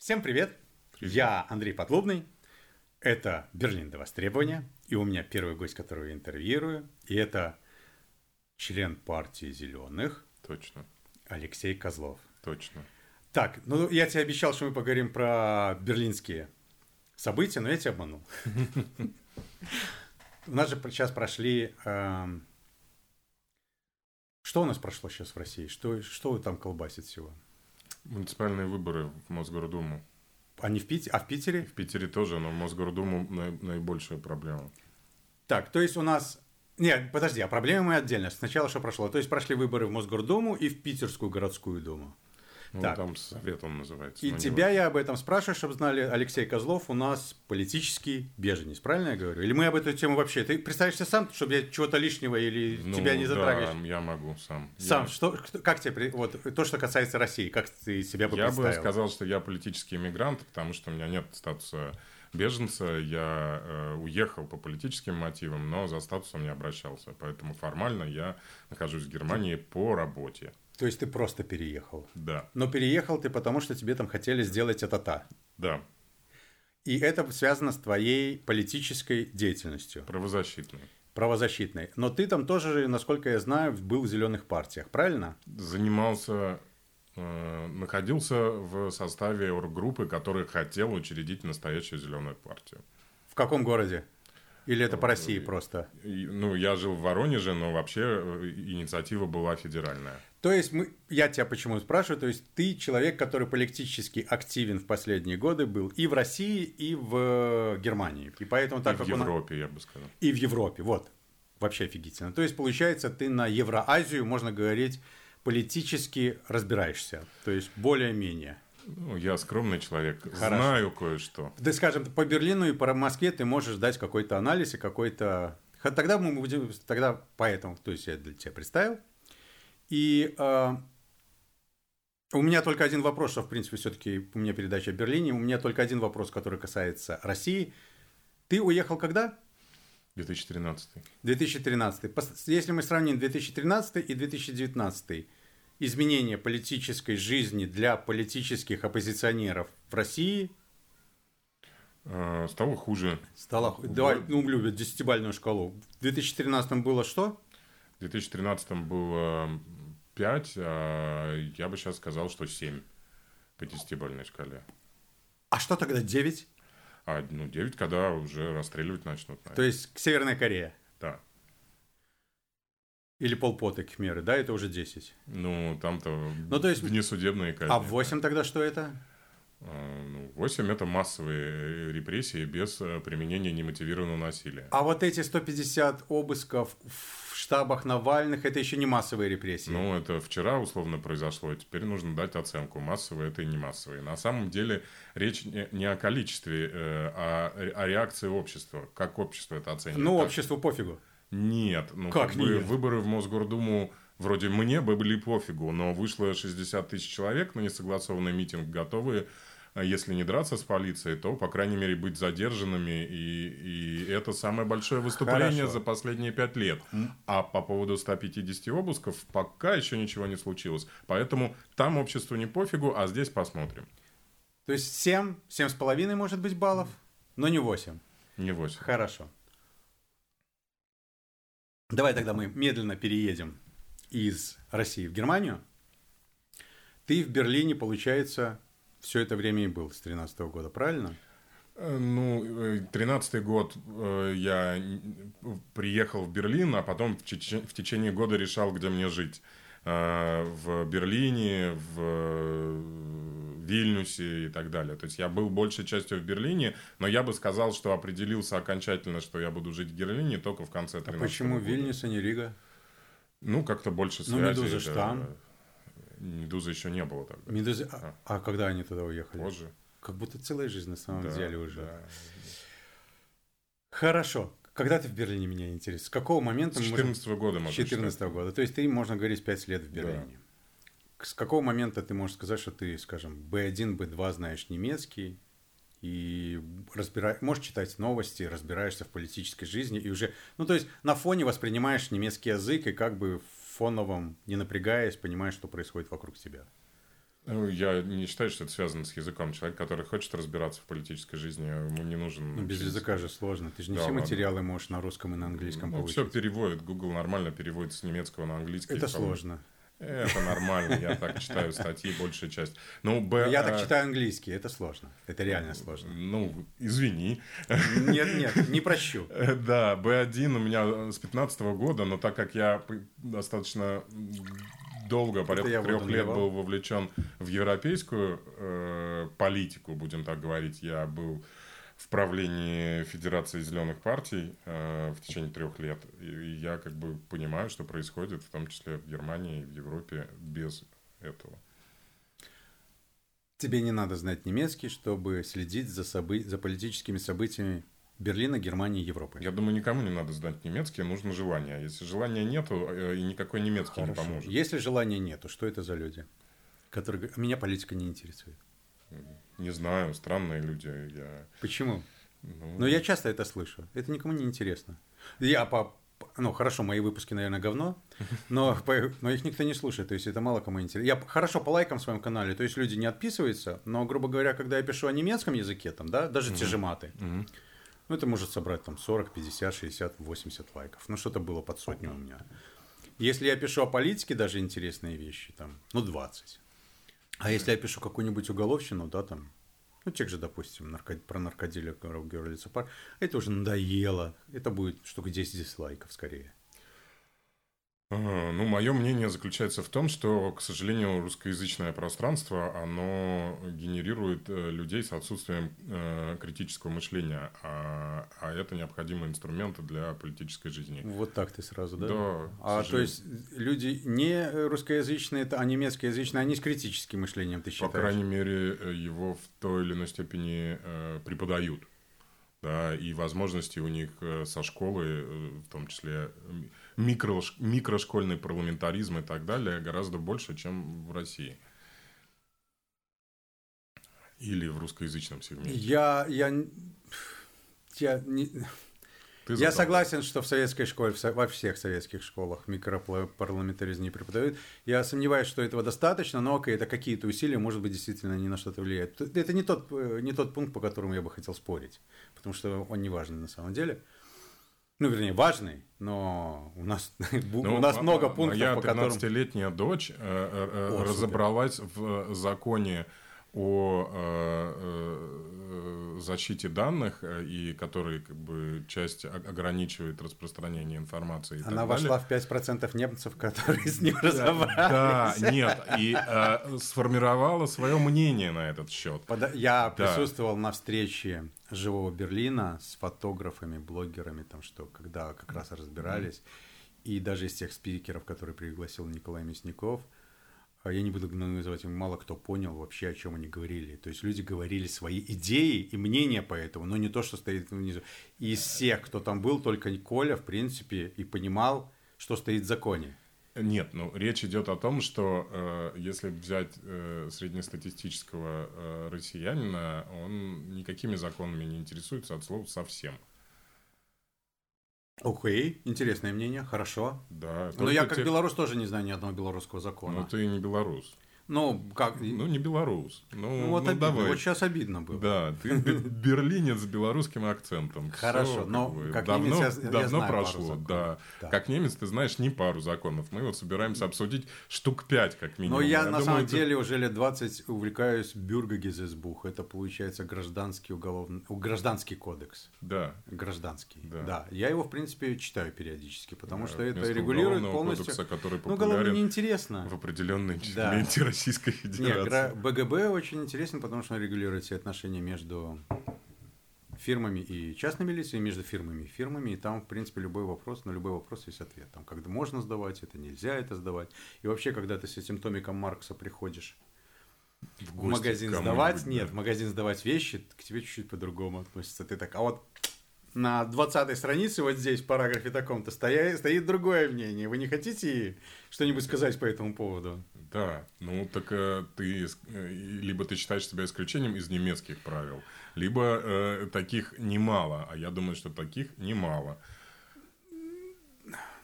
Всем привет! Привет. Я Андрей Подлобный. Это Берлин до востребования. И у меня первый гость, которого я интервьюирую. И это член партии «Зеленых» Точно, Алексей Козлов. точно. Так, ну я тебе обещал, что мы поговорим про берлинские события, но я тебя обманул. У нас же сейчас прошли... эм, Что у нас прошло сейчас в России? Что, что там колбасит всего? Муниципальные выборы в Мосгордуму. Не в Питере? А в Питере? В Питере тоже, но в Мосгордуму наи- наибольшая проблема. Так, то есть у нас... Нет, подожди, а проблемы мы отдельно. Сначала что прошло? То есть прошли выборы в Мосгордуму и в Питерскую городскую думу. Ну, Так. там совет он называется. И тебя я об этом спрашиваю, чтобы знали, Алексей Козлов у нас политический беженец, правильно я говорю? Или мы об эту тему вообще? Ты представишься сам, чтобы я чего-то лишнего или важно. Ну, тебя не затрагиваешь? Да, я могу сам. Сам, Я, что, как тебе, вот, то, что касается России, как ты себя бы я бы представил? сказал, что я политический иммигрант, потому что у меня нет статуса беженца. Я э, уехал по политическим мотивам, но за статусом не обращался. Поэтому формально я нахожусь в Германии по работе. То есть ты просто переехал. Да, Но переехал ты потому, что тебе там хотели сделать это-то. да, И это связано с твоей политической деятельностью. правозащитный. правозащитной. Но ты там тоже, насколько я знаю, был в зеленых партиях, правильно? занимался, э, находился в составе оргруппы, который хотел учредить настоящую зеленую партию. В каком городе? Или это по. России просто? Ну, я жил в Воронеже, но вообще э, инициатива была федеральная. То есть мы, я тебя почему спрашиваю, то есть ты человек, который политически активен в последние годы был и в России, и в Германии. И поэтому так и в как нас- Европе, я бы сказал. И в Европе, вот. Вообще офигительно. То есть, получается, ты на Евроазию, можно говорить, политически разбираешься. То есть, более-менее. Ну, я скромный человек, Хорошо. знаю кое-что. Да, скажем, по Берлину и по Москве ты можешь дать какой-то анализ и какой-то... Тогда мы будем... Тогда поэтому... То есть я для тебя представил. И э, у меня только один вопрос, что, в принципе, все-таки у меня передача о Берлине. У меня только один вопрос, который касается России. Ты уехал когда? 2013. 2013. Пос- Если мы сравним 2013 и 2019, изменения политической жизни для политических оппозиционеров в России Э, Стало хуже. Стало... Вот. Давай, ну, любят десятибальную шкалу. В 2013 было что? В 2013 было 5, а я бы сейчас сказал, что 7 по 10-бальной шкале. А что тогда 9? А ну, 9, когда уже расстреливать начнут. То наверное. есть Северная Корея. Или полпота Кхмеры, да, это уже 10. Ну, там-то Ну, то есть- внесудебные казни. А 8 тогда что это? А, ну, 8 это массовые репрессии без э, применения немотивированного насилия. А вот эти 150 обысков в штабах Навальных, это еще не массовые репрессии. Ну, это вчера условно произошло, теперь нужно дать оценку, массовые это и не массовые. На самом деле речь не, о количестве, э, а о реакции общества. Как общество это оценивает? ну, обществу пофигу. Нет. Ну, Как как, бы нет? выборы в Мосгордуму вроде мне бы были пофигу, но вышло 60 тысяч человек на несогласованный митинг, готовые, а если не драться с полицией, то, по крайней мере, быть задержанными. И, и это самое большое выступление Хорошо. за последние пять лет. А по поводу 150 обысков пока еще ничего не случилось. Поэтому там обществу не пофигу, а здесь посмотрим. То есть 7, 7,5 может быть баллов, но не 8. Не 8. Хорошо. Давай тогда мы медленно переедем из России в Германию. Ты в Берлине, получается, все это время и был с 13 года, правильно? Э, Ну, тринадцатый год э, я приехал в Берлин, а потом в, чеч- в течение года решал, где мне жить. Э, В Берлине, в э, Вильнюсе и так далее. То есть я был большей частью в Берлине, но я бы сказал, что определился окончательно, что я буду жить в Берлине только в конце 13 А Почему Вильнюс, а не Рига? Ну, как-то больше Ну, связи. «Медуза» да. ж там. «Медузы» еще не было тогда. Медузы- А, а когда они туда уехали? Позже. Как будто целая жизнь на самом Да, деле уже. да. Хорошо. Когда ты в Берлине, меня интересует? С какого момента С мы можем- 14 года, С можно 14 считать. года. То есть ты, можно говорить, 5 лет в Берлине. К- С какого момента ты можешь сказать, что ты, скажем, B1, B2 знаешь немецкий и разбира... можешь читать новости, разбираешься в политической жизни и уже, ну то есть на фоне воспринимаешь немецкий язык и как бы фоновом, не напрягаясь, понимаешь, что происходит вокруг тебя. Ну, я не считаю, что это связано с языком. Человек, который хочет разбираться в политической жизни, ему не нужен... Ну, без языка же сложно. Ты же не да, все ладно. материалы можешь на русском и на английском ну, получить. все переводит. Google нормально переводит с немецкого на английский. Это сложно. Это нормально, я так читаю статьи, большая часть. Ну, Б, я так а, читаю английский, это сложно. Это реально сложно. Ну, извини. Нет, нет, не прощу. Да, B1 у меня с 15 года, но так как я достаточно долго, порядка трех лет был вовлечен в европейскую э, политику, будем так говорить, я был в правлении Федерации зеленых партий э, в течение трех лет. И я как бы понимаю, что происходит, в том числе в Германии и в Европе, без этого. Тебе не надо знать немецкий, чтобы следить за, собы... за политическими событиями Берлина, Германии, Европы. Я думаю, никому не надо знать немецкий, нужно желание. Если желания нету, э, и никакой немецкий Хорошо. не поможет. Если желания нету, что это за люди? Которые... Меня политика не интересует. Не знаю, странные люди. Я... Почему? Ну... Но я часто это слышу. Это никому не интересно. Я по ну, хорошо, мои выпуски, наверное, говно, но, но их никто не слушает, то есть это мало кому интересно. Я хорошо по лайкам в своем канале, то есть люди не отписываются, но, грубо говоря, когда я пишу о немецком языке, там, да, даже mm-hmm. те же маты, mm-hmm. Ну, это может собрать там 40, 50, 60, 80 лайков. Ну, что-то было под сотню у меня. Если я пишу о политике даже интересные вещи, там, ну, 20. А если я пишу какую-нибудь уголовщину, да, там, ну, тех же, допустим, нарко... про наркоделие говорили пар, это уже надоело. Это будет штука 10 дизлайков скорее. Ну, мое мнение заключается в том, что, к сожалению, русскоязычное пространство, оно генерирует э, людей с отсутствием э, критического мышления, а, а это необходимые инструменты для политической жизни. Вот так ты сразу, да? Да. А то есть люди не русскоязычные, а немецкоязычные, они с критическим мышлением, ты считаешь? По крайней мере, э, его в той или иной степени преподают. Да, и возможности у них со школы, в том числе микро, микрошкольный парламентаризм и так далее гораздо больше, чем в России. Или в русскоязычном сегменте. Я, я, я не... Ты я согласен, что в советской школе, во всех советских школах микропарламентаризм не преподают. Я сомневаюсь, что этого достаточно, но окей, это какие-то усилия, может быть, действительно ни на что-то влияет. Это не тот, э, не тот пункт, по которому я бы хотел спорить, потому что он не важный на самом деле ну, вернее, важный, но у нас, ну, у нас а, много пунктов, моя по которым... 13-летняя дочь э, э, О, разобралась в законе о э, э, защите данных, э, и который как бы часть ограничивает распространение информации. Она вошла далее. в 5% немцев, которые с ним разобрались. Да, нет, и э, сформировала свое мнение на этот счет. Я да. присутствовал на встрече живого Берлина с фотографами, блогерами, там что, когда как раз разбирались, mm-hmm. и даже из тех спикеров, которые пригласил Николай Мясников – я не буду называть им, мало кто понял вообще, о чем они говорили. То есть люди говорили свои идеи и мнения по этому, но не то, что стоит внизу. И из всех, кто там был, только Коля, в принципе, и понимал, что стоит в законе. Нет, ну речь идет о том, что э, если взять э, среднестатистического э, россиянина, он никакими законами не интересуется от слова совсем. Окей, интересное мнение, хорошо. Да. Но я как те... белорус тоже не знаю ни одного белорусского закона. Ну ты не белорус. Ну, как... Ну, не белорус. Ну, ну вот, ну, обидно. давай. вот сейчас обидно было. Да, ты берлинец с белорусским акцентом. Хорошо, Все, но как, как давно, немец я, давно я знаю прошло, да. да. Как немец ты знаешь не пару законов. Мы вот собираемся обсудить штук пять, как минимум. Но я, я на думаю, самом это... деле уже лет 20 увлекаюсь Бюргагезесбух. Это получается гражданский уголовный... гражданский кодекс. Да. Гражданский, да. да. Я его, в принципе, читаю периодически, потому да, что это регулирует полностью... Кодекса, который ну, уголовно неинтересно. В определенной да. Российской Федерации. Нет, БГБ очень интересен, потому что он регулирует все отношения между фирмами и частными лицами, между фирмами и фирмами, и там, в принципе, любой вопрос, на любой вопрос есть ответ. Там, когда можно сдавать это, нельзя это сдавать. И вообще, когда ты с этим томиком Маркса приходишь в, в магазин сдавать, да. нет, в магазин сдавать вещи, к тебе чуть-чуть по-другому относятся. Ты так, а вот на 20 странице, вот здесь, в параграфе таком-то, стоит, стоит другое мнение. Вы не хотите что-нибудь сказать по этому поводу? Да, ну так э, ты э, либо ты считаешь себя исключением из немецких правил, либо э, таких немало, а я думаю, что таких немало.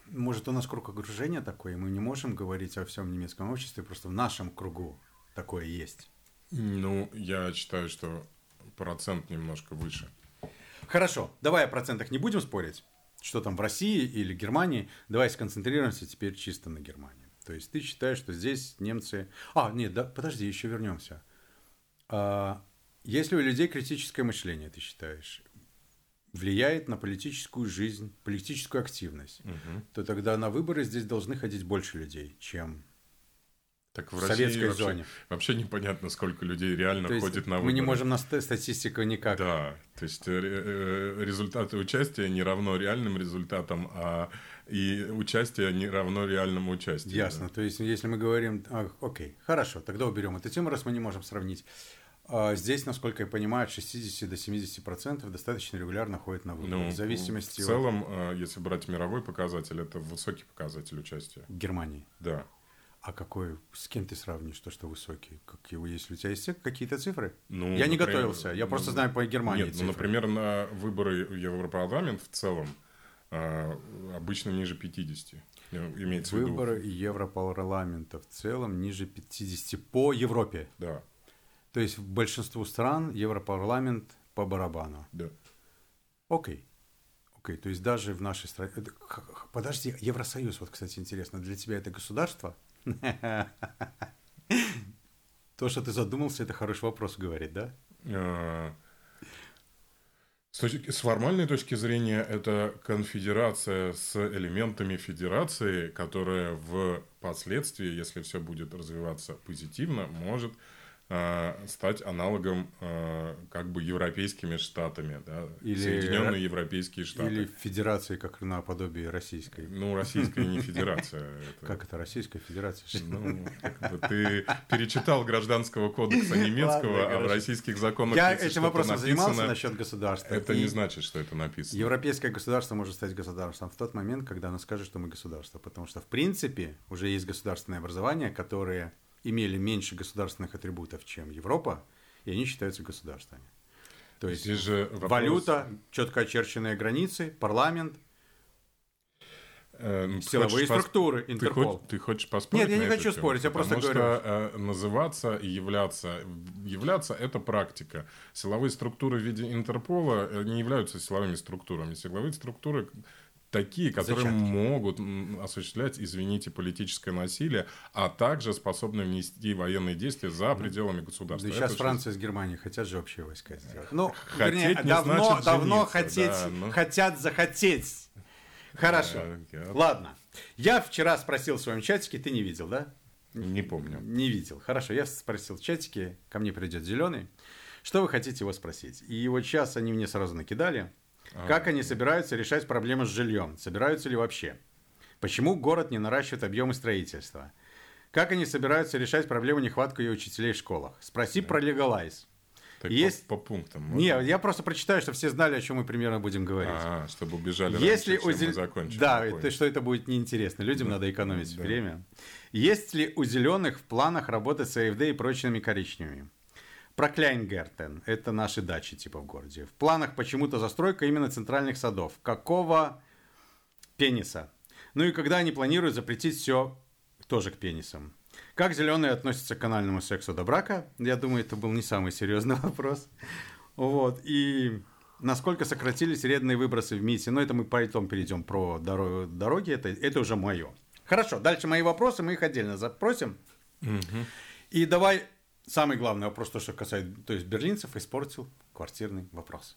Может, у нас круг окружения такой, и мы не можем говорить о всем немецком обществе просто в нашем кругу. такое есть? Ну, я считаю, что процент немножко выше. Хорошо, давай о процентах не будем спорить, что там в России или Германии. Давай сконцентрируемся теперь чисто на Германии. То есть ты считаешь, что здесь немцы... А, нет, да, подожди, еще вернемся. А, если у людей критическое мышление, ты считаешь, влияет на политическую жизнь, политическую активность, угу. то тогда на выборы здесь должны ходить больше людей, чем так в, в советской вообще, зоне. Вообще непонятно, сколько людей реально то ходит на выборы. Мы не можем на статистику никак. Да, то есть э, э, результаты участия не равно реальным результатам, а и участие не равно реальному участию. Ясно. Да. То есть, если мы говорим, а, окей, хорошо, тогда уберем эту тему, раз мы не можем сравнить. А здесь, насколько я понимаю, от 60 до 70 процентов достаточно регулярно ходят на выборы. Ну, в зависимости В целом, от... А, если брать мировой показатель, это высокий показатель участия. Германии? Да. А какой, с кем ты сравнишь то, что высокий? Как его, если у тебя есть какие-то цифры? Ну, я не например, готовился, я ну, просто знаю по Германии Нет, ну, цифры. ну, например, на выборы в Европарламент в целом а, обычно ниже 50. Имеется Выборы в виду. Европарламента в целом ниже 50 по Европе. Да. То есть в большинству стран Европарламент по барабану. Да. Окей. Окей, то есть даже в нашей стране... Подожди, Евросоюз, вот, кстати, интересно, для тебя это государство? То, что ты задумался, это хороший вопрос, говорит, да? С, точки, с формальной точки зрения, это конфедерация с элементами федерации, которая впоследствии, если все будет развиваться позитивно, может стать аналогом э, как бы европейскими штатами, да, или, Соединенные Европейские Штаты. Или федерации, как наподобие российской. Ну, российская не федерация. Как это Российская Федерация? Ну, ты перечитал гражданского кодекса немецкого, а в российских законах Я этим вопросом занимался насчет государства. Это не значит, что это написано. Европейское государство может стать государством в тот момент, когда оно скажет, что мы государство. Потому что, в принципе, уже есть государственное образование, которое имели меньше государственных атрибутов, чем Европа, и они считаются государствами. То есть Здесь же вопрос... валюта, четко очерченные границы, парламент, э, силовые структуры, пос... Интерпол. Ты, хочешь, ты хочешь поспорить? Нет, я не хочу тему, спорить, я просто что, говорю. Э, называться и являться, являться это практика. Силовые структуры в виде Интерпола э, не являются силовыми структурами. Силовые структуры такие, которые Зачатки. могут осуществлять, извините, политическое насилие, а также способны внести военные действия за пределами государства. Да сейчас Это Франция с Германией хотят же общие войска сделать. Ну, хотеть вернее, не давно, значит давно хотеть, да, но... хотят захотеть. Хорошо. Да, Ладно. Я вчера спросил в своем чатике, ты не видел, да? Не помню. Не видел. Хорошо, я спросил в чатике, ко мне придет зеленый. Что вы хотите его спросить? И вот сейчас они мне сразу накидали. А. Как они собираются решать проблемы с жильем? Собираются ли вообще? Почему город не наращивает объемы строительства? Как они собираются решать проблему нехватку и учителей в школах? Спроси да. про легалайз. Так есть... по, по пунктам. Можно? Не, я просто прочитаю, чтобы все знали, о чем мы примерно будем говорить. А, чтобы убежали Если раньше, чем мы закончим. Да, это, что это будет неинтересно. Людям да. надо экономить да. время. Есть ли у зеленых в планах работать с АФД и прочными коричневыми? Про Кляйнгертен. Это наши дачи типа в городе. В планах почему-то застройка именно центральных садов. Какого пениса? Ну и когда они планируют запретить все тоже к пенисам? Как зеленые относятся к канальному сексу до брака? Я думаю, это был не самый серьезный вопрос. Вот. И насколько сократились вредные выбросы в МИТе? Но это мы потом перейдем про дороги. Это, это уже мое. Хорошо, дальше мои вопросы, мы их отдельно запросим. Угу. И давай Самый главный вопрос, то, что касается, то есть берлинцев, испортил квартирный вопрос.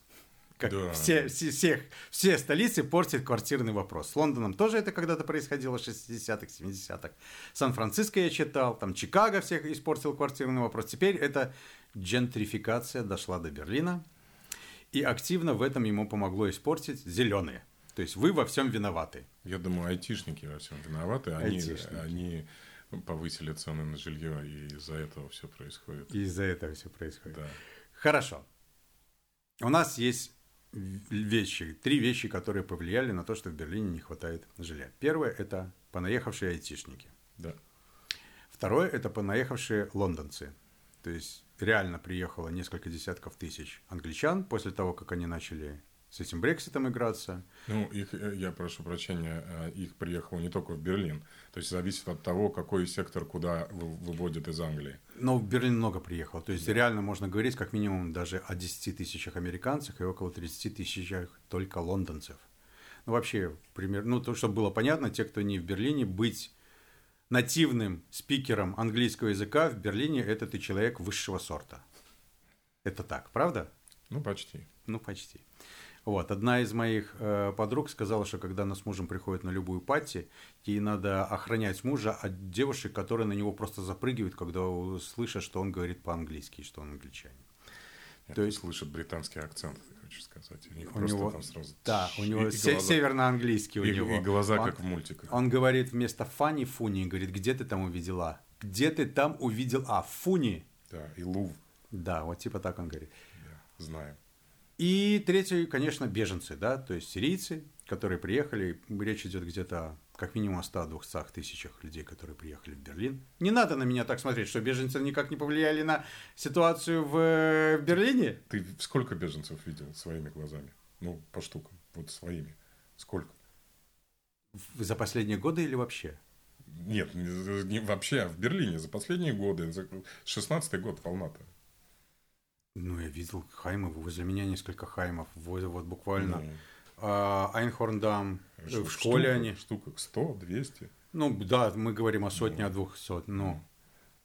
Как да. все, все, всех, все столицы портят квартирный вопрос. С Лондоном тоже это когда-то происходило в 60-х, 70-х. Сан-Франциско я читал, там Чикаго всех испортил квартирный вопрос. Теперь эта джентрификация дошла до Берлина. И активно в этом ему помогло испортить зеленые. То есть вы во всем виноваты. Я думаю, айтишники во всем виноваты. Они, они повысили цены на жилье, и из-за этого все происходит. И из-за этого все происходит. Да. Хорошо. У нас есть вещи, три вещи, которые повлияли на то, что в Берлине не хватает жилья. Первое – это понаехавшие айтишники. Да. Второе – это понаехавшие лондонцы. То есть реально приехало несколько десятков тысяч англичан после того, как они начали с этим Брекситом играться. Ну, их, э, я прошу прощения, э, их приехало не только в Берлин. То есть зависит от того, какой сектор куда выводят из Англии. Но в Берлин много приехало. То есть да. реально можно говорить как минимум даже о 10 тысячах американцев и около 30 тысячах только лондонцев. Ну, вообще, пример, ну, то, чтобы было понятно, те, кто не в Берлине, быть нативным спикером английского языка в Берлине – это ты человек высшего сорта. Это так, правда? Ну, почти. Ну, почти. Вот. Одна из моих э, подруг сказала, что когда она с мужем приходит на любую пати, ей надо охранять мужа от девушек, которые на него просто запрыгивают, когда слышат, что он говорит по-английски, что он англичанин. Нет, То есть слышат британский акцент, хочу сказать. У них у него, там сразу... Да, у него и, се- северно-английский у и, него. И глаза, он, как в мультиках. Он говорит вместо фани фуни, говорит, где ты там увидела? Где ты там увидел? А, фуни. Да, и лув. Да, вот типа так он говорит. Да, знаем. И третий, конечно, беженцы, да, то есть сирийцы, которые приехали. Речь идет где-то как минимум о 100-200 тысячах людей, которые приехали в Берлин. Не надо на меня так смотреть, что беженцы никак не повлияли на ситуацию в, в Берлине. Ты сколько беженцев видел своими глазами? Ну, по штукам, вот своими. Сколько? За последние годы или вообще? Нет, не, не вообще, а в Берлине за последние годы. За 16-й год волна-то. Ну, я видел хаймов, возле меня несколько хаймов, вот, вот буквально. Ну, а, Айнхорндам, что, в школе штука, они. Штука 100, 200. Ну, да, мы говорим о сотне, ну. о двух сот, ну.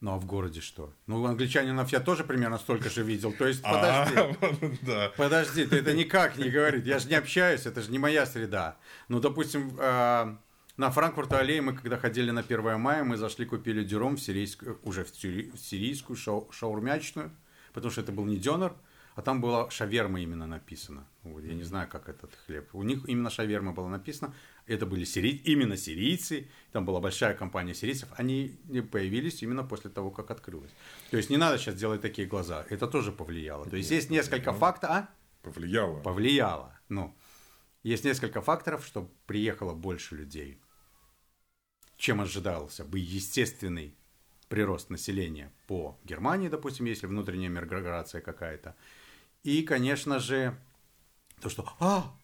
Ну, а в городе что? Ну, англичанинов я тоже примерно столько же видел. То есть, а, подожди. Подожди, ты это никак не говорит. Я же не общаюсь, это же не моя среда. Ну, допустим, а, на Франкфурта аллее мы, когда ходили на 1 мая, мы зашли, купили дюром в сирийскую, уже в сирийскую шау, шаурмячную потому что это был не дёнер, а там была шаверма именно написано. Вот, я не знаю, как этот хлеб. У них именно шаверма была написана. Это были сири... именно сирийцы. Там была большая компания сирийцев. Они появились именно после того, как открылось. То есть не надо сейчас делать такие глаза. Это тоже повлияло. То есть есть несколько факторов. А? Повлияло. Повлияло. Ну, есть несколько факторов, что приехало больше людей, чем ожидался бы естественный прирост населения по Германии, допустим, если внутренняя миграция какая-то. И, конечно же, то, что а,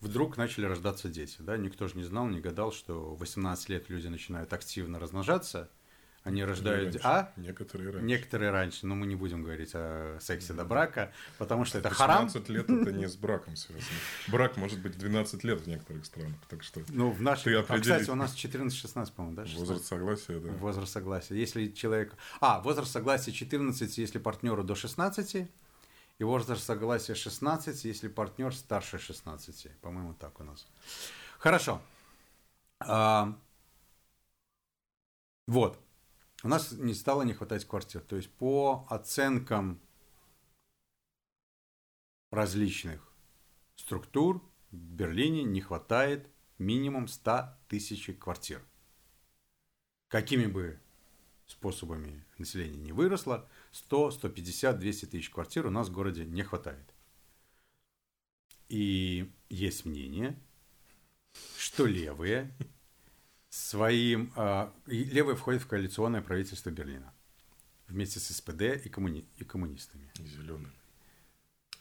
вдруг начали рождаться дети. Да? Никто же не знал, не гадал, что в 18 лет люди начинают активно размножаться – они рождают... Раньше. А? Некоторые раньше. Некоторые раньше, но мы не будем говорить о сексе до брака, потому что это харам. 15 лет это не с браком связано. Брак может быть 12 лет в некоторых странах, так что... Ну, в нашей... А, кстати, у нас 14-16, по-моему, да? 16? Возраст согласия, да. Возраст согласия. Если человек... А, возраст согласия 14, если партнеру до 16, и возраст согласия 16, если партнер старше 16. По-моему, так у нас. Хорошо. А... Вот у нас не стало не хватать квартир. То есть по оценкам различных структур в Берлине не хватает минимум 100 тысяч квартир. Какими бы способами население не выросло, 100, 150, 200 тысяч квартир у нас в городе не хватает. И есть мнение, что левые своим... А, левые входят в коалиционное правительство Берлина вместе с СПД и, коммуни, и коммунистами. И зеленые.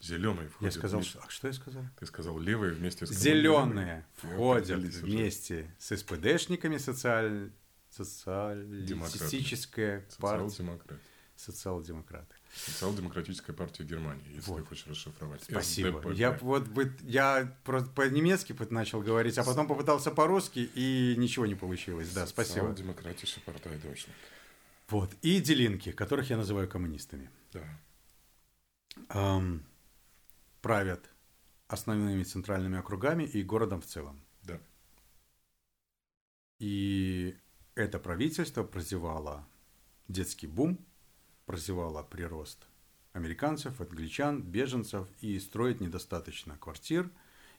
Зеленые входят. Я сказал, вместе... что, а что я сказал? Ты сказал левые вместе с Зеленые входят вместе уже. с СПДшниками социаль... социалистическая партия. Социал-демократы. Социал-демократы. Социал-демократическая партия Германии, если вот. ты хочешь расшифровать. Спасибо. Я вот я просто по-немецки начал говорить, а потом попытался по-русски, и ничего не получилось. Да, спасибо. Социал-демократическая партия Deutschland. Вот. И делинки, которых я называю коммунистами. Да. Эм, правят основными центральными округами и городом в целом. Да. И это правительство прозевало детский бум – прозевала прирост американцев, англичан, беженцев и строит недостаточно квартир.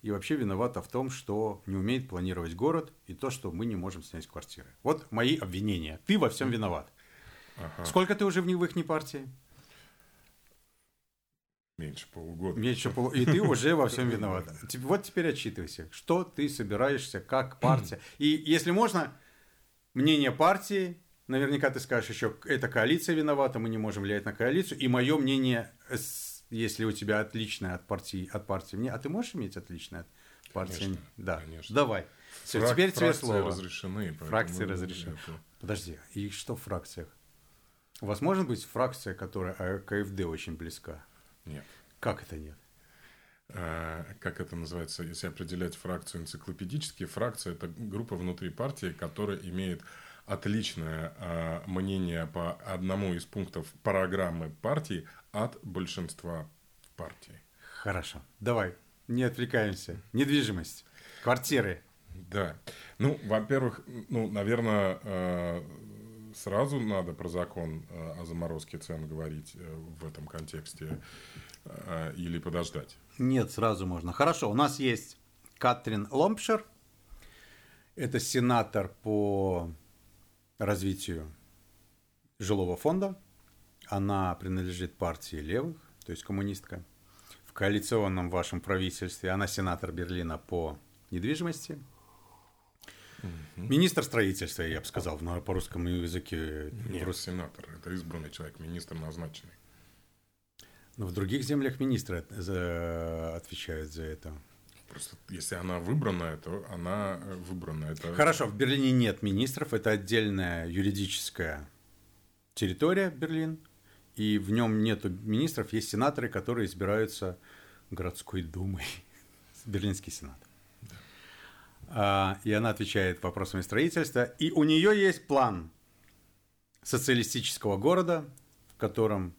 И вообще виновата в том, что не умеет планировать город и то, что мы не можем снять квартиры. Вот мои обвинения. Ты во всем виноват. Ага. Сколько ты уже в, их партии? Меньше полугода. Меньше полу... И ты уже во всем виноват. Вот теперь отчитывайся. Что ты собираешься, как партия. И если можно, мнение партии Наверняка ты скажешь еще, эта коалиция виновата, мы не можем влиять на коалицию. И мое мнение если у тебя отличное от партии, от партии мне, а ты можешь иметь отличное от партии? Конечно, да. конечно. Давай. Все, Фрак- теперь тебе слово. разрешены. Фракции разрешены. это- Подожди, и что в фракциях? У вас может быть фракция, которая а, к АФД очень близка? Нет. Как это нет? А, как это называется, если определять фракцию энциклопедически, фракция – это группа внутри партии, которая имеет отличное а, мнение по одному из пунктов программы партии от большинства партий. Хорошо. Давай, не отвлекаемся. Недвижимость, квартиры. Да. Ну, во-первых, ну, наверное, э, сразу надо про закон э, о заморозке цен говорить э, в этом контексте э, или подождать. Нет, сразу можно. Хорошо, у нас есть Катрин Ломпшер. Это сенатор по развитию жилого фонда. Она принадлежит партии левых, то есть коммунистка. В коалиционном вашем правительстве она сенатор Берлина по недвижимости. Министр строительства, я бы сказал, на- по русскому языке. Нет, рус- сенатор, это избранный человек, министр назначенный. Но в других землях министры отвечают за это. Просто если она выбранная, то она э, выбранная. Это... Хорошо, в Берлине нет министров, это отдельная юридическая территория Берлин, и в нем нет министров, есть сенаторы, которые избираются городской думой, Берлинский сенат. А, И она отвечает вопросами строительства, и у нее есть план социалистического города, в котором...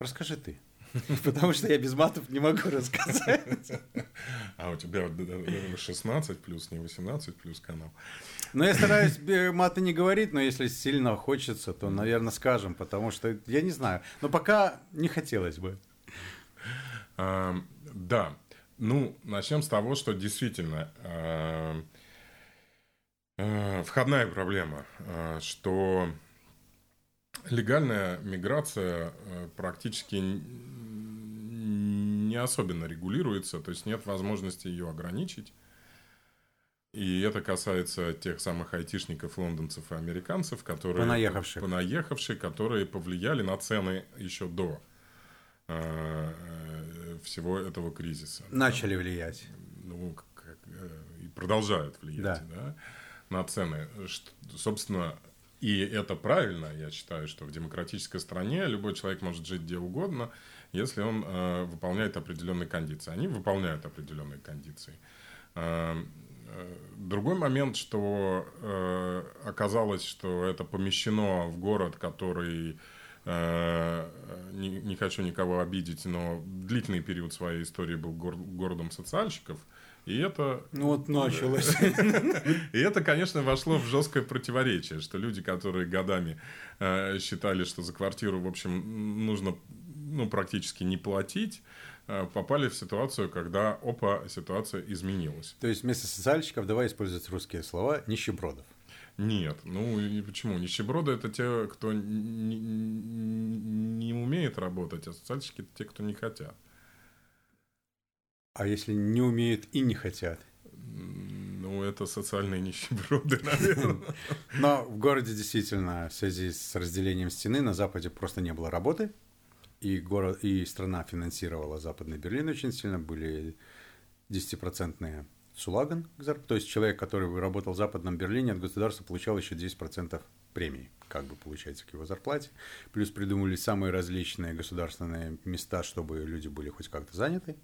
Расскажи ты. Потому что я без матов не могу рассказать. А у тебя вот, э, 16 плюс, не 18 плюс канал. Но я стараюсь бе- маты не говорить, но если сильно хочется, то, наверное, скажем, потому что я не знаю. Но пока не хотелось бы. А, да, ну, начнем с того, что действительно а, а, входная проблема, а, что легальная миграция практически не особенно регулируется, то есть нет возможности ее ограничить. И это касается тех самых айтишников, лондонцев и американцев, которые... Понаехавших. Понаехавшие, которые повлияли на цены еще до э, всего этого кризиса. Начали влиять. Ну, как, э, и продолжают влиять Да. да, на цены. Что, собственно, и это правильно, я считаю, что в демократической стране любой человек может жить где угодно, если он э, выполняет определенные кондиции. Они выполняют определенные кондиции. Э, э, Другой момент, что э, оказалось, что это помещено в город, который э, не, не хочу никого обидеть, но длительный период своей истории был гор- городом социальщиков. И это, Ну вот началось. и это, конечно, вошло в жесткое противоречие, что люди, которые годами э, считали, что за квартиру, в общем, нужно ну, практически не платить, э, попали в ситуацию, когда, опа, ситуация изменилась. То есть вместо социальщиков давай использовать русские слова нищебродов. Нет, ну и почему? Нищеброды это те, кто не, не умеет работать, а социальщики это те, кто не хотят. А если не умеют и не хотят? Ну, это социальные нищеброды, наверное. Но в городе действительно в связи с разделением стены на Западе просто не было работы. И, город, и страна финансировала Западный Берлин очень сильно. Были 10-процентные сулаган. То есть человек, который работал в Западном Берлине, от государства получал еще 10% премии, как бы получается, к его зарплате. Плюс придумали самые различные государственные места, чтобы люди были хоть как-то заняты.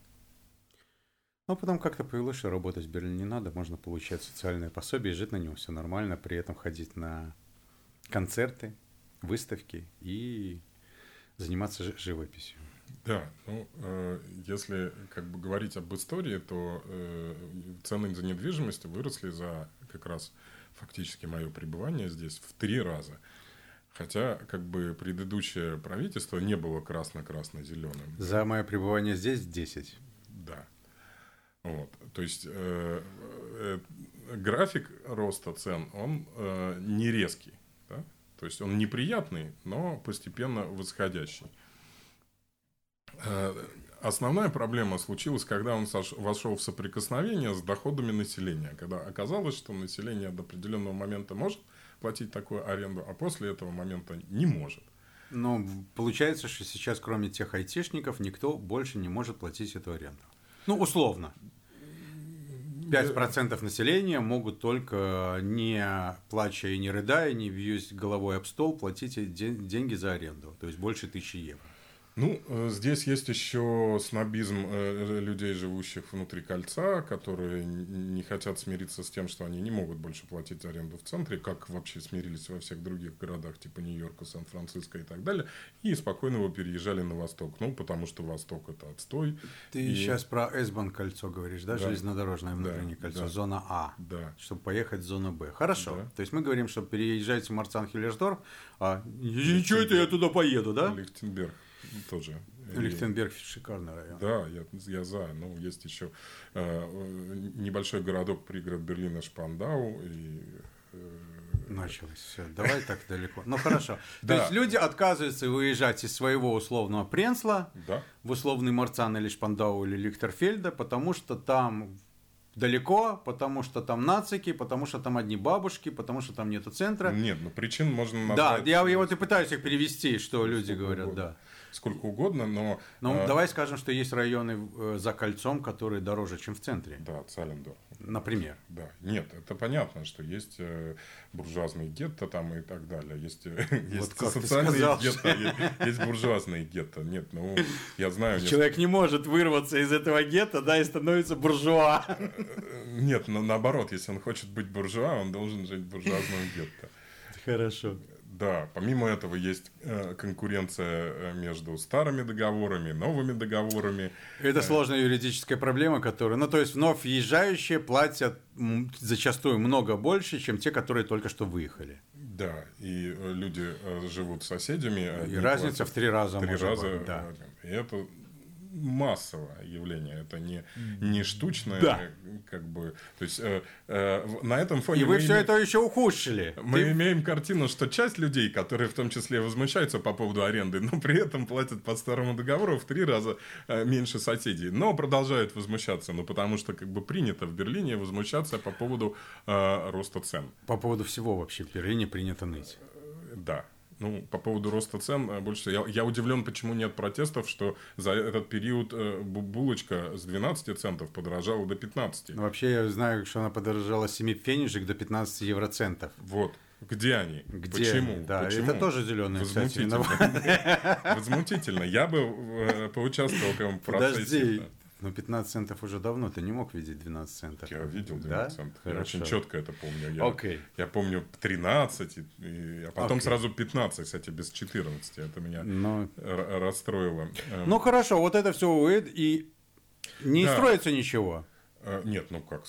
Но потом как-то появилось, что работать в Берлине не надо, можно получать социальное пособие, жить на него, все нормально, при этом ходить на концерты, выставки и заниматься жи- живописью. Да, ну, э, если как бы говорить об истории, то э, цены за недвижимость выросли за как раз фактически мое пребывание здесь в три раза. Хотя, как бы, предыдущее правительство не было красно-красно-зеленым. За мое пребывание здесь 10. Да. Вот. То есть э, э, график роста цен, он э, не резкий. То есть он неприятный, но постепенно восходящий. Э, Основная проблема случилась, когда он вошел в соприкосновение с доходами населения, когда оказалось, что население до определенного момента может платить такую аренду, а после этого момента не может. Ну, получается, что сейчас, кроме тех айтишников, никто больше не может платить эту аренду. Ну, условно. 5% населения могут только, не плача и не рыдая, не бьюсь головой об стол, платить деньги за аренду. То есть больше тысячи евро. Ну, э, здесь есть еще снобизм э, людей, живущих внутри кольца, которые не хотят смириться с тем, что они не могут больше платить аренду в центре, как вообще смирились во всех других городах, типа Нью-Йорка, Сан-Франциско и так далее, и спокойно его переезжали на восток. Ну, потому что восток это отстой. Ты и... сейчас про S-Bahn кольцо говоришь, да? да. Железнодорожное внутреннее да, кольцо, да. зона А, да. чтобы поехать в зону Б. Хорошо. Да. То есть мы говорим, что переезжаете в Марцан-Хиллерсдорф, а ничего это я туда поеду, да? Лихтенберг тоже. Лихтенберг шикарный район. Да, я, я за. Ну, есть еще э, небольшой городок пригород Берлина Шпандау и э, Началось все. Давай так далеко. Ну хорошо. То есть люди отказываются выезжать из своего условного Пренсла в условный Марцан или Шпандау или Лихтерфельда, потому что там далеко, потому что там нацики, потому что там одни бабушки, потому что там нету центра. Нет, ну причин можно назвать. Да, я, я вот и пытаюсь их перевести, что люди говорят, да сколько угодно, но... Ну, э, давай скажем, что есть районы э, за кольцом, которые дороже, чем в центре. Да, Цалендорф. Например. Да. Нет, это понятно, что есть э, буржуазные гетто там и так далее. Есть, э, есть вот социальные гетто, есть, есть буржуазные гетто. Нет, ну, я знаю... Человек не может вырваться из этого гетто, да, и становится буржуа. Нет, но наоборот, если он хочет быть буржуа, он должен жить в буржуазном гетто. Хорошо. Да, помимо этого есть э, конкуренция э, между старыми договорами, новыми договорами. Это сложная юридическая проблема, которая, ну то есть вновь въезжающие платят зачастую много больше, чем те, которые только что выехали. Да, и э, люди живут с соседями. И разница в три раза. Три раза. Быть, да. И это массовое явление, это не, не штучное, да. как бы, то есть э, э, на этом фоне... И вы все име... это еще ухудшили. Мы Ты... имеем картину, что часть людей, которые в том числе возмущаются по поводу аренды, но при этом платят по старому договору в три раза э, меньше соседей, но продолжают возмущаться, ну потому что как бы принято в Берлине возмущаться по поводу э, роста цен. По поводу всего вообще в Берлине принято ныть. Да, ну, по поводу роста цен э, больше я, я удивлен, почему нет протестов, что за этот период э, булочка с 12 центов подорожала до 15. Ну, вообще я знаю, что она подорожала с 7 фенежек до 15 евроцентов. Вот. Где они? Где Почему? Да, Почему? это тоже зеленые, Возмутительно. кстати. Возмутительно. Я бы э, поучаствовал в этом процессе. Подожди, ну, 15 центов уже давно, ты не мог видеть 12 центов. Я видел 12 да? центов. Хорошо. Я очень четко это помню. Я, okay. я помню 13, и, и, а потом okay. сразу 15, кстати, без 14. Это меня Но... Расстроило. Эм. Ну, хорошо, вот это все уйдет, и не да. строится ничего. Э, нет, ну как,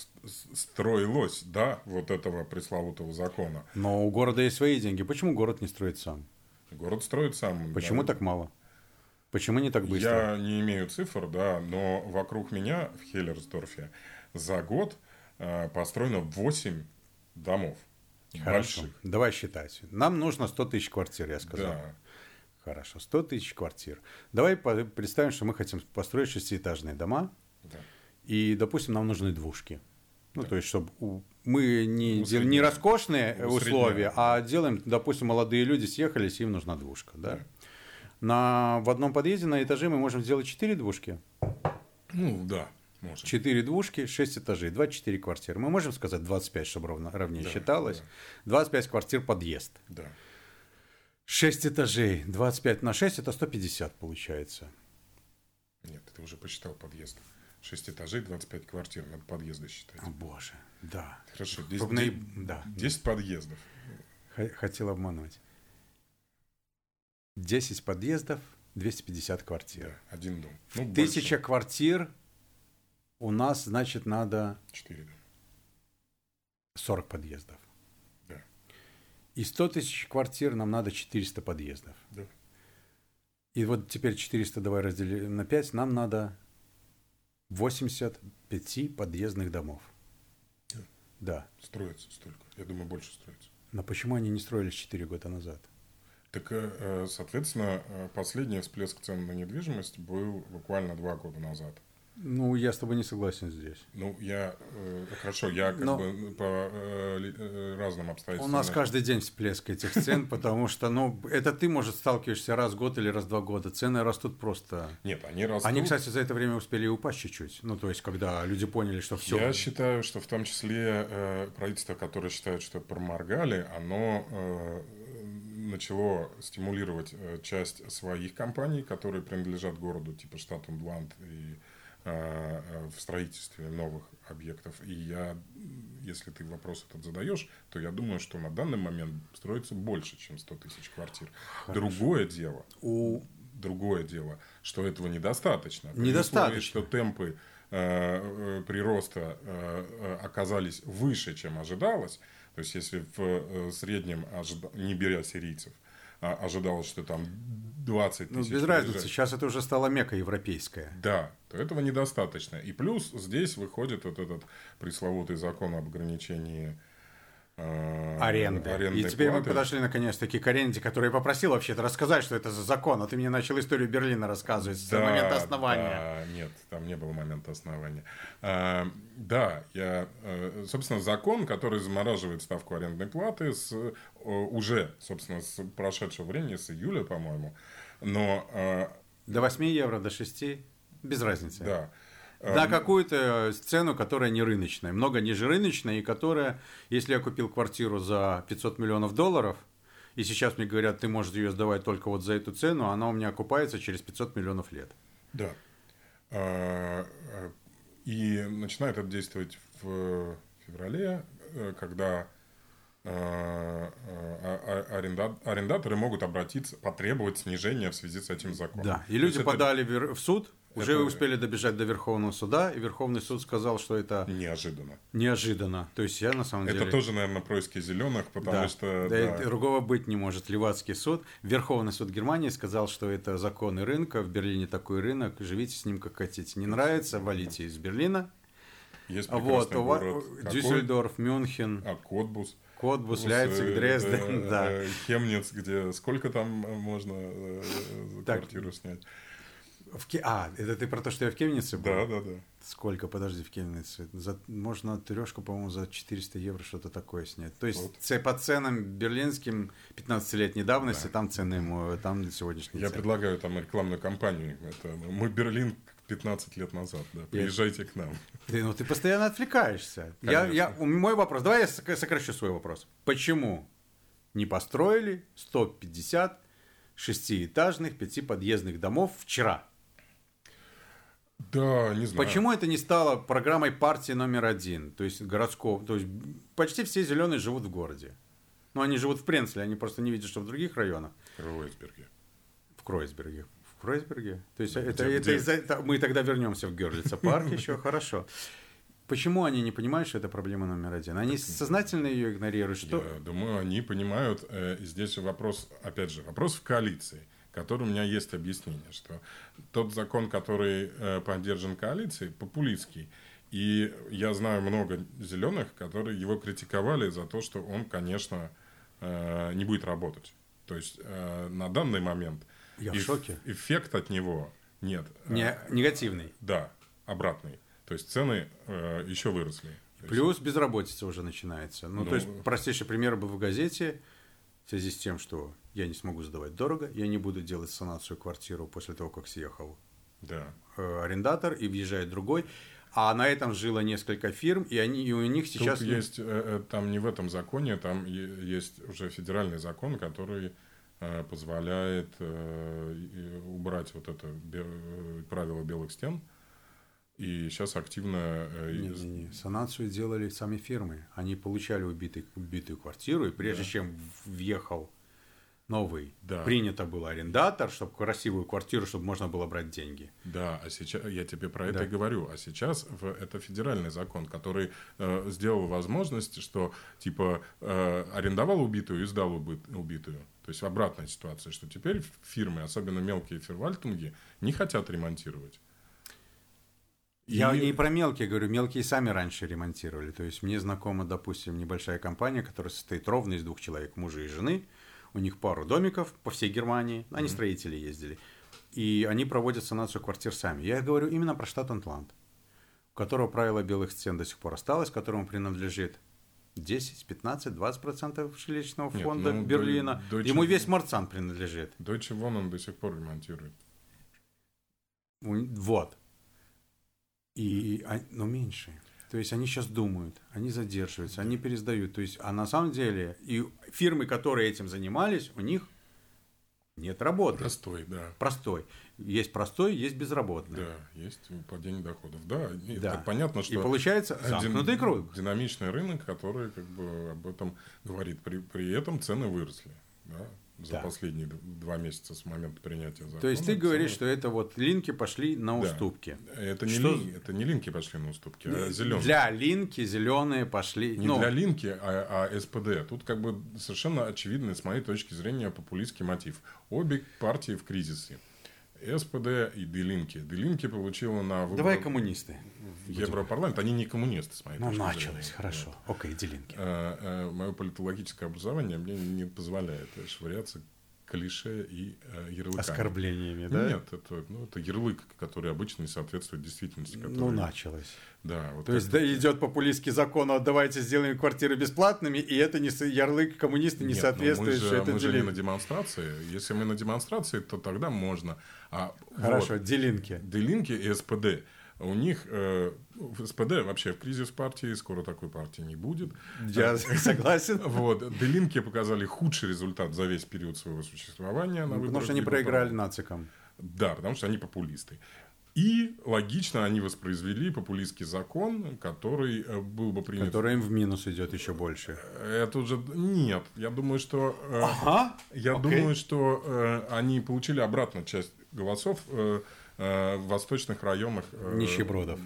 строилось, да, вот этого пресловутого закона. Но у города есть свои деньги. Почему город не строит сам? Город строит сам. Почему да. так мало? Почему не так быстро? Я не имею цифр, да, но вокруг меня в Хеллерсдорфе за год э, построено 8 домов. Хорошо. Больших. Давай считать. Нам нужно 100 тысяч квартир, я сказал. Да. Хорошо, 100 тысяч квартир. Давай представим, что мы хотим построить шестиэтажные дома. Да. И, допустим, нам нужны двушки. Ну, да. то есть, чтобы мы не, не роскошные условия, а делаем, допустим, молодые люди съехались, им нужна двушка. Да? Да. На, в одном подъезде на этаже мы можем сделать 4 двушки. Ну, да. Можем. 4 двушки, 6 этажей, 24 квартиры. Мы можем сказать 25, чтобы ровно, ровнее да, считалось. Да. 25 квартир подъезд. Да. 6 этажей, 25 на 6 это 150 получается. Нет, ты уже посчитал подъезд. 6 этажей, 25 квартир, надо подъезды считать. О боже, да. Хорошо, 10, Ровно... 10, да. 10 подъездов. Хотел обмануть. 10 подъездов, 250 квартир. Да, один дом. Ну, Тысяча больше. квартир у нас, значит, надо... 4 дома. 40 подъездов. Да. И 100 тысяч квартир нам надо 400 подъездов. Да. И вот теперь 400 давай разделим на 5, нам надо 85 подъездных домов. Да. Да. Строится столько. Я думаю, больше строится. Но почему они не строились 4 года назад? Так, э, соответственно, э, последний всплеск цен на недвижимость был буквально два года назад. Ну, я с тобой не согласен здесь. Ну, я... Э, хорошо, я как Но... бы по э, э, разным обстоятельствам... У нас каждый день всплеск этих цен, потому что, ну, это ты, может, сталкиваешься раз в год или раз в два года. Цены растут просто... Нет, они растут... Они, кстати, за это время успели упасть чуть-чуть. Ну, то есть, когда люди поняли, что все... Я считаю, что в том числе э, правительство, которое считает, что проморгали, оно начало стимулировать э, часть своих компаний, которые принадлежат городу, типа штату Блант и Э, э, в строительстве новых объектов. И я, если ты вопрос этот задаешь, то я думаю, что на данный момент строится больше, чем 100 тысяч квартир. Хорошо. Другое дело, У... другое дело, что этого недостаточно. Недостаточно. что темпы э, прироста э, оказались выше, чем ожидалось, то есть если в э, среднем, не беря сирийцев, а, ожидалось, что там 20 ну, тысяч. Ну, без разницы, сейчас это уже стало мека европейская. Да, то этого недостаточно. И плюс здесь выходит вот этот пресловутый закон об ограничении Э, аренды. И теперь платы. мы подошли наконец-таки к аренде, которая попросил вообще-то рассказать, что это за закон, а ты мне начал историю Берлина рассказывать с момента основания. Да, нет, там не было момента основания. А, да, я, э, собственно, закон, который замораживает ставку арендной платы с, уже, собственно, с прошедшего времени, с июля, по-моему, но... До 8 евро, до 6, без разницы. Да. На эм, какую-то цену, которая не рыночная, много ниже рыночной, и которая, если я купил квартиру за 500 миллионов долларов, и сейчас мне говорят, ты можешь ее сдавать только вот за эту цену, она у меня окупается через 500 миллионов лет. Да. А, а, и начинает это действовать в феврале, э, когда а, арендаторы могут обратиться, потребовать снижения в связи с этим законом. Да, и люди подали это... в суд, уже это... успели добежать до Верховного суда, и Верховный суд сказал, что это... Неожиданно. Неожиданно. То есть я на самом деле... Это тоже, наверное, происки зеленых, потому да. что... Да, да. Другого быть не может. Ливадский суд. Верховный суд Германии сказал, что это законы рынка. В Берлине такой рынок. Живите с ним как хотите. Не нравится, валите из Берлина. Есть вот, город. Дюссельдорф, Мюнхен. А Котбус. Котбус, Ляйпциг, Дрезден, э, да. Хемниц, где сколько там можно э, квартиру снять? В Ке... А, это ты про то, что я в Кемнице был? Да, да, да. Сколько, подожди, в Кемнице? За... Можно трешку, по-моему, за 400 евро что-то такое снять. То есть вот. по ценам берлинским 15-летней давности, да. там цены, там для сегодняшней Я цены. предлагаю там рекламную кампанию. Это мы Берлин 15 лет назад, да. Приезжайте я... к нам. Ты, ну, ты постоянно отвлекаешься. Я, я, мой вопрос, давай я сокращу свой вопрос. Почему не построили 150 шестиэтажных пятиподъездных домов вчера? Да, не знаю. Почему это не стало программой партии номер один, то есть городского, то есть почти все зеленые живут в городе. Но они живут в Пренцеле, они просто не видят, что в других районах. В Кройсберге. В Кройсберге. В Кройсберге. То есть где, это, где? это, это мы тогда вернемся в Герлица парк еще, хорошо. Почему они не понимают, что это проблема номер один? Они сознательно ее игнорируют? Что... Я думаю, они понимают. Э, здесь вопрос, опять же, вопрос в коалиции который у меня есть объяснение, что тот закон, который э, поддержан коалицией, популистский. И я знаю много зеленых, которые его критиковали за то, что он, конечно, э, не будет работать. То есть э, на данный момент я эф- в шоке. эффект от него нет. Не, негативный. Да, обратный. То есть цены э, еще выросли. Плюс безработица уже начинается. Ну, ну, то есть простейший пример был в газете в связи с тем, что я не смогу сдавать дорого, я не буду делать санацию квартиру после того, как съехал да. Э, арендатор и въезжает другой. А на этом жило несколько фирм, и, они, и у них сейчас... Тут есть, э, э, там не в этом законе, там есть уже федеральный закон, который позволяет убрать вот это правило белых стен. И сейчас активно... Не, не, не. Санацию делали сами фирмы. Они получали убитый, убитую квартиру, и прежде да. чем въехал новый. Да. Принято было арендатор, чтобы красивую квартиру, чтобы можно было брать деньги. Да, а сейчас я тебе про это да. и говорю. А сейчас в, это федеральный закон, который э, сделал возможность, что типа э, арендовал убитую и сдал убитую. То есть обратная ситуация, что теперь фирмы, особенно мелкие фервальтинги, не хотят ремонтировать. Я и... не про мелкие говорю, мелкие сами раньше ремонтировали. То есть мне знакома, допустим, небольшая компания, которая состоит ровно из двух человек, мужа и жены, у них пару домиков по всей Германии, они mm-hmm. строители ездили. и они проводят санацию квартир сами. Я говорю именно про штат Антланд, у которого правило белых стен до сих пор осталось, которому принадлежит 10, 15, 20 процентов жилищного фонда ну, Берлина. Deutsche- Ему весь Марцан принадлежит. Deutsche Wohnen до сих пор ремонтирует. Вот. И, а- но меньше. То есть они сейчас думают, они задерживаются, они пересдают. То есть, а на самом деле, и фирмы, которые этим занимались, у них нет работы. Простой, да. Простой. Есть простой, есть безработный. Да, есть падение доходов. Да, и Да. это понятно, И что получается дин- замкнутый круг. динамичный рынок, который как бы об этом говорит. При, при этом цены выросли да, за Да. последние два месяца с момента принятия закона. То есть ты говоришь, что это вот линки пошли на Да. уступки. это не, что- лин- это не линки пошли на уступки, а зеленые. Для линки зеленые пошли. Не ну, для линки, а, а СПД. Тут как бы совершенно очевидный, с моей точки зрения, популистский мотив. Обе партии в кризисе. СПД и Делинки. Делинки получила на выборах Давай коммунисты. в Европарламент. Они не коммунисты, с моей Ну, началось, зрения. хорошо. Окей, делинки. Мое политологическое образование мне не позволяет э, швыряться клише и э, ярлыками. Оскорблениями, да? Нет, это, ну, это ярлык, который обычно не соответствует действительности. Ну, который- началось. Да, вот То есть да, идет популистский закон, а давайте сделаем квартиры бесплатными, и это не ярлык коммунисты не Нет, ну, соответствует, мы что же, это мы же не на демонстрации. Если мы на демонстрации, то тогда можно. А Хорошо, вот, делинки. Делинки и СПД. У них э, СПД вообще в кризис партии, скоро такой партии не будет. Я согласен. Вот, Делинки показали худший результат за весь период своего существования. на Ну, Потому что они проиграли нацикам. Да, потому что они популисты. И логично они воспроизвели популистский закон, который э, был бы принят. Который им в минус идет еще больше. Это уже нет. Я думаю, что э, Ага. я Окей. думаю, что э, они получили обратно часть голосов э, э, в восточных районах. э, Нищебродов.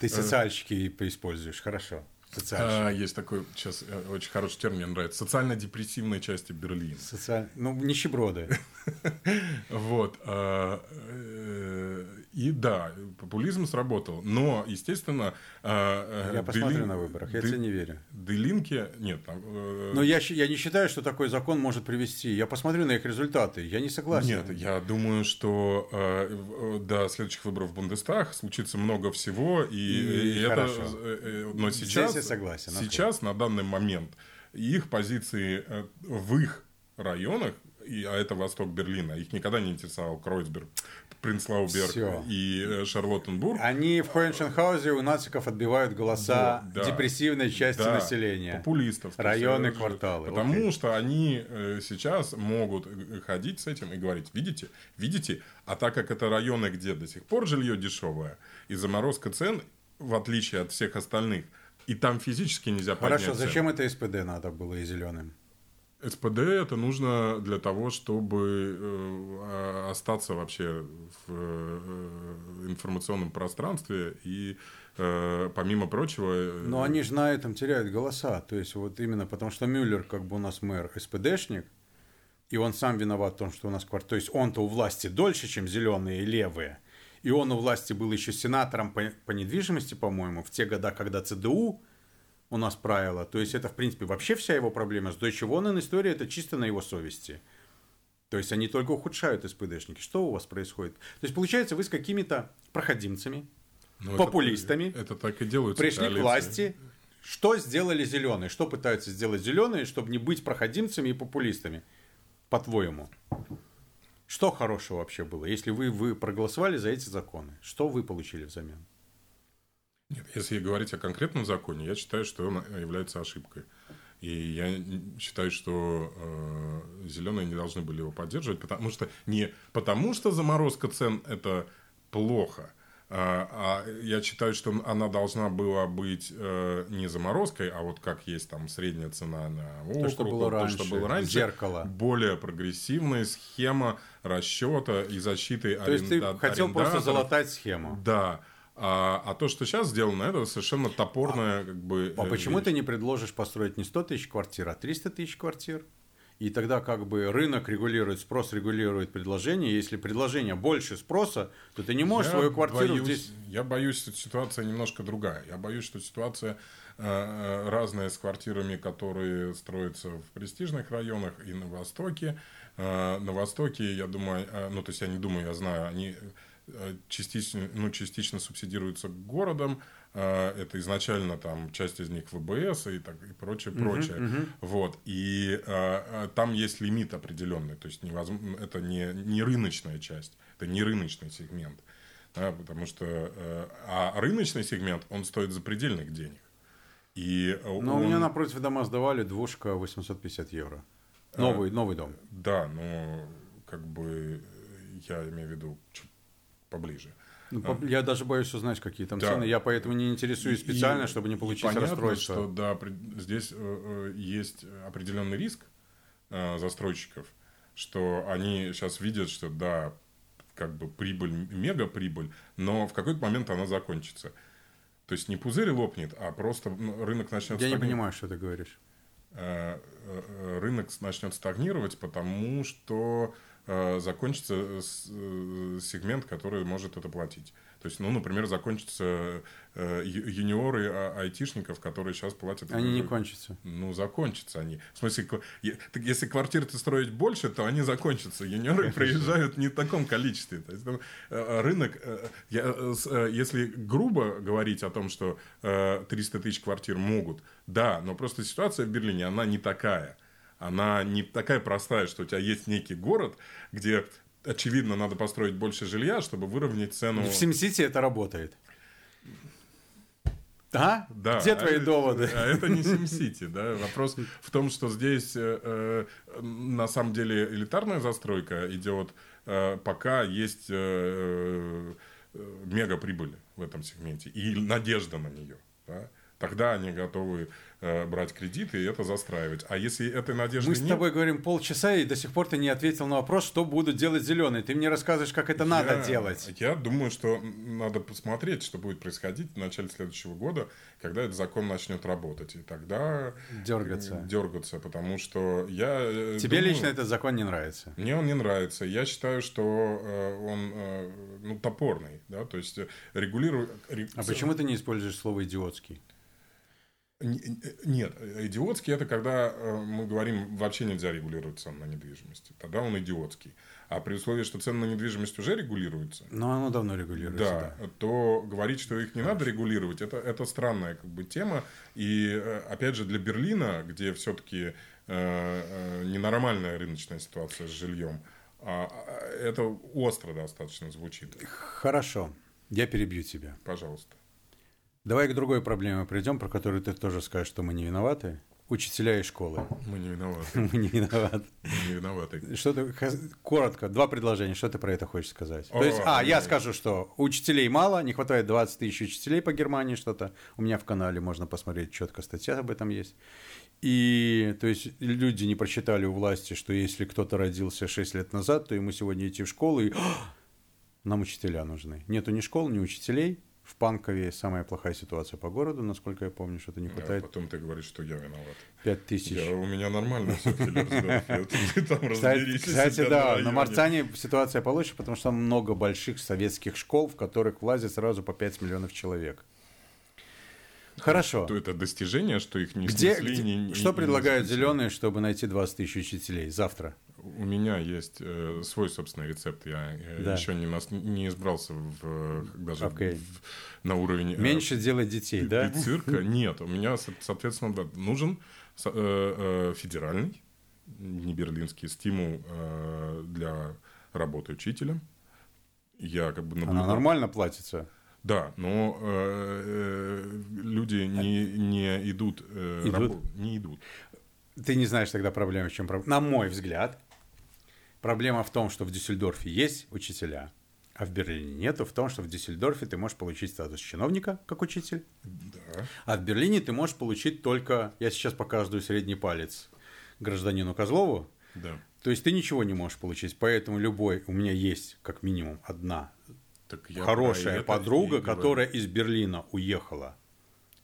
Ты социальщики используешь. Хорошо. А, есть такой сейчас очень хороший термин мне нравится. Социально-депрессивной части Берлина. Социаль- Ну, нищеброды. Вот. Э, И да, популизм сработал. Но, естественно... а, э, Я посмотрю Делин- на выборах, я Де- тебе не верю. Делинки... Нет, там... э, Но я, я не считаю, что такой закон может привести. Я посмотрю на их результаты. Я не согласен. Нет, я думаю, что э, до следующих выборов в Бундестаг случится много всего, и, И и это, хорошо. э, э, но Здесь сейчас, я согласен, сейчас на данный момент их позиции э, в их районах, и, а это восток Берлина, их никогда не интересовал Кройцберг, Принцлауберг Всё. и э, Шарлоттенбург. Они в Хоеншенхаузе у нациков отбивают голоса да. депрессивной части Да, населения. Популистов. Районы, э, кварталы, Потому окей. что они э, сейчас могут ходить с этим и говорить, видите, видите, а так как это районы, где до сих пор жилье дешевое, и заморозка цен, в отличие от всех остальных, и там физически нельзя поднять Хорошо, зачем это СПД надо было и зеленым? СПД это нужно для того, чтобы э, остаться вообще в э, информационном пространстве и э, помимо прочего. э, Но они же на этом теряют голоса. То есть вот именно потому, что Мюллер, как бы у нас мэр, СПДшник, и он сам виноват в том, что у нас квартал... То есть он-то у власти дольше, чем зеленые и левые. И он у власти был еще сенатором по, по недвижимости, по-моему, в те года, когда ЦДУ у нас правило. То есть это, в принципе, вообще вся его проблема. С Deutsche Wohnen история, это чисто на его совести. То есть они только ухудшают СПДшники. Что у вас происходит? То есть получается, вы с какими-то проходимцами, ну, это- популистами Это, так и делают. пришли к власти. Что сделали зеленые? Что пытаются сделать зеленые, чтобы не быть проходимцами и популистами? По-твоему? Что хорошего вообще было, если вы, вы проголосовали за эти законы? Что вы получили взамен? Нет, если говорить о конкретном законе, я считаю, что он является ошибкой. И я считаю, что э, зеленые не должны были его поддерживать, потому что не потому, что заморозка цен это плохо, а, а я считаю, что она должна была быть э, не заморозкой, а вот как есть там средняя цена на округ, что было то, раньше, что было раньше, зеркало. более прогрессивная схема расчета и защиты То есть ты хотел просто залатать схему. Да. А, а то, что сейчас сделано, это совершенно топорное, как бы. А э, почему вещь. ты не предложишь построить не 100 тысяч квартир, а 300 тысяч квартир? И тогда как бы рынок регулирует, спрос регулирует предложение. Если предложение больше спроса, то ты не можешь Я свою квартиру боюсь- здесь... Я боюсь, что ситуация немножко другая. Я боюсь, что ситуация э, э, разная с квартирами, которые строятся в престижных районах и на Востоке. э, на Востоке, я думаю, э, ну, то есть я не думаю, я знаю, они частично, ну, частично субсидируются городом, это изначально там часть из них ВБС и так и прочее, прочее. Uh-huh, uh-huh. Вот. И а, там есть лимит определенный. То есть невозможно, это не, не рыночная часть, это не рыночный сегмент. Да, потому что а рыночный сегмент, он стоит запредельных денег. И Но он... у меня напротив дома сдавали двушка 850 евро. Новый, а, новый дом. Да, но как бы я имею в виду чуть поближе. Ну, а. Я даже боюсь узнать, какие там да. цены. Я поэтому не интересуюсь специально, и, чтобы не получить понятно, расстройство. что да, здесь э, э, есть определенный риск э, застройщиков, что они сейчас видят, что да, как бы прибыль, мега прибыль, но в какой-то момент она закончится. То есть не пузырь лопнет, а просто ну, рынок начнет... Я стагни... не понимаю, что ты говоришь. Рынок начнет стагнировать, потому что закончится сегмент, который может это платить. То есть, ну, например, закончатся э, юниоры а, айтишников, которые сейчас платят... Они не кончатся. Ну, закончатся они. В смысле, если квартиры-то строить больше, то они закончатся. Юниоры приезжают не в таком количестве. То есть, ну, рынок... Если грубо говорить о том, что 300 тысяч квартир могут, да, но просто ситуация в Берлине, она не такая она не такая простая, что у тебя есть некий город, где очевидно, надо построить больше жилья, чтобы выровнять цену. В SimCity это работает. А? Да. Где твои а, доводы? А это не SimCity, да. Вопрос в том, что здесь э, э, на самом деле элитарная застройка идет, э, пока есть э, э, мега прибыль в этом сегменте и надежда на нее. Да? Тогда они готовы брать кредиты и это застраивать. А если этой надежды Мы с тобой говорим полчаса, и до сих пор ты не ответил на вопрос, что будут делать зеленые. Ты мне рассказываешь, как это я, надо делать. Я думаю, что надо посмотреть, что будет происходить в начале следующего года, когда этот закон начнет работать. И тогда дергаться. Дергаться, потому что я... Э, Тебе думаю, лично этот закон не нравится? Мне он не нравится. Я считаю, что э, он ну, топорный. Да? То есть регулирует... А почему ты не используешь слово «идиотский»? Нет, идиотский это когда э, мы говорим, вообще нельзя регулировать цены на недвижимость. Тогда он идиотский. А при условии, что цены на недвижимость уже регулируются. Но оно давно регулируется. Да, да. то говорить, что их не Хорошо. надо регулировать, это, это странная как бы, тема. И э, опять же, для Берлина, где все-таки э, э, ненормальная рыночная ситуация с жильем, а, а, это остро достаточно звучит. Хорошо, я перебью тебя. Пожалуйста. Давай к другой проблеме придем, про которую ты тоже скажешь, что мы не виноваты. Учителя и школы. Мы не виноваты. Мы не виноваты. Мы не виноваты. Что ты, коротко, два предложения, что ты про это хочешь сказать? О, То есть, а, я скажу, что учителей мало, не хватает 20 тысяч учителей по Германии что-то. У меня в канале можно посмотреть, четко статья об этом есть. И, то есть, люди не прочитали у власти, что если кто-то родился 6 лет назад, то ему сегодня идти в школу и нам учителя нужны. Нету ни школ, ни учителей, в Панкове самая плохая ситуация по городу, насколько я помню, что-то не хватает. Да, потом ты говоришь, что я виноват. Пять тысяч. Я, у меня нормально все Ты там разберись. Кстати, да, на Марцане ситуация получше, потому что там много больших советских школ, в которых влазит сразу по 5 миллионов человек. Хорошо. То это достижение, что их не где, снесли, где, не, Что не, предлагают не зеленые, чтобы найти 20 тысяч учителей завтра? У меня есть э, свой собственный рецепт. Я э, да. еще не, нас, не избрался в, даже okay. в, на уровень... Э, Меньше делать детей, да? Цирка. Нет, у меня, соответственно, нужен э, э, федеральный, не берлинский, стимул э, для работы учителя. Я как бы наблюдаю... Она нормально платится? Да, но э, э, люди не, не идут, э, идут? Раб... не идут. Ты не знаешь тогда проблемы, в чем проблема. На мой взгляд, проблема в том, что в Дюссельдорфе есть учителя, а в Берлине нету. В том, что в Дюссельдорфе ты можешь получить статус чиновника как учитель, да. а в Берлине ты можешь получить только, я сейчас показываю средний палец гражданину Козлову, да. то есть ты ничего не можешь получить, поэтому любой, у меня есть как минимум одна так я хорошая подруга, которая из Берлина уехала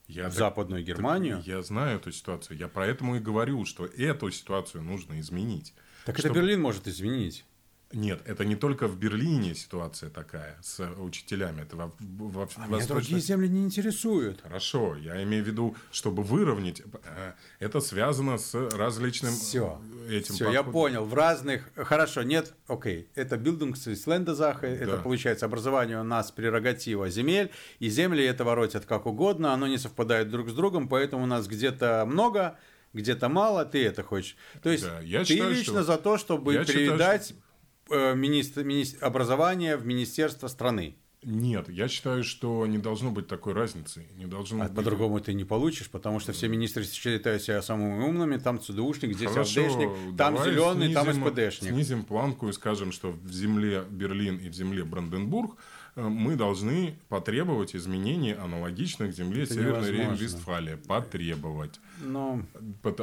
я в так, Западную Германию. Так, я знаю эту ситуацию. Я про поэтому и говорю, что эту ситуацию нужно изменить. Так чтобы... это Берлин может изменить. Нет, это не только в Берлине ситуация такая с учителями. Это во, во, а во меня другие земли не интересуют. Хорошо, я имею в виду, чтобы выровнять, э, это связано с различным Все, этим Все, я понял. В разных... Хорошо, нет, окей. Это Bildungsländessache, да. это получается образование у нас прерогатива земель, и земли это воротят как угодно, оно не совпадает друг с другом, поэтому у нас где-то много, где-то мало, ты это хочешь. То есть да, я ты считаю, лично что... за то, чтобы я передать считаю, что... Э, министр, министр, образование в министерство страны. Нет, я считаю, что не должно быть такой разницы. Не должно а быть... по-другому ты не получишь, потому что все министры считают себя самыми умными, там ЦДУшник, здесь РДшник, там зеленый, там СПДшник. Снизим планку и скажем, что в земле Берлин и в земле Бранденбург мы должны потребовать изменений аналогичных земле Это Северной Рейн-Вестфалия. Потребовать. Но...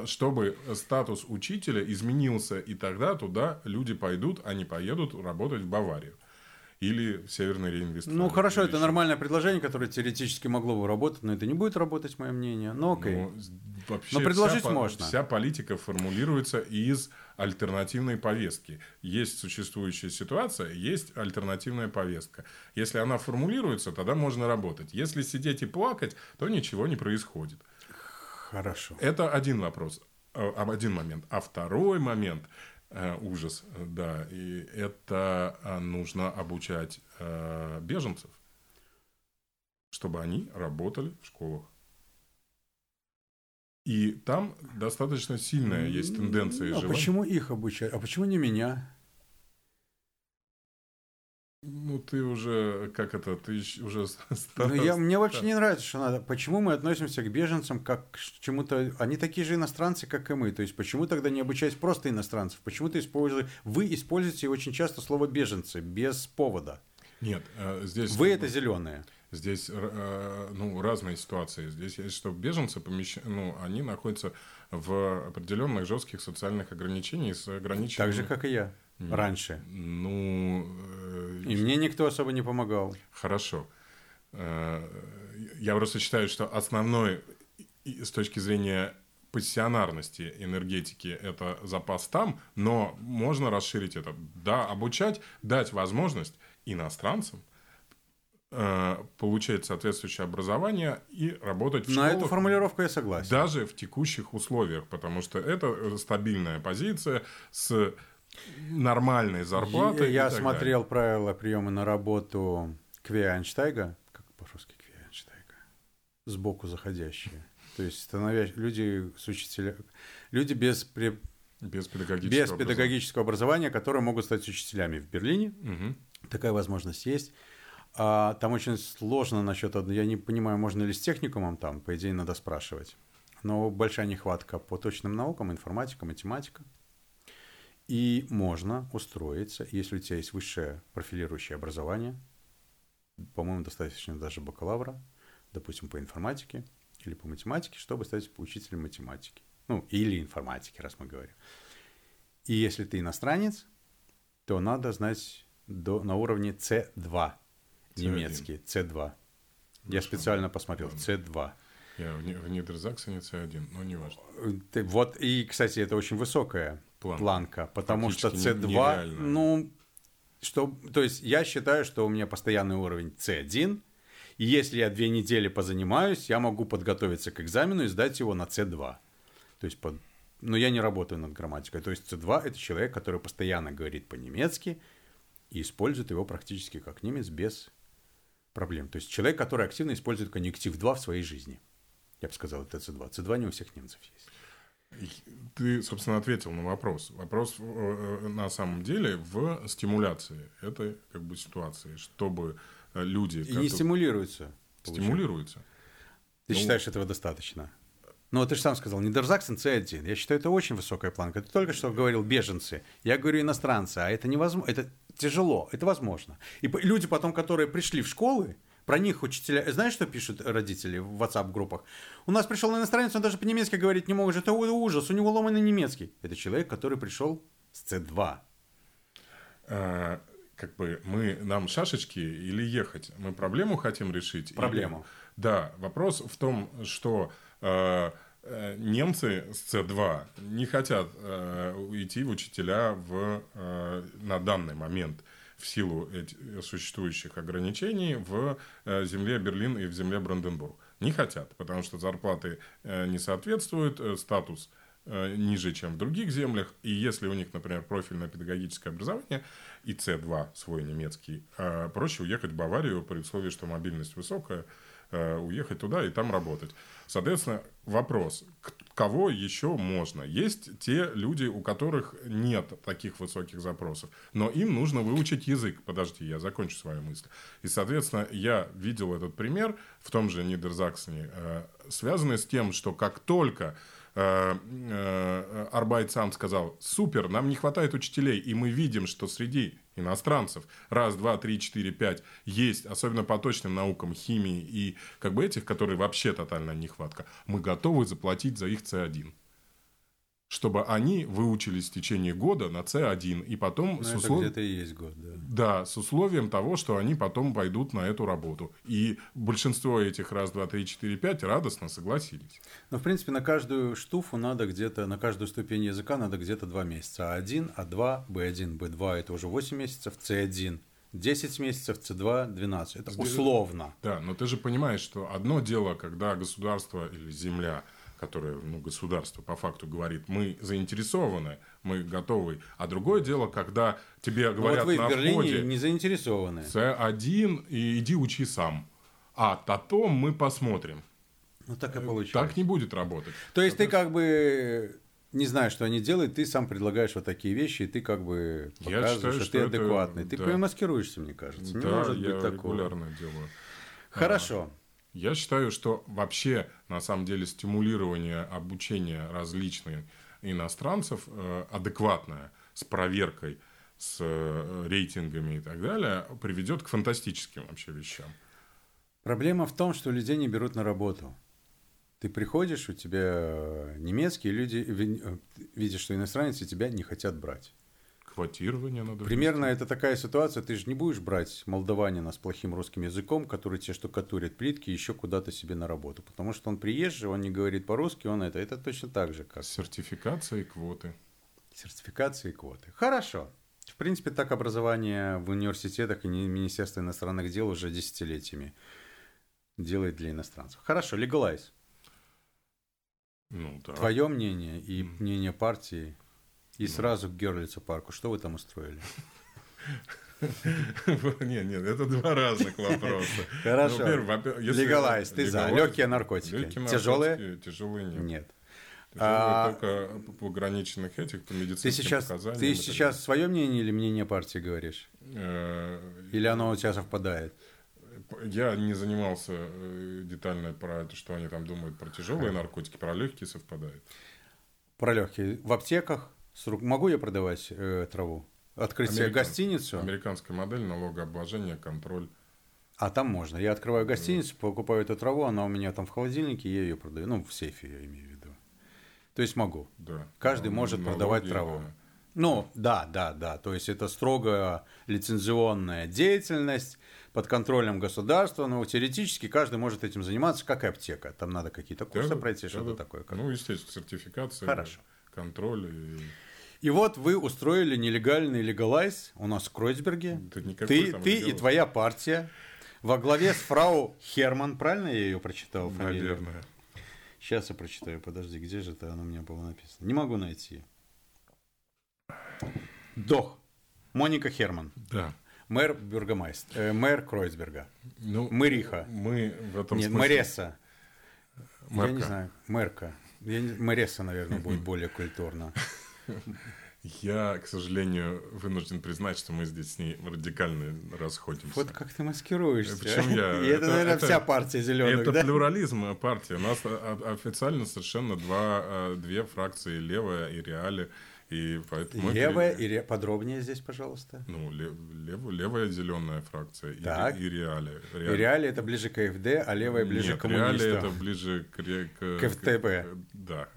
Чтобы статус учителя изменился, и тогда туда люди пойдут, а не поедут работать в Баварию или Северный рейн Ну, хорошо, это еще. нормальное предложение, которое теоретически могло бы работать, но это не будет работать, мое мнение. Но окей. Но, вообще но предложить вся, можно. Вся политика формулируется из альтернативной повестки. Есть существующая ситуация, есть альтернативная повестка. Если она формулируется, тогда можно работать. Если сидеть и плакать, то ничего не происходит. Хорошо. Это один вопрос, э, один момент. А второй момент – Э, ужас, да. И это а, нужно обучать э, беженцев, чтобы они работали в школах. И там достаточно сильная есть тенденция. А почему их обучать? А почему не меня? Ну, ты уже, как это, ты уже стар... Ну, я, мне вообще не нравится, что надо. Почему мы относимся к беженцам как к чему-то... Они такие же иностранцы, как и мы. То есть, почему тогда не обучать просто иностранцев? Почему ты используешь... Вы используете очень часто слово «беженцы» без повода. Нет, э, здесь... Вы это зеленые. Здесь э, ну, разные ситуации. Здесь есть, что беженцы, помещ... ну, они находятся в определенных жестких социальных ограничениях с ограниченными... Так же, как и я раньше. Ну... Э, и мне никто особо не помогал. Хорошо. Э, я просто считаю, что основной с точки зрения пассионарности энергетики это запас там, но можно расширить это. Да, обучать, дать возможность иностранцам э, получать соответствующее образование и работать в На эту формулировку я согласен. Даже в текущих условиях, потому что это стабильная позиция с нормальной зарплаты. Я, я смотрел далее. правила приема на работу Квианштайга, как по-русски Квианштайга, сбоку заходящие. То есть становясь, люди с учителя, люди без, при, без, педагогического, без образования. педагогического образования, которые могут стать учителями в Берлине. Угу. Такая возможность есть. А, там очень сложно насчет одного. Я не понимаю, можно ли с техникумом там, по идее, надо спрашивать. Но большая нехватка по точным наукам, информатика, математика. И можно устроиться, если у тебя есть высшее профилирующее образование, по-моему, достаточно даже бакалавра, допустим, по информатике или по математике, чтобы стать учителем математики. Ну, или информатики, раз мы говорим. И если ты иностранец, то надо знать до, на уровне C2 C1. Немецкий, C2. Ну, Я специально посмотрел, C2. Я в, Нидерзаксене C1, но не важно. Вот, и, кстати, это очень высокая планка, планка потому что C2, ну, что, то есть я считаю, что у меня постоянный уровень C1, и если я две недели позанимаюсь, я могу подготовиться к экзамену и сдать его на C2. То есть, под... но я не работаю над грамматикой. То есть C2 это человек, который постоянно говорит по-немецки и использует его практически как немец без проблем. То есть человек, который активно использует конъюнктив 2 в своей жизни. Я бы сказал, это C2. C2 не у всех немцев есть. Ты, собственно, ответил на вопрос. Вопрос э, э, на самом деле в стимуляции этой как бы ситуации, чтобы э, люди... И не стимулируются. Стимулируются. Ты ну, считаешь, этого достаточно? Ну, ты же сам сказал, Нидерзаксен C1. Я считаю, это очень высокая планка. Ты только что говорил беженцы. Я говорю иностранцы. А это невозможно. Это тяжело. Это возможно. И люди потом, которые пришли в школы, про них учителя... Знаешь, что пишут родители в WhatsApp-группах? У нас пришел на иностранец, он даже по-немецки говорить не может. Это ужас, у него ломанный немецкий. Это человек, который пришел с C2. А, как бы мы, нам шашечки или ехать? Мы проблему хотим решить? Проблему. Или... Да, вопрос в том, что... Э, немцы с С2 не хотят э, уйти в учителя в, э, на данный момент в силу этих существующих ограничений в э, земле Берлин и в земле Бранденбург. Не хотят, потому что зарплаты э, не соответствуют, э, статус э, ниже, чем в других землях. И если у них, например, профильное педагогическое образование и С2 свой немецкий, э, проще уехать в Баварию при условии, что мобильность высокая, э, уехать туда и там работать. Соответственно, вопрос, кого еще можно? Есть те люди, у которых нет таких высоких запросов, но им нужно выучить язык. Подожди, я закончу свою мысль. И, соответственно, я видел этот пример в том же Нидерзаксене, э, связанный с тем, что как только Э, э, Арбайт сам сказал, супер, нам не хватает учителей, и мы видим, что среди иностранцев. Раз, два, три, четыре, пять есть, особенно по точным наукам, химии и как бы этих, которые вообще тотальная нехватка, мы готовы заплатить за их С1 чтобы они выучились в течение года на C1, и потом... Ну, с услов... где-то и есть год, да. Да, с условием того, что они потом пойдут на эту работу. И большинство этих раз, два, три, четыре, пять радостно согласились. Ну, в принципе, на каждую штуфу надо где-то, на каждую ступень языка надо где-то два месяца. А1, А2, Б1, Б2 – это уже 8 месяцев, С1 10 месяцев, С2 12. Это условно. Да, но ты же понимаешь, что одно дело, когда государство или земля – которое ну, государство по факту говорит, мы заинтересованы, мы готовы. А другое дело, когда тебе говорят вот вы на в Берлине входе, не заинтересованы. С1 и иди учи сам. А потом мы посмотрим. Ну так и получилось. Так не будет работать. То есть ты как бы не знаешь, что они делают, ты сам предлагаешь вот такие вещи, и ты как бы показываешь, считаю, что, что ты адекватный. Это... Ты да. маскируешься, мне кажется. Не да, может я быть такого. регулярно делаю. Хорошо. Я считаю, что вообще, на самом деле, стимулирование обучения различных иностранцев э, адекватное, с проверкой, с э, рейтингами и так далее, приведет к фантастическим вообще вещам. Проблема в том, что людей не берут на работу. Ты приходишь, у тебя немецкие люди, э, видишь, что иностранцы тебя не хотят брать квотирование надо. Примерно вести. это такая ситуация. Ты же не будешь брать молдаванина с плохим русским языком, который тебе штукатурит плитки еще куда-то себе на работу. Потому что он приезжий, он не говорит по-русски, он это. Это точно так же, как... Сертификация и квоты. Сертификация и квоты. Хорошо. В принципе, так образование в университетах и Министерство иностранных дел уже десятилетиями делает для иностранцев. Хорошо, легалайз. Ну, да. Твое мнение и мнение партии – и ну. сразу к Герлица парку. Что вы там устроили? Нет, нет, это два разных вопроса. Хорошо. Легалайз, ты за. Легкие наркотики. Тяжелые? Тяжелые нет. Нет. А... Только по ограниченных этих, по медицинским ты сейчас, показаниям. Ты сейчас свое мнение или мнение партии говоришь? Э, или оно у тебя совпадает? Я не занимался э, детально про это, что они там думают про тяжелые наркотики, про легкие совпадает. Про легкие. В аптеках? Могу я продавать э, траву? Открыть себе гостиницу? Американская модель налогообложения, контроль. А там можно. Я открываю гостиницу, покупаю эту траву, она у меня там в холодильнике, я ее продаю. Ну, в сейфе я имею в виду. То есть могу. Да. Каждый ну, может налоги, продавать траву. Да. Ну, да, да, да. То есть это строго лицензионная деятельность под контролем государства, но теоретически каждый может этим заниматься, как и аптека. Там надо какие-то курсы да, пройти, да, что-то да. такое. Как... Ну, естественно, сертификация. Хорошо. Контроль и и вот вы устроили нелегальный легалайз у нас в Кройцберге. Ты, ты и твоя партия во главе с фрау Херман, правильно я ее прочитал? Фамилию? Наверное. Сейчас я прочитаю, подожди, где же это оно у меня было написано? Не могу найти. Дох. Моника Херман. Да. Мэр Бюргомайст. Э, мэр Кройцберга. Ну, Мэриха. Мы в этом Нет, смысле... Мэресса. Я не знаю. Мэрка. Я не... Наверное, будет более культурно. Я, к сожалению, вынужден признать, что мы здесь с ней радикально расходимся. Вот как ты маскируешься. Почему я? И это, это наверное, это, вся партия зеленых. Это да? плюрализм партии. У нас официально совершенно два, а, две фракции левая и реали. И поэтому левая и ре... подробнее здесь, пожалуйста. Ну, лев... лев... левая зеленая фракция так. и, и реали. реали. И реали это ближе к АФД, а левая ближе Нет, к коммунистам. реали это ближе к, к, к ФТБ. К... Да,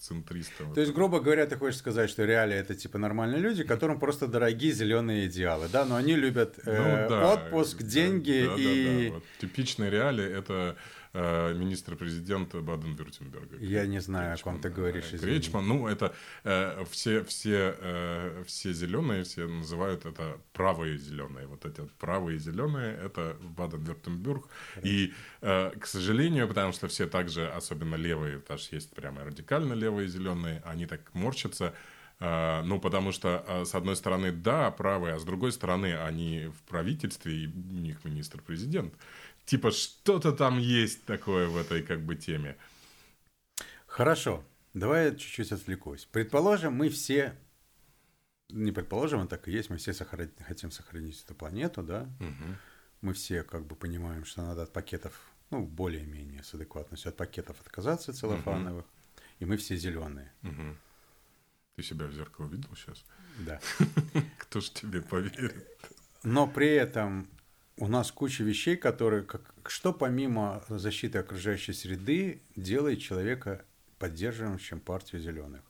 центристов. То есть, грубо говоря, ты хочешь сказать, что реалии это типа нормальные люди, которым просто дорогие зеленые идеалы, да, но они любят э, ну, да, отпуск, деньги да, и... Да, да, Вот. Типичные реалии это э, министр-президент Баден-Вюртемберга. Я не знаю, Кречман, о ком ты говоришь. Извини. Кречман, ну это э, все, все, э, все зеленые, все называют это правые зеленые. Вот эти правые зеленые, это Баден-Вюртемберг. И, э, к сожалению, потому что все также, особенно левые, потому что есть прямо радикально левые зеленые, они так морщатся, ну, потому что, с одной стороны, да, правые, а с другой стороны, они в правительстве, и у них министр-президент. Типа, что-то там есть такое в этой как бы теме. Хорошо, давай я чуть-чуть отвлекусь. Предположим, мы все, не предположим, а так и есть, мы все сохранить, хотим сохранить эту планету, да? Угу. Мы все как бы понимаем, что надо от пакетов, ну, более-менее с адекватностью от пакетов отказаться целлофановых, угу. и мы все зеленые. Угу. Ты себя в зеркало видел сейчас? Да. Кто ж тебе поверит? Но при этом у нас куча вещей, которые, как, что помимо защиты окружающей среды делает человека поддерживающим партию зеленых?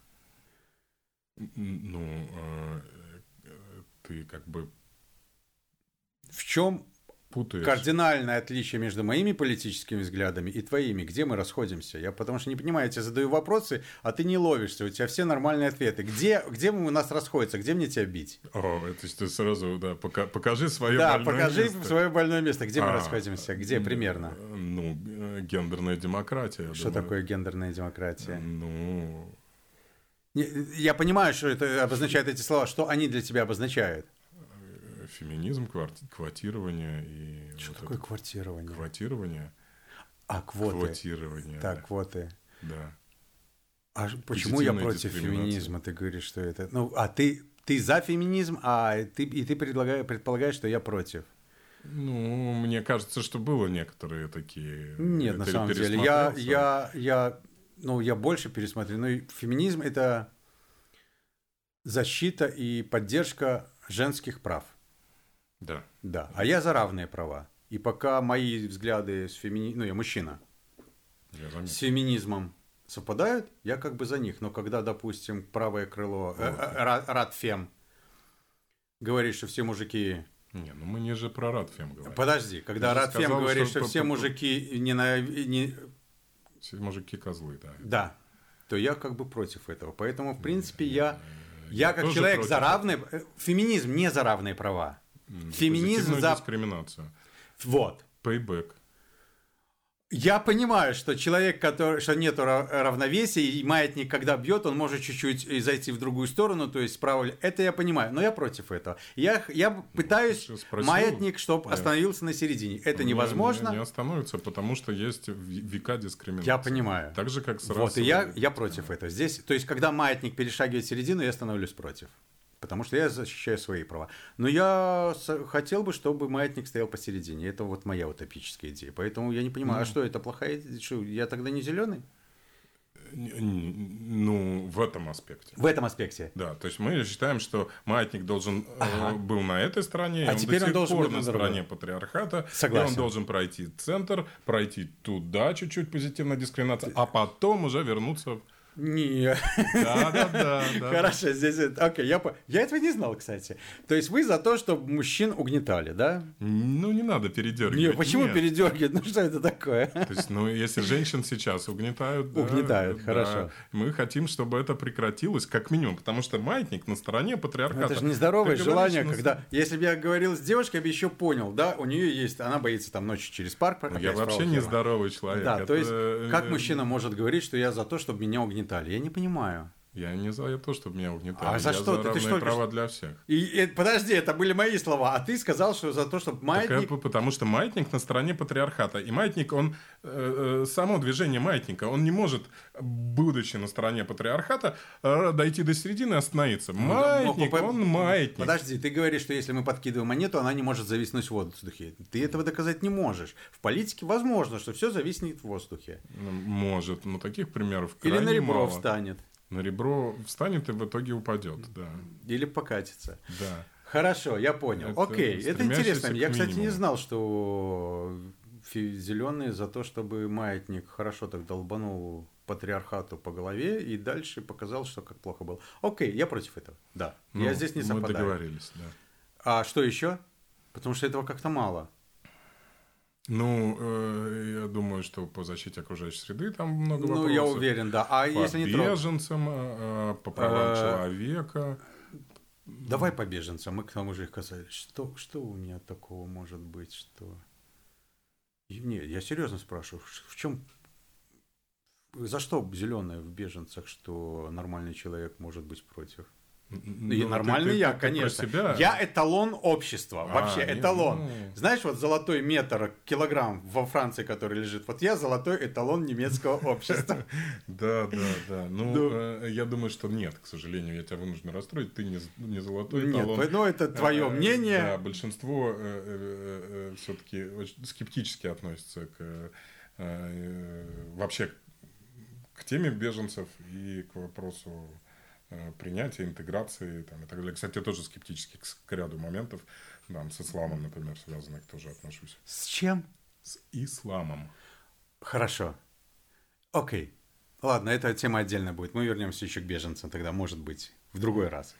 Ну, э, ты как бы... В чем путаешь. Кардинальное отличие между моими политическими взглядами и твоими. Где мы расходимся? Я потому что не понимаю, я тебе задаю вопросы, а ты не ловишься. У тебя все нормальные ответы. Где, где мы у нас расходятся? Где мне тебя бить? О, это ты сразу, да, пока, покажи свое да, больное покажи место. свое больное место. Где а, мы расходимся? Где примерно? Ну, гендерная демократия. Что думаю. такое гендерная демократия? Ну... Я понимаю, что это обозначает эти слова. Что они для тебя обозначают? Феминизм, квотирование и... Что вот такое квотирование? Квотирование. А, квоты. Квотирование. Так, да. квоты. Да. А почему я против феминизма? Ты говоришь, что это... Ну, а ты, ты за феминизм, а ты, и ты предлагаешь, предполагаешь, что я против. Ну, мне кажется, что было некоторые такие... Нет, на самом деле. Я, я, я, ну, я больше пересмотрю. Ну, феминизм – это защита и поддержка женских прав. Да. Да. А я за равные права. И пока мои взгляды с фемини... ну я мужчина, я с феминизмом совпадают, я как бы за них. Но когда, допустим, правое крыло, э, э, Радфем говорит, что все мужики не, ну мы не же про Радфем говорим. Подожди, когда Радфем сказал, говорит, что, что все мужики не на... Не... Все мужики козлы, да. Да, то я как бы против этого. Поэтому, в принципе, я, я, я как человек за равные... Э, феминизм не за равные права. Феминизм за... дискриминацию. Вот. Payback. Я понимаю, что человек, который, что нет равновесия, и маятник, когда бьет, он может чуть-чуть зайти в другую сторону, то есть справа. Это я понимаю, но я против этого. Я, я пытаюсь спросил, маятник, чтобы остановился на середине. Это не, невозможно. Не, не остановится, потому что есть века дискриминации. Я понимаю. Так же, как с Вот, и я, я против этого. Здесь, то есть, когда маятник перешагивает середину, я становлюсь против потому что я защищаю свои права. Но я хотел бы, чтобы маятник стоял посередине. Это вот моя утопическая идея. Поэтому я не понимаю, а ну, а что это плохая идея? Что, я тогда не зеленый? Ну, в этом аспекте. В этом аспекте. Да, то есть мы считаем, что маятник должен э, ага. был на этой стороне, а теперь он, он должен быть на стороне патриархата, Согласен. и он должен пройти центр, пройти туда чуть-чуть позитивная дискриминация, а потом уже вернуться не. Да, да, да. Хорошо, здесь... Окей, я, я этого не знал, кстати. То есть вы за то, чтобы мужчин угнетали, да? Ну, не надо передергивать. Не, почему Нет. передергивать? Ну, что это такое? То есть, ну, если женщин сейчас угнетают... Угнетают, да, хорошо. мы хотим, чтобы это прекратилось, как минимум, потому что маятник на стороне патриархата. Это же нездоровое Ты желание, говоришь, когда... Если бы я говорил с девушкой, я бы еще понял, да, у нее есть... Она боится там ночью через парк. Ну, я вообще нездоровый человек. Да, это... то есть, как мужчина может говорить, что я за то, чтобы меня угнетали? Я не понимаю. Я не за то, чтобы меня угнетали. А за я что? За ты, ты что права для всех. И, и, подожди, это были мои слова. А ты сказал, что за то, чтобы маятник... Так, потому что маятник на стороне патриархата. И маятник, он... Э, э, само движение маятника, он не может, будучи на стороне патриархата, э, дойти до середины и остановиться. Ну маятник, ну, он маятник. Подожди, ты говоришь, что если мы подкидываем монету, она не может зависнуть в воздухе. Ты этого доказать не можешь. В политике возможно, что все зависнет в воздухе. Может, но таких примеров Или на ребро мало. встанет на ребро встанет и в итоге упадет, да. Или покатится. Да. Хорошо, я понял. Это Окей, это интересно. Я, кстати, не знал, что зеленые за то, чтобы маятник хорошо так долбанул патриархату по голове и дальше показал, что как плохо было. Окей, я против этого. Да. Ну, я здесь не совпадаю. Мы договорились, да. А что еще? Потому что этого как-то мало. Ну, э, я думаю, что по защите окружающей среды там много вопросов. Ну, я уверен, да. А по если не беженцам, э, по правам Э, человека. Давай по беженцам, мы к тому же их касались. Что, что у меня такого может быть, что... И- Не, я серьезно спрашиваю, в чем... За что зеленое в беженцах, что нормальный человек может быть против? Ну, И нормальный ты- я, конечно. себя. Я эталон общества, А, вообще не, эталон. ну. Знаешь, вот золотой метр, килограмм во Франции, который лежит, вот я золотой эталон немецкого общества. Да, да, да. Ну, Ну. э, я думаю, что нет, к сожалению, я тебя вынужден расстроить. Ты не, золотой Нет, эталон. ну это твое Э, мнение. Да, большинство все-таки скептически относится к э, э, вообще к теме беженцев и к вопросу э, принятия, интеграции там, и так далее. Кстати, я тоже скептически к, ряду моментов, там, с исламом, например, связанных тоже отношусь. С чем? С исламом. Хорошо. Окей. Ладно, эта тема отдельно будет. Мы вернемся еще к беженцам тогда, может быть, в другой раз.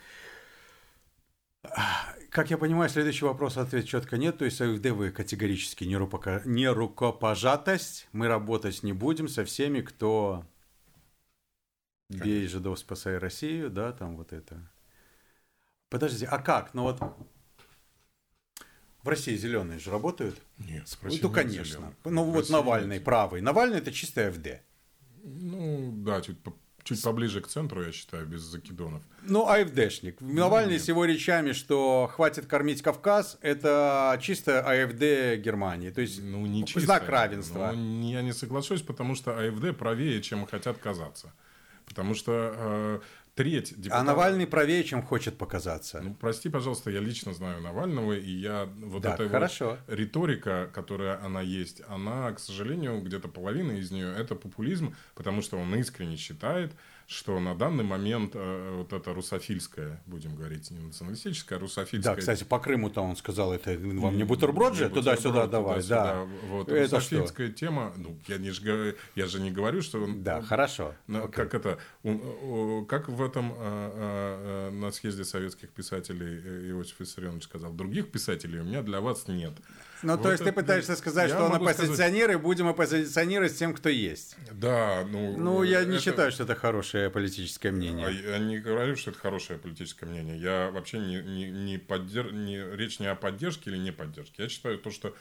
Как я понимаю, следующий вопрос ответ четко нет. То есть АФД вы категорически не рукопожатость. Мы работать не будем со всеми, кто бей жидов, спасай Россию, да, там вот это. Подождите, а как? Ну вот в России зеленые же работают? Нет, Ну, конечно. Ну, вот Навальный правый. Навальный это чистый АФД. Ну, да, чуть, по- чуть поближе к центру, я считаю, без закидонов. Ну, АФДшник. Навальный нет. с его речами, что хватит кормить Кавказ, это чисто АФД Германии. То есть Ну, не чисто. знак равенства. Ну, я не соглашусь, потому что АФД правее, чем хотят казаться. Потому что э, треть депутатов... А Навальный правее, чем хочет показаться. Ну, прости, пожалуйста, я лично знаю Навального, и я вот Да, эта вот хорошо. риторика, которая она есть, она, к сожалению, где-то половина из нее это популизм, потому что он искренне считает, что на данный момент э, вот это русофильская, будем говорить, не националистическая, а русофильская Да, кстати, по Крыму-то он сказал, это вам не бутерброд же, туда-сюда давай, да. Вот, Это русофильская тема, ну, я, не ж я же не говорю, что... он- Да, хорошо. на- Окей. как это, как в этом а, а, а, на съезде советских писателей э, Иосиф Виссарионович сказал, других писателей у меня для вас нет. Ну, Вот то есть ты это- пытаешься сказать, что он могу сказать- оппозиционер, и будем оппозиционировать с тем, кто есть. Да, ну... Ну, я не это- считаю, что это хорошее политическое мнение. А Я не говорю, что это хорошее политическое мнение. Я вообще не, не, не поддер... не, речь не о поддержке или не поддержке. Я считаю, то, что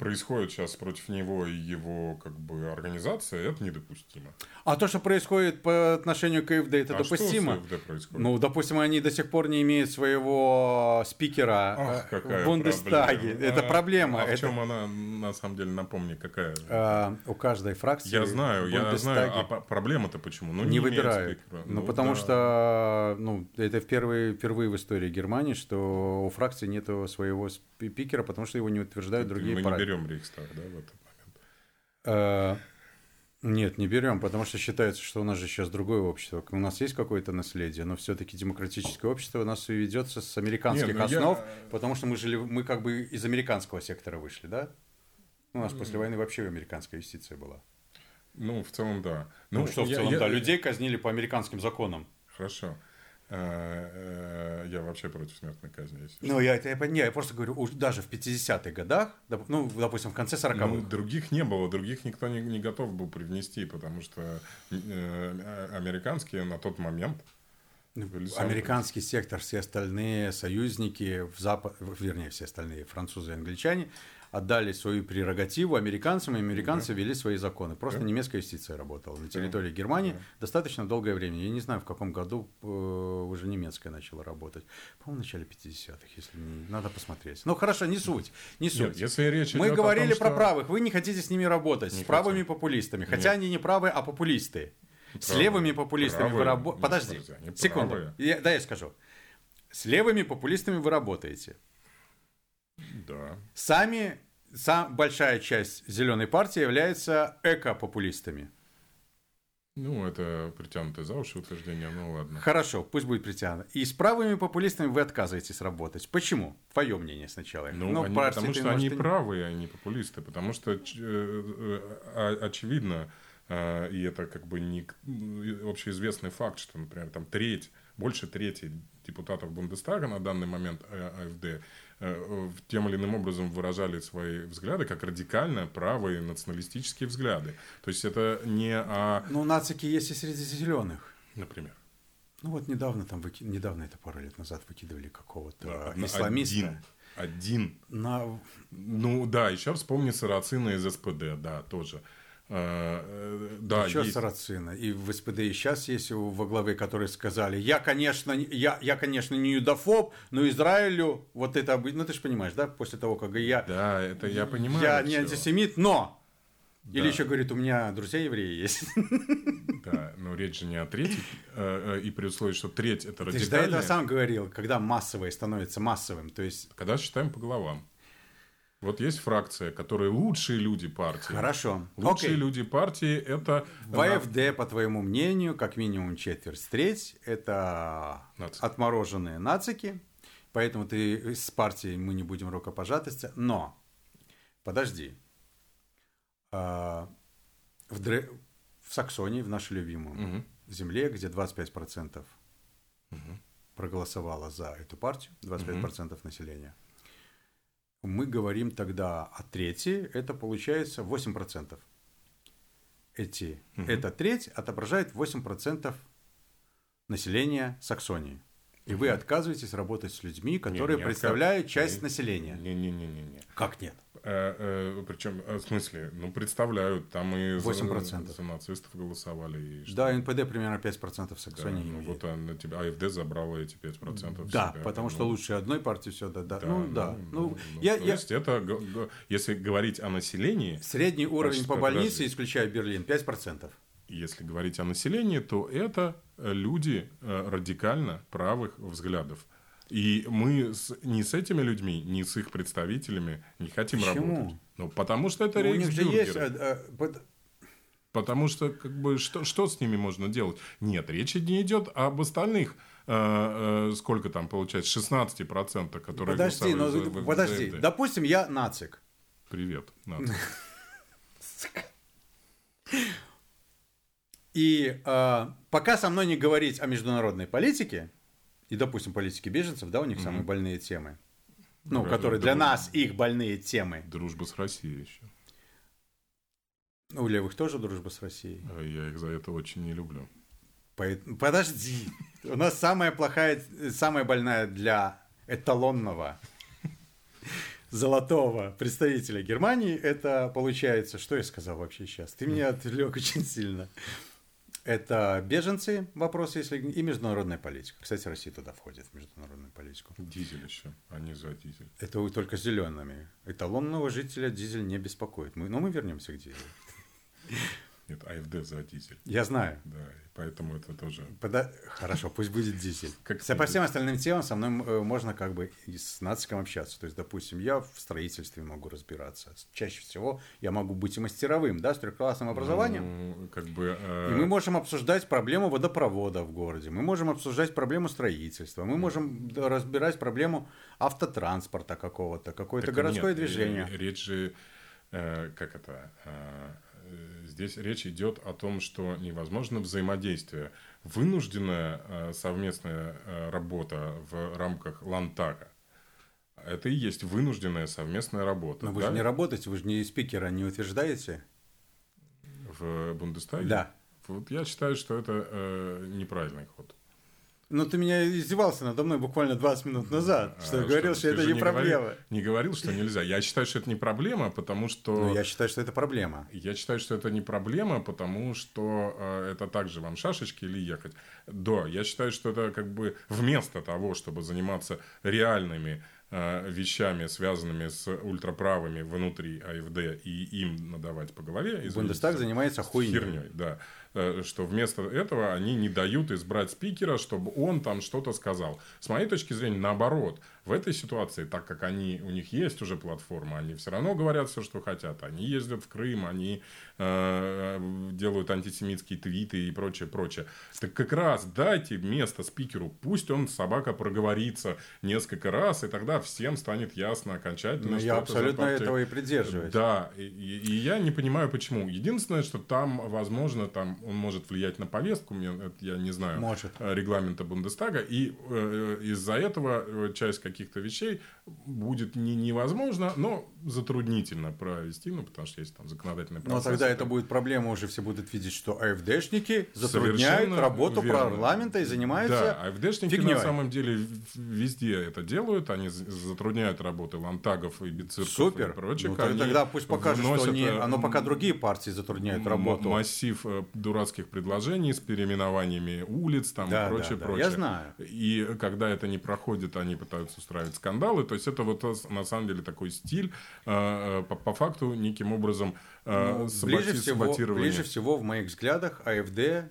происходит сейчас против него и его как бы организации, это недопустимо. А то, что происходит по отношению к АФД, это а допустимо? что с АФД происходит? Ну, допустим, они до сих пор не имеют своего спикера Ах, э, какая в Бундестаге. проблема. Это А, проблема. А в Это, чем она, на самом деле, напомни, какая? э, у каждой фракции я знаю, я знаю. А проблема-то почему? Ну, не, имеет выбирают. спикера. Ну, потому да. что ну, это впервые, впервые в истории Германии, что у фракции нет своего спикера, потому что его не утверждают другие не партии. Берем Рейхстаг, да, в этот момент? Э, Нет, не берем, потому что считается, что у нас же сейчас другое общество. У нас есть какое-то наследие, но все-таки демократическое общество у нас и ведется с американских Не, ну я- основ, потому что мы жили, мы как бы из американского сектора вышли, да? У нас после войны вообще американская юстиция была. Ну, в целом, да. Ну, что в я- целом, я- да, людей казнили по американским законам. Хорошо. Э, э, Я вообще против смертной казни. если Ну, я это я, не, я просто говорю, уж даже в 50-х годах, ну, допустим, в конце 40-х. Ну, других не было, других никто не, не готов был привнести, потому что э, э, американские на тот момент Ну, Американский сектор, все остальные союзники, в запад, вернее, все остальные французы и англичане отдали свою прерогативу американцам, и американцы ввели свои законы. Просто немецкая юстиция работала на территории Германии достаточно долгое время. Я не знаю, в каком году э, уже немецкая начала работать. По-моему, в начале 50-х, если не... Надо посмотреть. Ну, хорошо, не суть. Не суть. Нет, если речь Мы говорили том, про что- правых. Вы не хотите с ними работать, Не с правыми хотим. популистами. Хотя они не правые, а популисты. С Правые. левыми популистами вы Правые. работаете. Нет, Подожди, секунду. Я- да, я скажу. С левыми популистами вы работаете. Да. Сами, сам, большая часть зеленой партии является эко-популистами. Ну, это притянутое за уши утверждение, ну ладно. Хорошо, пусть будет притянуто. И с правыми популистами вы отказываетесь работать. Почему? Твое мнение сначала. Ну, они- партии потому что может, они не- правые, а не популисты. Потому что э, э, о- очевидно, э, и это как бы не общеизвестный факт, что, например, там треть, больше трети депутатов Бундестага на данный момент АФД тем или иным образом выражали свои взгляды как радикально правые националистические взгляды. То есть это не о... Ну, нацики есть и среди зеленых. Например. Ну вот недавно там выки... недавно это пару лет назад выкидывали какого-то да, исламиста. Один, один. На... Ну да, еще вспомни Сарацина из СПД, да, тоже. Э, э, да, Еще есть. Сарацина. И в СПД и сейчас есть во главе, которые сказали, я, конечно, я, я, конечно, не юдофоб, но Израилю вот это... Ну, ты же понимаешь, да, после того, как я... Да, это я понимаю. Я не антисемит, но... Да. Или еще говорит, у меня друзья евреи есть. Да, но речь же не о трети, э, и при условии, что треть это радикальное... Ты же до этого сам говорил, когда массовое становится массовым, то есть... Когда считаем по головам. Вот есть фракция, которые лучшие люди партии. Хорошо. Лучшие Окей. люди партии это... В АФД, по твоему мнению, как минимум четверть, треть это Нацики. отмороженные нацики. Поэтому ты с партией мы не будем рукопожатости. Но, подожди. А, в, Дре... в Саксонии, в нашей любимой угу. земле, где 25% угу. проголосовало за эту партию, 25% угу. населения – мы говорим тогда о трети, это получается 8%. Эти, угу. Эта треть отображает 8% населения Саксонии. И вы отказываетесь работать с людьми, которые не, не представляют отказ... часть не, населения. Не-не-не. Как нет? Э, э, причем, э, в смысле, ну, представляют, там и 8%. За, за нацистов голосовали. И что? Да, НПД примерно 5% в Саксонии. Да, ну, вот а, на тебя, АФД забрала эти 5%. Да, себя, потому ну, что лучше одной партии все, да, да. да ну, да. Ну, ну, ну, я, то я... есть это, если говорить о населении... Средний уровень по больнице, исключая Берлин, 5%. Если говорить о населении, то это люди радикально правых взглядов. И мы с, не с этими людьми, не с их представителями не хотим Почему? работать. Ну, потому что это ну, рейхсбюргеры. А, а, потому что, как бы, что, что с ними можно делать? Нет, речь не идет об остальных э, э, сколько там получается, 16%, которые Подожди, но, за, подожди. За допустим, я нацик. Привет, нацик. И э, пока со мной не говорить о международной политике, и, допустим, политики беженцев, да, у них mm-hmm. самые больные темы. Ну, Друг, которые для нас их больные темы. Дружба с Россией еще. У левых тоже дружба с Россией. А я их за это очень не люблю. Подожди. У нас самая плохая, самая больная для эталонного золотого представителя Германии, это получается, что я сказал вообще сейчас? Ты меня отвлек очень сильно. Это беженцы, вопросы, если и международная политика. Кстати, Россия туда входит, в международную политику. Дизель еще, а не за дизель. Это только с зелеными. Эталонного жителя дизель не беспокоит. Мы, но мы вернемся к дизелю. Нет, АФД за дизель. Я знаю. Да, поэтому это тоже... Пода... Хорошо, пусть будет дизель. Как По всем остальным темам со мной э, можно как бы и с нациком общаться. То есть, допустим, я в строительстве могу разбираться. Чаще всего я могу быть и мастеровым, да, с трехклассным ну, образованием. Ну, как бы... Э... И мы можем обсуждать проблему водопровода в городе. Мы можем обсуждать проблему строительства. Мы можем разбирать проблему автотранспорта какого-то, какое-то городское нет, движение. Речь же... Э, как это... Э Здесь речь идет о том, что невозможно взаимодействие. Вынужденная э, совместная э, работа в рамках Лантага. Это и есть вынужденная совместная работа. Но вы да? же не работаете, вы же не спикера не утверждаете? В Бундестаге? Да. Вот я считаю, что это э, неправильный ход. Ну, ты меня издевался надо мной буквально 20 минут назад, а, что я говорил, что, что это не проблема. Говорил, не говорил, что нельзя. Я считаю, что это не проблема, потому что... Ну, я считаю, что это проблема. Я считаю, что это не проблема, потому что э, это также вам шашечки или ехать. Да, я считаю, что это как бы вместо того, чтобы заниматься реальными э, вещами, связанными с ультраправыми внутри АФД и им надавать по голове. Бундестаг занимается хуйней. Херней, да. Э, что вместо этого они не дают избрать спикера, чтобы он там что-то сказал. С моей точки зрения, наоборот, В этой ситуации, так как они, у них есть уже платформа, они все равно говорят все, что хотят. Они ездят в Крым, они э, делают антисемитские твиты и прочее, прочее. Так как раз дайте место спикеру, пусть он, собака, проговорится несколько раз, и тогда всем станет ясно окончательно. Ну, я абсолютно партия... этого и придерживаюсь. Да, и, и, и я не понимаю, почему. Единственное, что там, возможно, там он может влиять на повестку, я не знаю может. регламента Бундестага, и э, из-за этого э, часть каких-то вещей будет не невозможно, но затруднительно провести, ну, потому что есть там законодательный процесс. Но тогда это будет проблема, уже все будут видеть, что АФДшники затрудняют Совершенно работу верно. парламента и занимаются Да, АФДшники фигней. на самом деле везде это делают, они затрудняют работы лантагов и бицирков Супер. и прочих. Ну, тогда пусть покажут, что они, оно пока другие партии затрудняют работу. Массив э, дурацких предложений с переименованиями улиц там да, и прочее, да, да. прочее. Я знаю. И когда это не проходит, они пытаются устраивать скандалы. То есть это вот на самом деле такой стиль, э, э, по, по факту неким образом э, ну, ближе, всего, ближе всего в моих взглядах АФД,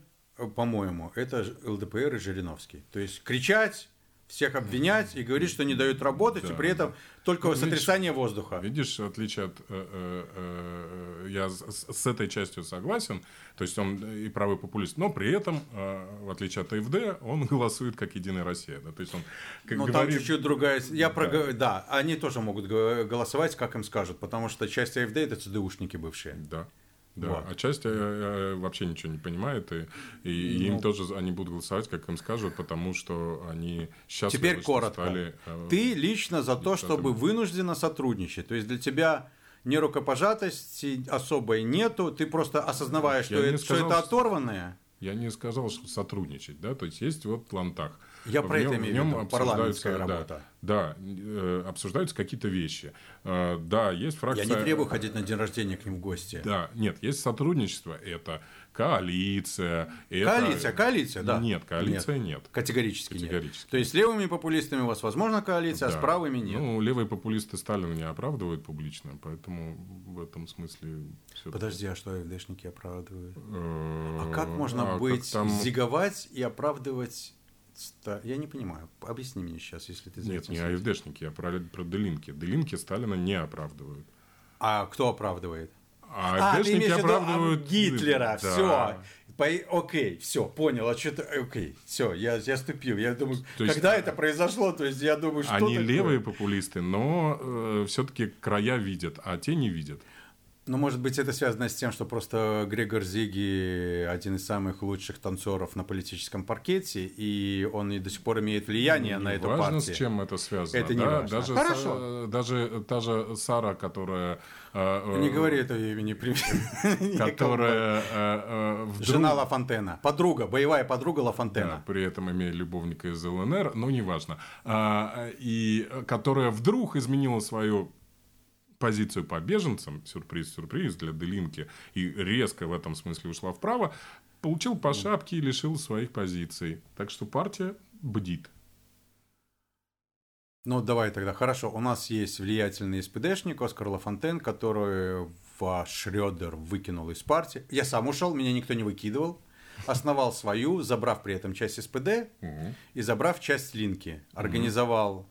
по-моему, это ЛДПР и Жириновский. То есть кричать всех обвинять и говорить, что не дают работать, да, и при этом только ну, сотрясание видишь, воздуха. Видишь, отличие от... Э, э, э, я с, с этой частью согласен, то есть он и правый популист, но при этом, э, в отличие от АФД, он голосует как Единая Россия. Да? То есть он как Но говорит... там чуть-чуть другая... Я да. Про... да, они тоже могут голосовать, как им скажут, потому что часть АФД это ЦДУшники бывшие. Да. Да, вот. а часть э, э, вообще ничего не понимает, и, и ну, им тоже они будут голосовать, как им скажут, потому что они сейчас Теперь коротко. Стали, э, Ты лично за то, чтобы вынужденно сотрудничать. То есть для тебя ни рукопожатости особой нету, ты просто осознаваешь, что, это, сказал, что это оторванное. Я не сказал, что сотрудничать, да, то есть есть вот Лантах. Я про это имею в виду, парламентская работа. Да, э, обсуждаются какие-то вещи. Э, да, есть фракция... Я не требую ходить на день рождения к ним в гости. Да, нет, есть сотрудничество, это коалиция. Это... Коалиция, коалиция, да. Нет, коалиция нет. нет. Категорически, Категорически нет. То есть с левыми популистами у вас возможно коалиция, да. а с правыми нет. Ну, левые популисты Сталина не оправдывают публично, поэтому в этом смысле... Подожди, а что АФДшники оправдывают? А как можно а быть, зиговать и оправдывать я не понимаю. Объясни мне сейчас, если ты Нет, не АФДшники, я про, про Делинки. Делинки Сталина не оправдывают. А кто оправдывает? А, а ты имеешь оправдывают... Гитлера, да. все. По... Окей, все, понял, а что-то, окей, все, я, я ступил. Я думаю, то есть, когда это произошло, то есть я думаю, что Они такое? левые популисты, но э, все-таки края видят, а те не видят. Ну, может быть, это связано с тем, что просто Грегор Зиги один из самых лучших танцоров на политическом паркете, и он и до сих пор имеет влияние ну, на эту важно, партию. с чем это связано. Это не да? важно. Даже, Хорошо. даже та же Сара, которая... Э, не говори это имени. Которая... Э, вдруг... Жена Ла Фонтена. Подруга, боевая подруга Ла Фонтена. Да, при этом имея любовника из ЛНР, но неважно. А, и которая вдруг изменила свою позицию по беженцам, сюрприз-сюрприз для Делинки, и резко в этом смысле ушла вправо, получил по шапке и лишил своих позиций. Так что партия бдит. Ну, давай тогда. Хорошо. У нас есть влиятельный СПДшник Оскар Лафонтен, который ваш Шрёдер выкинул из партии. Я сам ушел, меня никто не выкидывал. Основал свою, забрав при этом часть СПД угу. и забрав часть Линки. Организовал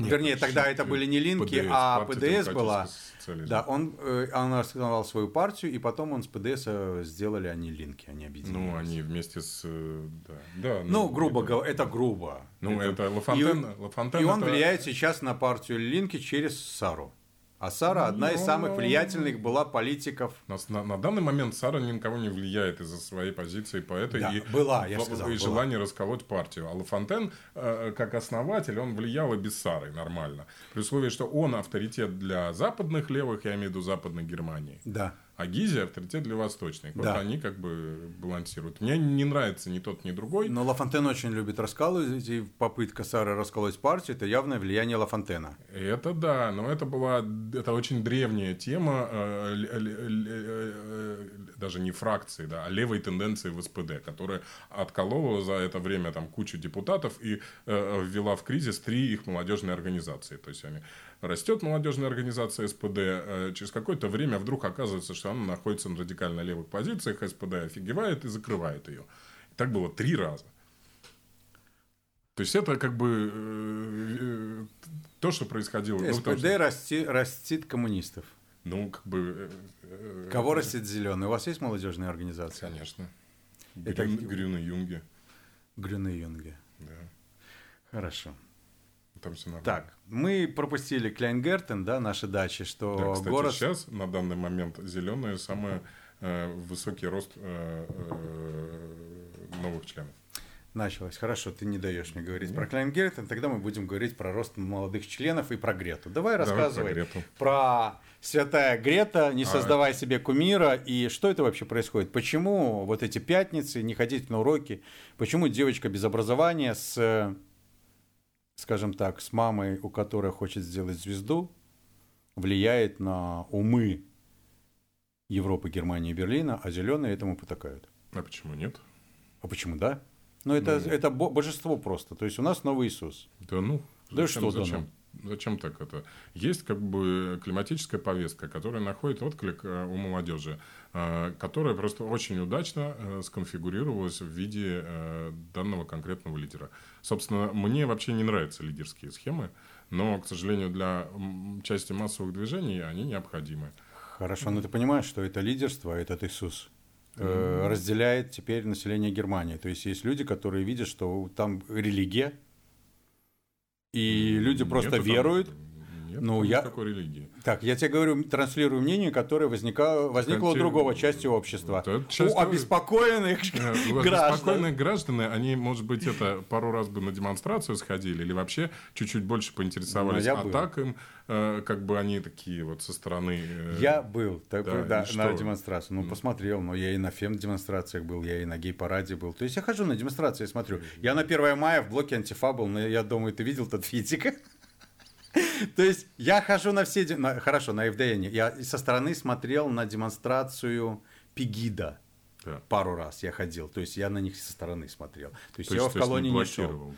нет, Вернее, тогда это были не линки, ПДС, а ПДС была. Да, он, э, он основал свою партию, и потом он с ПДС сделали они линки, они объединились. Ну, они вместе с... Э, да, да, ну, ну грубо говоря, это грубо. Ну, это, это Лафонтен. И, Лафонтен и он это... влияет сейчас на партию линки через Сару. А Сара одна из самых влиятельных была политиков. На, на, на данный момент Сара ни на кого не влияет из-за своей позиции поэта да, и, была, я сказал, и желания расколоть партию. А Лафонтен, э, как основатель, он влиял и без Сары нормально. При условии, что он авторитет для западных левых, я имею в виду западной Германии. Да а Гизи авторитет для восточных. Да. Вот они как бы балансируют. Мне не нравится ни тот, ни другой. Но Лафонтен очень любит раскалывать, и попытка Сары расколоть партию – это явное влияние Лафонтена. Это да, но это была это очень древняя тема, э, э, даже не фракции, да, а левой тенденции в СПД, которая отколола за это время там кучу депутатов и э, ввела в кризис три их молодежные организации. То есть они растет молодежная организация СПД, э, через какое-то время вдруг оказывается, что она находится на радикально левых позициях, СПД офигевает и закрывает ее. И так было три раза. То есть это как бы э, то, что происходило. СПД ну, что... расти, растит коммунистов. Ну, как бы... Э, Кого растит зеленый? У вас есть молодежная организация? Конечно. Это... Грюн, Грюна Юнге. Грюна Юнге. Да. Хорошо. Там все нормально. Так, мы пропустили Кляйнгертен, да, наши дачи, что да, кстати, город... сейчас, на данный момент, зеленые самый э, высокий рост э, э, новых членов. Началось. Хорошо, ты не даешь мне говорить Нет. про Кляйнгертен, тогда мы будем говорить про рост молодых членов и про Грету. Давай, Давай рассказывай про, Грету. про святая Грета, не а, создавай себе кумира, и что это вообще происходит? Почему вот эти пятницы, не ходить на уроки, почему девочка без образования с скажем так, с мамой, у которой хочет сделать звезду, влияет на умы Европы, Германии и Берлина, а зеленые этому потакают. А почему нет? А почему да? Ну, это, ну, это божество просто. То есть у нас новый Иисус. Да ну. Да зачем, что зачем? Зачем так это? Есть как бы климатическая повестка, которая находит отклик э, у молодежи, э, которая просто очень удачно э, сконфигурировалась в виде данного конкретного лидера. Собственно, мне вообще не нравятся лидерские схемы, но, к сожалению, для части массовых движений они необходимы. Хорошо, но ты понимаешь, что это лидерство, этот Иисус, mm-hmm. разделяет теперь население Германии. То есть есть люди, которые видят, что там религия, и люди просто Нету веруют. Там нет ну, я... никакой религии. Так, я тебе говорю, транслирую мнение, которое возника... возникло Конти... у другого части общества. Вот часть... У обеспокоенных граждан. Обеспокоенные граждане, они, может быть, это пару раз бы на демонстрацию сходили или вообще чуть-чуть больше поинтересовались. Ну, а так им, э, как бы они такие вот со стороны... Э, я был такой, да, да на демонстрации. Ну, посмотрел, но я и на фем-демонстрациях был, я и на гей-параде был. То есть я хожу на демонстрации, смотрю. Я на 1 мая в блоке антифа был, но я думаю, ты видел тот фитик? То есть я хожу на все... Хорошо, на FDN. Я со стороны смотрел на демонстрацию Пегида. Да. Пару раз я ходил. То есть я на них со стороны смотрел. То есть то я есть, в колонии не шел.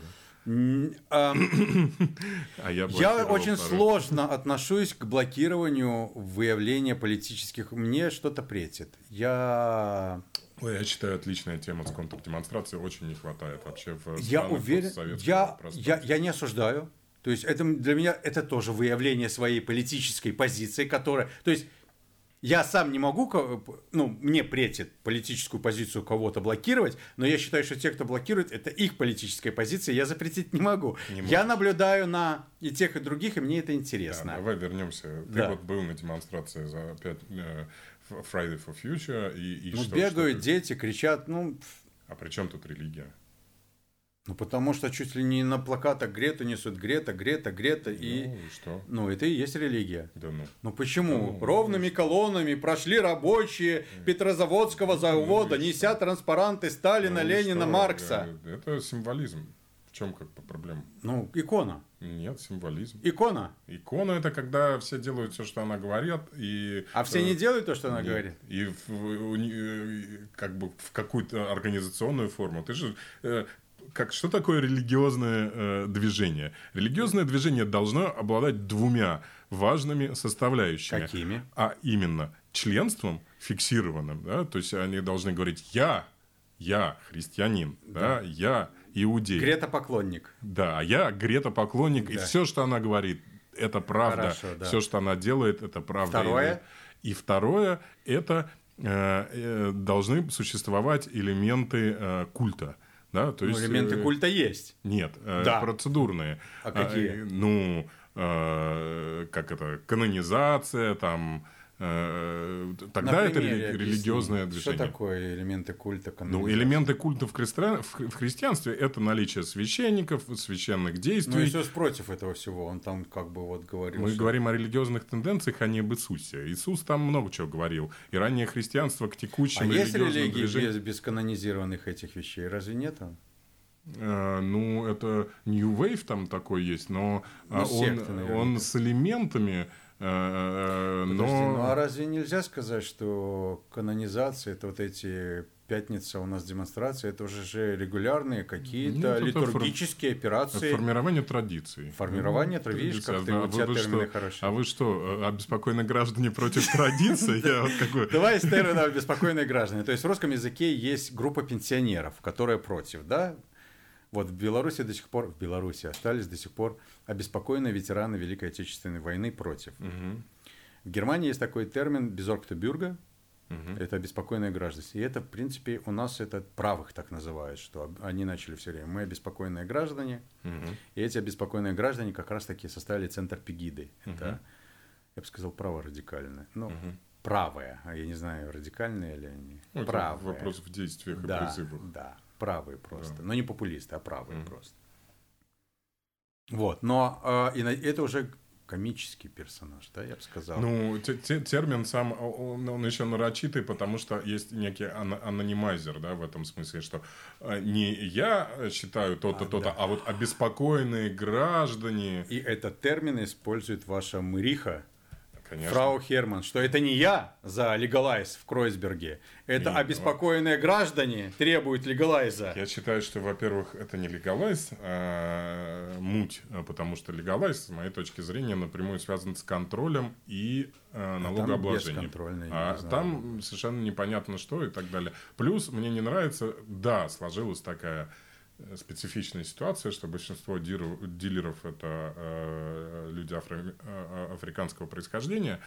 А, а я, я очень сложно отношусь к блокированию выявления политических. Мне что-то претит. Я Ой, я считаю, отличная тема с контрдемонстрацией. Очень не хватает вообще в Я уверен, я, я, я не осуждаю. То есть это для меня это тоже выявление своей политической позиции, которая... То есть я сам не могу, ну, мне претит политическую позицию кого-то блокировать, но я считаю, что те, кто блокирует, это их политическая позиция, я запретить не могу. Не я наблюдаю на и тех, и других, и мне это интересно. Да, давай вернемся. Ты да. вот был на демонстрации за 5 э, Friday for Future, и, и ну, что? бегают что дети, кричат, ну... А при чем тут религия? Ну, потому что чуть ли не на плакатах Грету несут Грета, Грета, Грета. И, ну, и что? Ну, это и есть религия. Да ну. Ну, почему? Ну, Ровными ну, колоннами прошли рабочие Петрозаводского завода, ну, неся транспаранты Сталина, ну, Ленина, что? Маркса. Это символизм. В чем как бы проблема? Ну, икона. Нет, символизм. Икона. Икона это когда все делают все, что она говорит, и. А все не делают то, что она нет. говорит. И в, как бы в какую-то организационную форму. Ты же э, как, что такое религиозное э, движение? Религиозное движение должно обладать двумя важными составляющими. Какими? А именно членством фиксированным, да, то есть они должны говорить я, я христианин, да, да я иудей. Грета поклонник. Да, я Грета поклонник, да. и все, что она говорит, это правда. Хорошо, да. Все, что она делает, это правда. Второе. И второе, это э, э, должны существовать элементы э, культа. Да, то ну, есть, элементы э, культа есть. Нет, э, да. процедурные. А какие? Э, ну, как это, канонизация, там, тогда На это религиозное движение. Что такое элементы культа? Ну, элементы культа в, христи... в христианстве это наличие священников, священных действий. Ну, Иисус против этого всего, он там как бы вот говорил. Мы что... говорим о религиозных тенденциях, а не об Иисусе. Иисус там много чего говорил. И раннее христианство к текущим а есть религии движениям... без, без канонизированных этих вещей? Разве нет? Uh, ну, это New Wave там такой есть, но ну, он, секты, он с элементами Э, Подожди, но... ну а разве нельзя сказать, что канонизация, это вот эти пятница у нас демонстрация, это уже же регулярные какие-то Нет, литургические фор... операции. Формирование традиций. Формирование ну, традиций, видишь, как ты, а у тебя термины хорошие. А вы что, обеспокоенные граждане против традиций? Давай с термином обеспокоенные граждане. То есть в русском языке есть группа пенсионеров, которая против, да? Вот в Беларуси до сих пор, в Беларуси остались до сих пор обеспокоенные ветераны Великой Отечественной войны против. Мгм. В Германии есть такой термин «безоргтобюрга», Мгм. это обеспокоенные граждане. И это, в принципе, у нас это правых так называют, что они начали все время. Мы обеспокоенные граждане, Мгм. и эти обеспокоенные граждане как раз-таки составили центр Пегиды. Это, Мгм. я бы сказал, праворадикальное. Ну, Мгм. правое, а я не знаю, радикальные ли они. Ну, правые. вопрос в действиях и да, призывах. да, правые просто. Да. Но не популисты, а правые Мгм. просто. Вот, но э, и это уже комический персонаж, да, я бы сказал. Ну, те- те- термин сам, он, он еще нарочитый, потому что есть некий ана- анонимайзер, да, в этом смысле, что э, не я считаю то-то, А, то-то, да. а вот обеспокоенные граждане, И этот термин использует ваша мыриха, конечно. фрау Херман, что это не я за легалайз в Кройсберге, это Не, обеспокоенные граждане требуют легалайза. Я считаю, что, во-первых, это не легалайз, а муть, а потому что легалайз, с моей точки зрения, напрямую связан с контролем и э, налогообложением. А знаю. там совершенно непонятно что и так далее. Плюс мне не нравится, да, сложилась такая специфичная ситуация, что большинство дилеров это э, люди афро- э, африканского происхождения,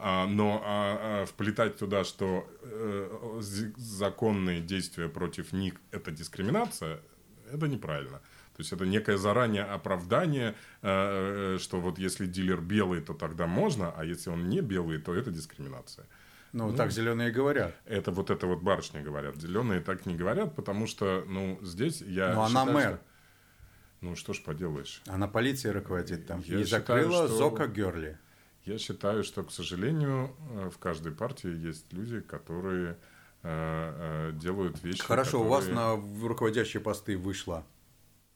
а, но а, а, вплетать туда, что э, законные действия против них это дискриминация, это неправильно. То есть это некое заранее оправдание, э, э, что вот если дилер белый, то тогда можно, а если он не белый, то это дискриминация. Ну, так зеленые говорят. Это вот это вот барышни говорят. Зеленые так не говорят, потому что, ну, здесь я Но она мэр. что- Ну, что ж поделаешь. Она полицией руководит там. Я и считаю, закрыла что- Зока Герли. Я считаю, что, к сожалению, э, в каждой партии есть люди, которые э, э, делают вещи, Хорошо, у вас которые- на руководящие посты вышла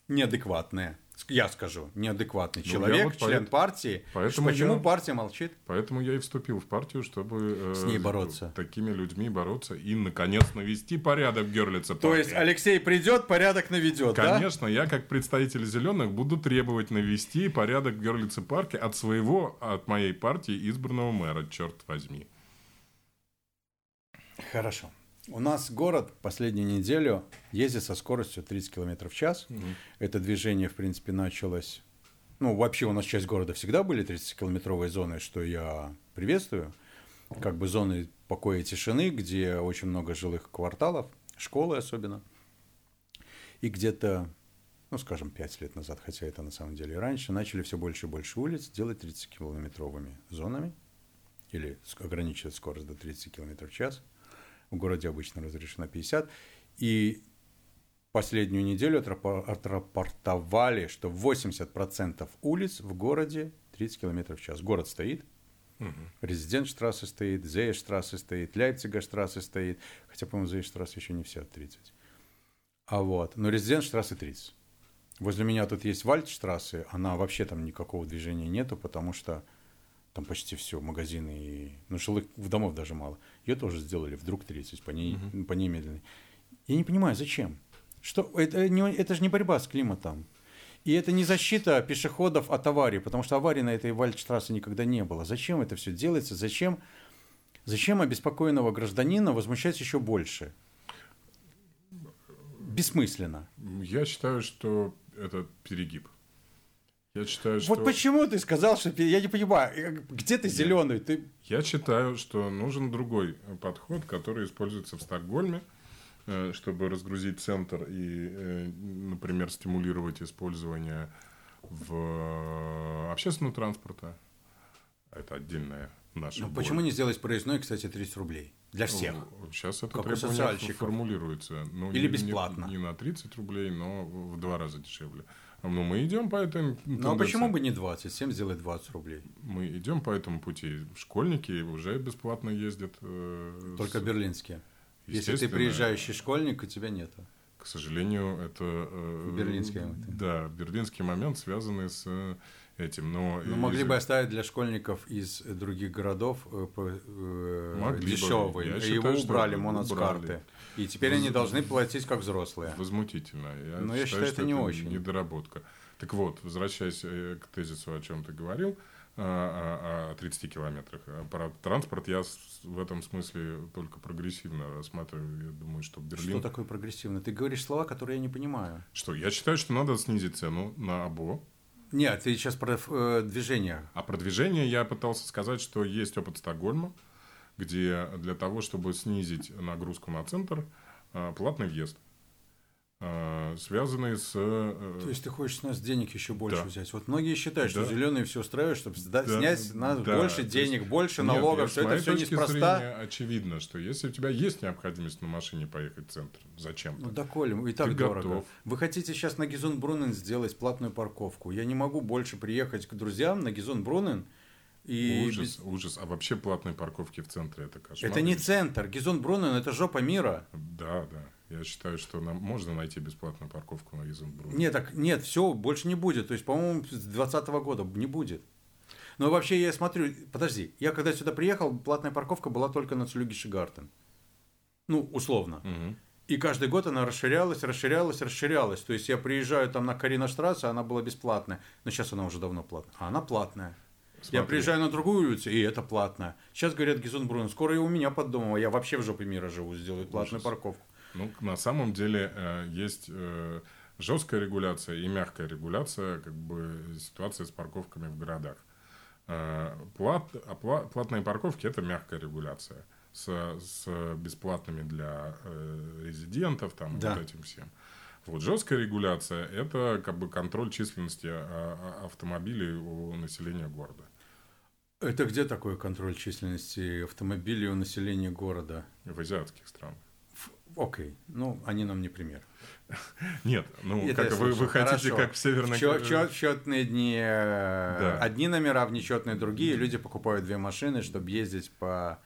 неадекватная, я скажу, неадекватный Ну, человек, вот член поэт- партии. поэтому Почему я- партия молчит? Поэтому я и вступил в партию, чтобы э, С ней бороться. такими людьми бороться и, наконец, навести порядок в Герлице. То есть Алексей придет, порядок наведет, да? Конечно, я как представитель зеленых буду требовать навести порядок в Герлице парке от своего, от моей партии избранного мэра, черт возьми. Хорошо. У нас город последнюю неделю ездит со скоростью 30 км в час. Это движение, в принципе, началось... Ну, вообще у нас часть города всегда были 30-километровые зоны, что я приветствую. Как бы зоны покоя и тишины, где очень много жилых кварталов, школы особенно. И где-то, ну, скажем, 5 лет назад, хотя это на самом деле и раньше, начали все больше и больше улиц делать 30-километровыми зонами или ограничивать скорость до 30 км в час. В городе обычно разрешено 50. И последнюю неделю отрапо- отрапортовали, что 80% улиц в городе 30 км в час. Город стоит, Резидентштрассе стоит, Зейштрассе стоит, Ляйпцигаштрассе стоит, хотя, по-моему, Зейштрассе еще не все 30. А вот, но Резидентштрассе 30. Возле меня тут есть Вальдштрассе, она вообще там никакого движения нету, потому что там почти все, магазины и... Ну, жилых в домов даже мало. Ее тоже сделали вдруг 30, по ней, по ней медленной. Я не понимаю, зачем? Что, это, не, это же не борьба с климатом. И это не защита пешеходов от аварий, потому что аварий на этой Вальдштрассе никогда не было. Зачем это все делается? Зачем, зачем обеспокоенного гражданина возмущать еще больше? Бессмысленно. Я считаю, что это перегиб. Я считаю, что... Вот почему ты сказал, что я не понимаю, э, где ты зеленый? Ты Я считаю, что нужен другой подход, который используется в Стокгольме, э, чтобы разгрузить центр и, э, например, стимулировать использование в общественного транспорта. Это отдельная наша Ну, почему не сделать проездной, кстати, 30 рублей? Для всех. Сейчас это Как у требование формулируется. Ну, Или не- не- бесплатно. Не, на 30 рублей, но в два раза дешевле. Ну, мы идем по этой Ну, а тенденции. почему бы не 20? 7 сделать 20 рублей. Мы идем по этому пути. Школьники уже бесплатно ездят. э, Только с- берлинские. Если ты приезжающий школьник, у тебя нету. К сожалению, это... э, Берлинский момент. Да, берлинский момент, связанный с э, этим. Но Ну, из- могли бы оставить для школьников из других городов э, э, Могли бы. Я И считаю, его убрали, убрали. И теперь они должны платить как взрослые. Возмутительно. Я Но я считаю, считаю, что это не очень. недоработка. Так вот, возвращаясь э, к тезису, о чем ты говорил, о 30 километрах. А про транспорт я в этом смысле только прогрессивно рассматриваю. Я думаю, что Берлин... Что такое прогрессивно? Ты говоришь слова, которые я не понимаю. Что? Я считаю, что надо снизить цену на АБО. Нет, ты сейчас про э, движение. А про движение я пытался сказать, что есть опыт Стокгольма, где для того, чтобы снизить нагрузку на центр, э, платный въезд. А, связанные с... Э, То есть ты хочешь с нас денег еще больше да. взять? Вот многие считают, что да. зеленые все устраивают, чтобы да. снять с нас да. больше денег, есть... больше Нет, налогов, что это все неспроста. Зрения, очевидно, что если у тебя есть необходимость на машине поехать в центр, зачем? Ну да, Коля, и так ты дорого. Готов. Вы хотите сейчас на Гизон Брунен сделать платную парковку? Я не могу больше приехать к друзьям на Гизон Брунен и ужас, без... ужас. А вообще платные парковки в центре это кошмар. Это не центр. Гизон Брунен это жопа мира. Да, да. Я считаю, что нам можно найти бесплатную парковку на Изенбрук. Нет, так нет, все, больше не будет. То есть, по-моему, с 2020 года не будет. Но вообще я смотрю, подожди, я когда сюда приехал, платная парковка была только на Цулюгиши Гартен. Ну, условно. Угу. И каждый год она расширялась, расширялась, расширялась. То есть я приезжаю там на Карина Штрассе, она была бесплатная. Но сейчас она уже давно платная. А она платная. Смотри. Я приезжаю на другую улицу, и это платная. Сейчас говорят Гизонбрун, скоро и у меня под домом, а я вообще в жопе мира живу, сделают платную Ужас. парковку. Ну, на самом деле э, есть э, жесткая регуляция и мягкая регуляция как бы ситуации с парковками в городах. Э, плат, оплат, платные парковки – это мягкая регуляция с, с бесплатными для резидентов, там, да. вот этим всем. Вот жесткая регуляция – это как бы контроль численности а, а, автомобилей у населения города. Это где такой контроль численности автомобилей у населения города? В азиатских странах. Окей, ну они нам не пример. Нет, ну Это как вы, вы хотите, Хорошо. как в Северной Чет, чет, Четные дни, э, да. одни номера, в нечетные другие. Люди покупают две машины, чтобы ездить по...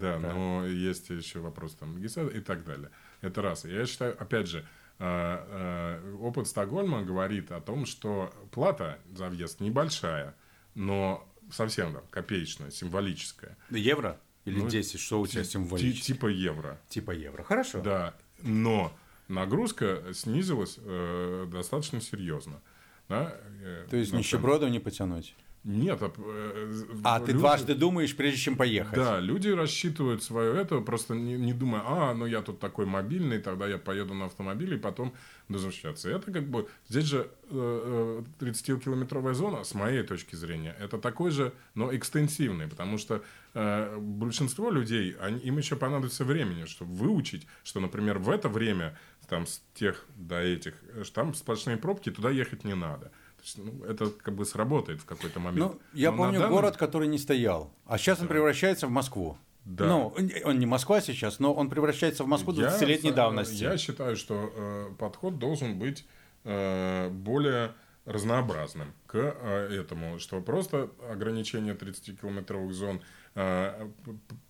Да, да. но есть еще вопрос там и так далее. Это раз. Я считаю, опять же, э, э, опыт Стокгольма говорит о том, что плата за въезд небольшая, но совсем там копеечная, символическая. Евро? Или ну, 10, что у тебя символически? Типа евро. Типа евро, хорошо. Да, но нагрузка снизилась э, достаточно серьезно. Да? Э, То есть нищеброду не потянуть? Нет. А, э, а люди... ты дважды думаешь, прежде чем поехать? Да, люди рассчитывают свое это, просто не, не думая, а, ну я тут такой мобильный, тогда я поеду на автомобиле и потом возвращаться. Это как бы, здесь же э, 30-километровая зона, с моей точки зрения, это такой же, но экстенсивный, потому что э, большинство людей, они, им еще понадобится времени, чтобы выучить, что, например, в это время, там, с тех до этих, э, там сплошные пробки, туда ехать не надо есть, ну, это как бы сработает в какой-то момент. Ну, я Но помню данный... город, который не стоял, а сейчас да. он превращается в Москву. Да. Ну, он не Москва сейчас, но он превращается в Москву 20-летней я, давности. Я считаю, что э, подход должен быть э, более разнообразным к э, этому, что просто ограничение 30-километровых зон э,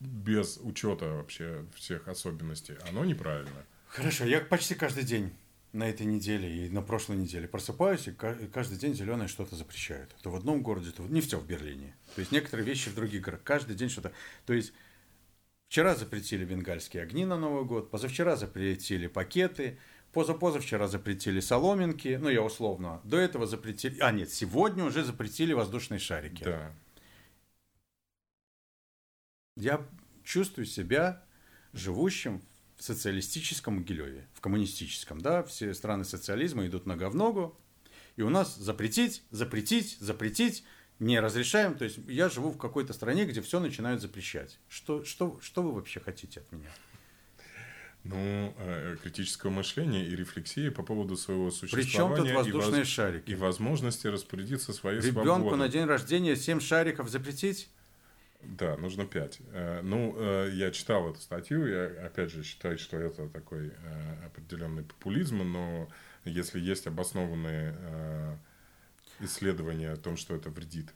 без учета вообще всех особенностей, оно неправильно. Хорошо, я почти каждый день на этой неделе и на прошлой неделе просыпаюсь, и каждый день зеленое что-то запрещают. То в одном городе, то не все в Берлине. То есть некоторые вещи в других городах. Каждый день что-то. То есть вчера запретили бенгальские огни на Новый год, позавчера запретили пакеты, позапозавчера запретили соломинки, ну я условно. До этого запретили. А нет, сегодня уже запретили воздушные шарики. Да. Я чувствую себя живущим социалистическом Могилеве, в коммунистическом, да, все страны социализма идут нога в ногу, и у нас запретить, запретить, запретить не разрешаем, то есть я живу в какой-то стране, где все начинают запрещать. Что, что, что вы вообще хотите от меня? Ну, э, критического мышления и рефлексии по поводу своего существования. Причем тут воздушные и воз... шарики? И возможности распорядиться своей Ребенку свободой. Ребенку на день рождения 7 шариков запретить? Да, нужно пять. Э, ну, э, я читал эту статью, я опять же считаю, что это такой э, определенный популизм, но если есть обоснованные исследования о том, что это вредит.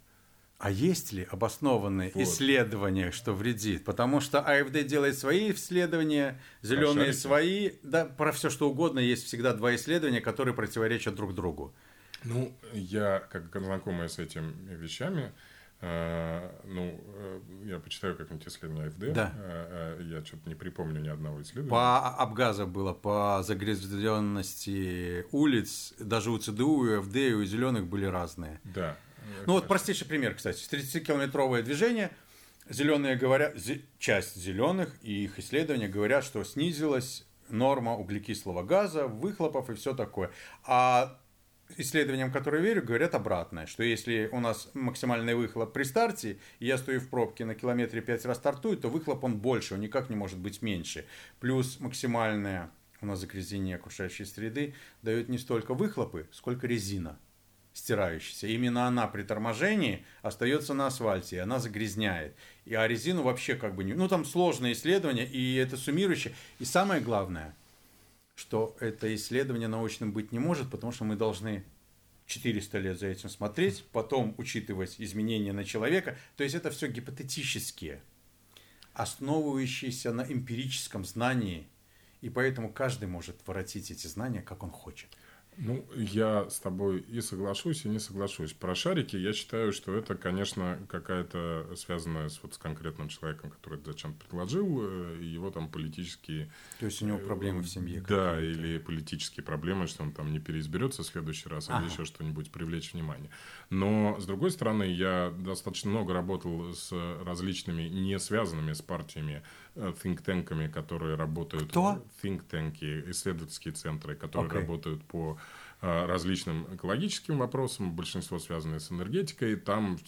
А есть ли обоснованные вот. исследования, что вредит? Потому что АФД делает свои исследования, зеленые свои, да, про все что угодно есть всегда два исследования, которые противоречат друг другу. Ну, я, как знакомый с этими вещами, ну, э, я почитаю как-нибудь исследование АФД. Да. Э, я что-то не припомню ни одного исследования. По Абгаза было, по загрязненности улиц, даже у ЦДУ, и АФД, и у зеленых были разные. Да. Ну вот простейший пример, кстати. 30-километровое движение, зеленые говорят, часть зеленых и их исследования говорят, что снизилась норма углекислого газа, выхлопов и все такое. А исследованиям, которые верю, говорят обратное, что если у нас максимальный выхлоп при старте, и я стою в пробке на километре 5 раз стартую, то выхлоп он больше, он никак не может быть меньше. Плюс максимальное у нас загрязнение окружающей среды дает не столько выхлопы, сколько резина стирающаяся. Именно она при торможении остается на асфальте, и она загрязняет. И, а резину вообще как бы не... Ну, там сложные исследования, и это суммирующее. И самое главное – что это исследование научным быть не может, потому что мы должны 400 лет за этим смотреть, потом учитывать изменения на человека. То есть это все гипотетические, основывающиеся на эмпирическом знании, и поэтому каждый может воротить эти знания, как он хочет. Ну, я с тобой и соглашусь, и не соглашусь. Про шарики я считаю, что это, конечно, какая-то связанная с, вот, с конкретным человеком, который это зачем-то предложил, э, его там политические... То есть у него проблемы в семье. Да, или политические проблемы, что он там не переизберется в следующий раз, ага. или еще что-нибудь привлечь внимание. Но, с другой стороны, я достаточно много работал с различными не связанными с партиями э, think-танками, которые работают... Кто? Think-танки, исследовательские центры, которые okay. работают по различным экологическим вопросам, большинство связанные с энергетикой. Там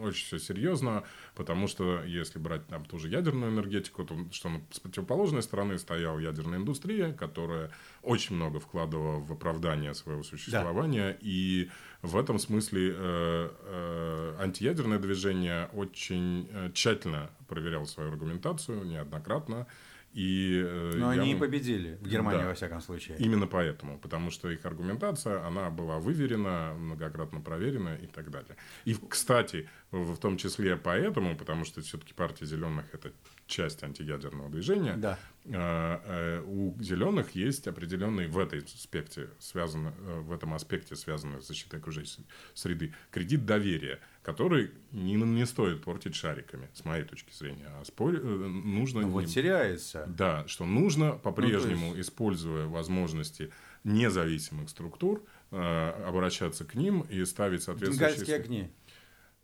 очень все серьезно, потому что если брать там ту же ядерную энергетику, то что с противоположной стороны стояла ядерная индустрия, которая очень много вкладывала в оправдание своего существования. Да. И в этом смысле э, э, антиядерное движение очень э, тщательно проверяло свою аргументацию неоднократно. И, э, Но я... они и победили в Германии, да, во всяком случае. Именно поэтому, потому что их аргументация, она была выверена, многократно проверена и так далее. И, кстати, в том числе поэтому, потому что все-таки партия зеленых это часть антиядерного движения, да. Э, э, у зеленых есть определенный в этой аспекте связано, в этом аспекте связанный с защитой окружающей среды кредит доверия – который не, не стоит портить шариками, с моей точки зрения. А спор... Э, нужно... Ну, вот теряется. Да, что нужно по-прежнему, ну, есть... используя возможности независимых структур, э, обращаться к ним и ставить соответствующие... Бенгальские огни.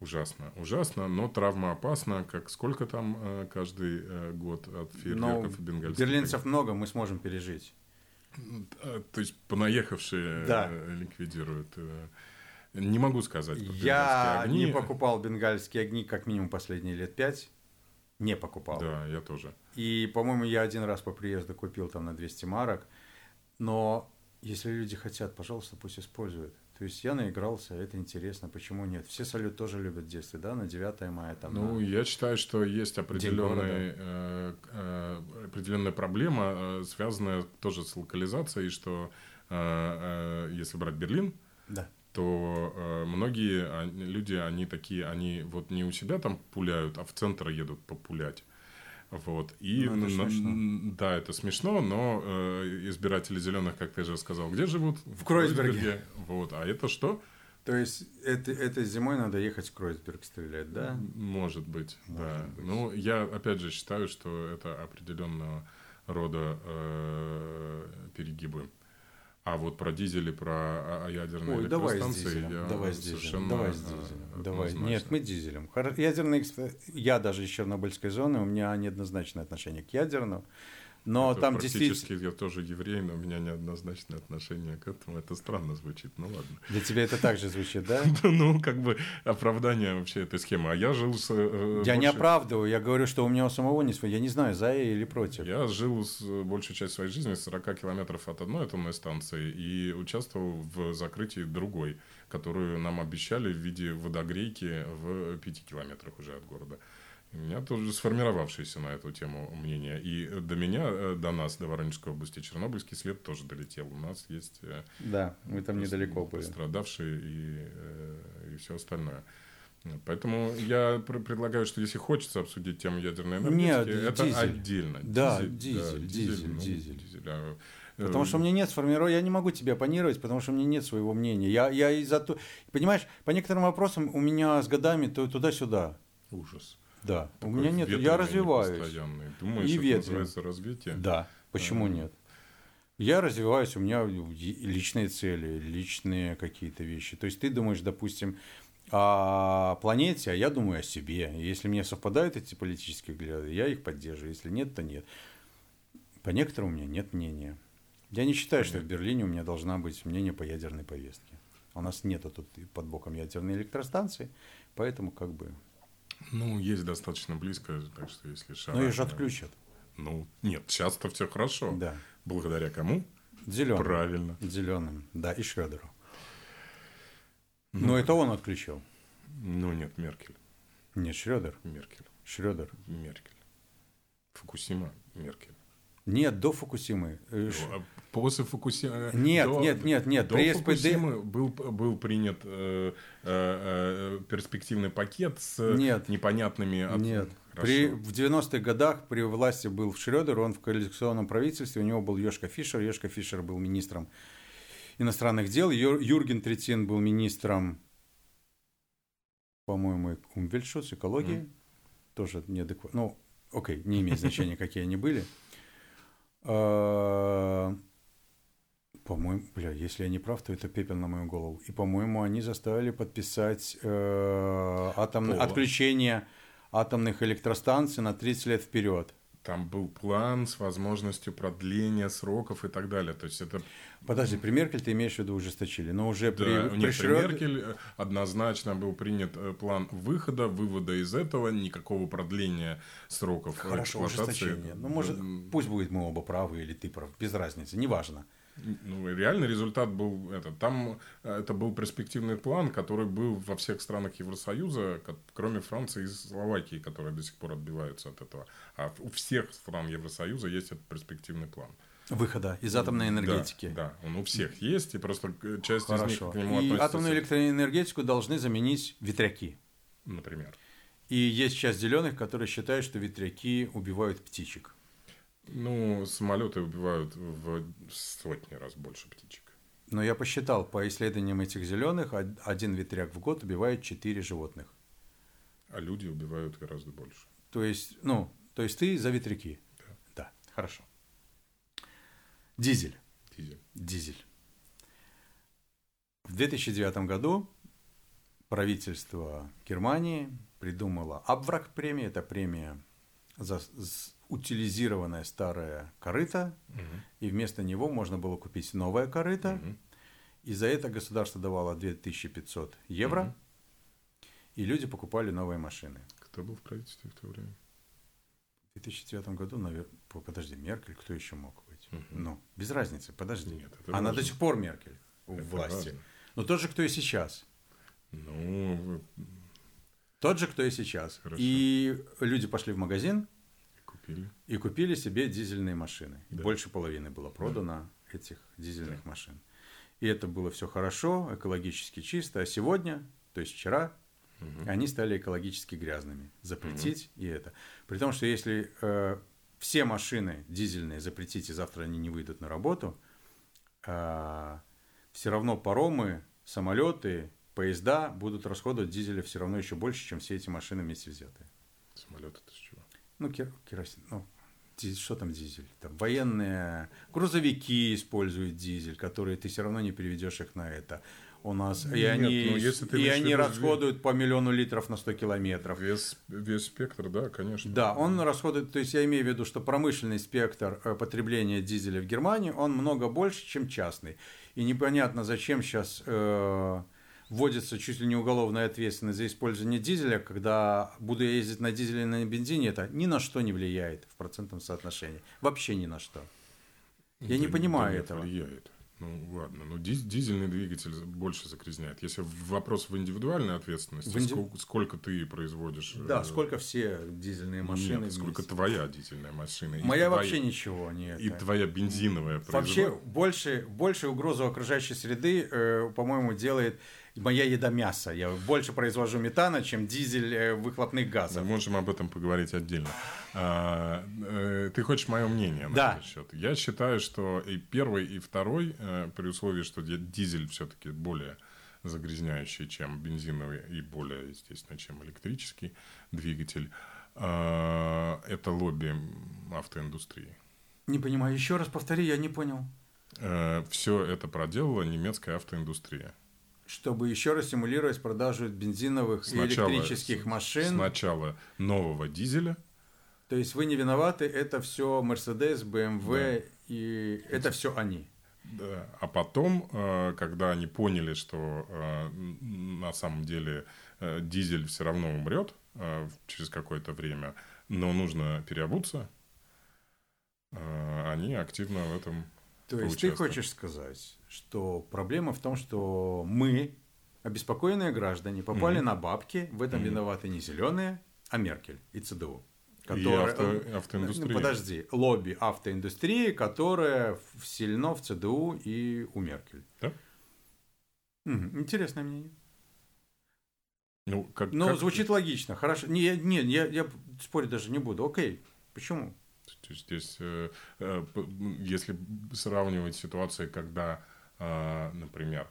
Ужасно, ужасно, но травма опасна, как сколько там э, каждый э, год от фейерверков и бенгальских. Берлинцев много, мы сможем пережить. Э, то есть понаехавшие да. Э, ликвидируют. Не могу сказать. Я огни. не покупал бенгальские огни как минимум последние лет пять. Не покупал. Да, я тоже. И, по-моему, я один раз по приезду купил там на 200 марок. Но если люди хотят, пожалуйста, пусть используют. То есть я наигрался, это интересно, почему нет? Все салют тоже любят в детстве, да, на 9 мая там. Ну, на... я считаю, что есть определенная, э, э, определенная проблема, э, связанная тоже с локализацией, что э, э, если брать Берлин, да то э, многие а, люди, они такие, они вот не у себя там пуляют, а в центр едут популять. Вот. И ну, это на, да, это смешно, но э, избиратели зеленых, как ты же сказал, где живут? В, в Кройсберге. Кройсберге. Вот. А это что? То есть это, этой зимой надо ехать в Кройсберг стрелять, да? Может быть, Может да. Быть. Ну, я опять же считаю, что это определенного рода э, перегибы. А вот про дизели, про ядерные Ой, электростанции давай с дизелем, я давай с дизелем, давай с дизелем. Давай. Нет, мы дизелем. Ядерные, я даже из Чернобыльской зоны, у меня неоднозначное отношение к ядерному. Но это там практически действительно... я тоже еврей, но у меня неоднозначное отношение к этому. Это странно звучит, ну ладно. Для тебя это также звучит, да? Ну, как бы оправдание вообще этой схемы. А я жил с... Э, я не оправдываю, я говорю, что у меня у самого не свой. Я не знаю, за или против. Я жил с большую часть своей жизни 40 километров от одной атомной станции и участвовал в закрытии другой, которую нам обещали в виде водогрейки в 5 километрах уже от города. У меня тоже сформировавшееся на эту тему мнение. И до меня, э, до нас, до Воронежской области, Чернобыльский след тоже долетел. У нас есть... Э, да, мы там недалеко были. Пострадавшие и, э, и все остальное. Поэтому я предлагаю, что если хочется обсудить тему ядерной энергетики, Нет, это дизель. отдельно. Да, дизель, дизель, да, дизель, дизель. Ну, дизель. дизель а, Потому что у меня нет сформирования, я не могу тебе оппонировать, потому что у меня нет своего мнения. Я, я из-за то, понимаешь, по некоторым вопросам у меня с годами то туда-сюда. Ужас. Да. Такой у меня нет, я развиваюсь. Думаешь, и это называется развитие? Да. Почему а... нет? Я развиваюсь, у меня личные цели, личные какие-то вещи. То есть ты думаешь, допустим, о планете, а я думаю о себе. Если мне совпадают эти политические взгляды, я их поддерживаю. Если нет, то нет. По некоторым у меня нет мнения. Я не считаю, что в Берлине у меня должна быть мнение по ядерной повестке. У нас нету тут под боком ядерной электростанции, поэтому как бы... Ну, есть достаточно близко, так что если шара... Ну, ее же отключат. Ну, нет, сейчас-то все хорошо. Да. Благодаря кому? Зеленым. Правильно. Зеленым, да, и Шредеру. Ну, Но это он отключил. Ну, нет, Меркель. Нет, Шредер. Меркель. Шредер. Меркель. Фукусима, Меркель. Нет, до Фукусимы. Э, а после Фукусимы... Нет, до, нет, нет, нет. До при Фукусимы был, был принят э, э, э, перспективный пакет с нет, непонятными... От... Нет. При, в 90-х годах при власти был Шредер, он в коалиционном правительстве, у него был Йошка Фишер. Йошка Фишер был министром иностранных дел. Юрген Третин был министром, по-моему, Умвельшус, экологии. Mm. Тоже неадекватно. Ну, окей, не имеет значения, какие они были. А, по-моему, бля, если я не прав, то это пепел на мою голову. И, по-моему, они заставили подписать э, атомное отключение атомных электростанций на 30 лет вперед. Там был план с возможностью продления сроков и так далее. То есть это... Подожди, при Меркель ты имеешь в виду ужесточили, но уже да, при, нет, при, при Меркель э, однозначно был принят э, план выхода, вывода из этого, никакого продления сроков Хорошо, ужесточение. Ну, может, пусть будет мы оба правы или ты прав, без разницы, неважно. Ну, реальный результат был это. Там э, это был перспективный план, который был во всех странах Евросоюза, кроме Франции и Словакии, которые до сих пор отбиваются от этого. А у всех стран Евросоюза есть этот перспективный план. Выхода из атомной энергетики. Да, да, он у всех есть, и просто часть Хорошо. из них к нему и относится. атомную электроэнергетику должны заменить ветряки. Например. И есть часть зеленых, которые считают, что ветряки убивают птичек. Ну, самолеты убивают в сотни раз больше птичек. Но я посчитал, по исследованиям этих зеленых, один ветряк в год убивает 4 животных. А люди убивают гораздо больше. То есть, ну, то есть ты за ветряки? Да. Да, хорошо. Дизель. Дизель. Дизель. В 2009 году правительство Германии придумало Абврак премию. Это премия за утилизированное старое корыто, угу. и вместо него можно было купить новое корыто. Угу. И за это государство давало 2500 евро, угу. и люди покупали новые машины. Кто был в правительстве в то время? В 2009 году, наверное, подожди, Меркель, кто еще мог быть? Угу. Ну, без разницы, подожди. Нет, Она важно. до сих пор Меркель у это власти. Важно. Но тот же, кто и сейчас. Ну, тот же, кто и сейчас. Хорошо. И люди пошли в магазин, купили. И купили себе дизельные машины. Да. Больше половины было продано да. этих дизельных да. машин. И это было все хорошо, экологически чисто. А сегодня, то есть вчера, угу. они стали экологически грязными. Запретить угу. и это. При том, что если э, все машины дизельные запретить, и завтра они не выйдут на работу, э, все равно паромы, самолеты, поезда будут расходовать дизеля все равно еще больше, чем все эти машины вместе взятые. Самолеты это чего? Ну, керосин, ну, что там дизель? Там военные грузовики используют дизель, которые ты все равно не переведешь их на это. У нас Нет, и они, ну, если ты и они расходуют по миллиону литров на 100 километров. Весь, весь спектр, да, конечно. Да, он расходует, то есть я имею в виду, что промышленный спектр э, потребления дизеля в Германии, он много больше, чем частный. И непонятно, зачем сейчас э, вводится чуть ли не уголовная ответственность за использование дизеля, когда буду я ездить на дизеле и на бензине, это ни на что не влияет в процентном соотношении. Вообще ни на что. Я это, не понимаю это этого. влияет. Ну ладно, но дизельный двигатель больше загрязняет. Если вопрос в индивидуальной ответственности, в инди... сколько, сколько ты производишь. Да, э... сколько все дизельные машины. Нет, сколько твоя дизельная машина. Моя твоя... вообще ничего не. И твоя бензиновая. Вообще больше, больше угрозу окружающей среды, э, по-моему, делает моя еда мясо. Я больше произвожу метана, чем дизель э, выхлопных газов. Мы можем об этом поговорить отдельно. А, э, ты хочешь мое мнение на да. этот счет? Я считаю, что и первый, и второй, э, при условии, что дизель все-таки более загрязняющий, чем бензиновый, и более, естественно, чем электрический двигатель, это лобби автоиндустрии. Не понимаю. Еще раз повтори, я не понял. Все это проделала немецкая автоиндустрия. Чтобы еще раз стимулировать продажу бензиновых сначала, и электрических машин. Сначала нового дизеля. То есть вы не виноваты, это все Mercedes, BMW да. и это все они. Да. А потом, э, когда они поняли, что э, на самом деле э, дизель все равно умрет через какое-то время, но нужно переобуться, они активно в этом То есть ты хочешь сказать, что проблема в том, что мы, обеспокоенные граждане, попали mm-hmm. на бабки, в этом mm-hmm. виноваты не зеленые, а Меркель и ЦДУ. Которая, и авто, автоиндустрия. Ну, подожди, лобби автоиндустрии, которая сильно в ЦДУ и у Меркель. Да? Угу, интересное мнение. Ну, как, Но как... звучит логично. Хорошо. Не, не я, я спорить даже не буду. Окей. Почему? Здесь, э, э, если сравнивать ситуации, когда, э, например,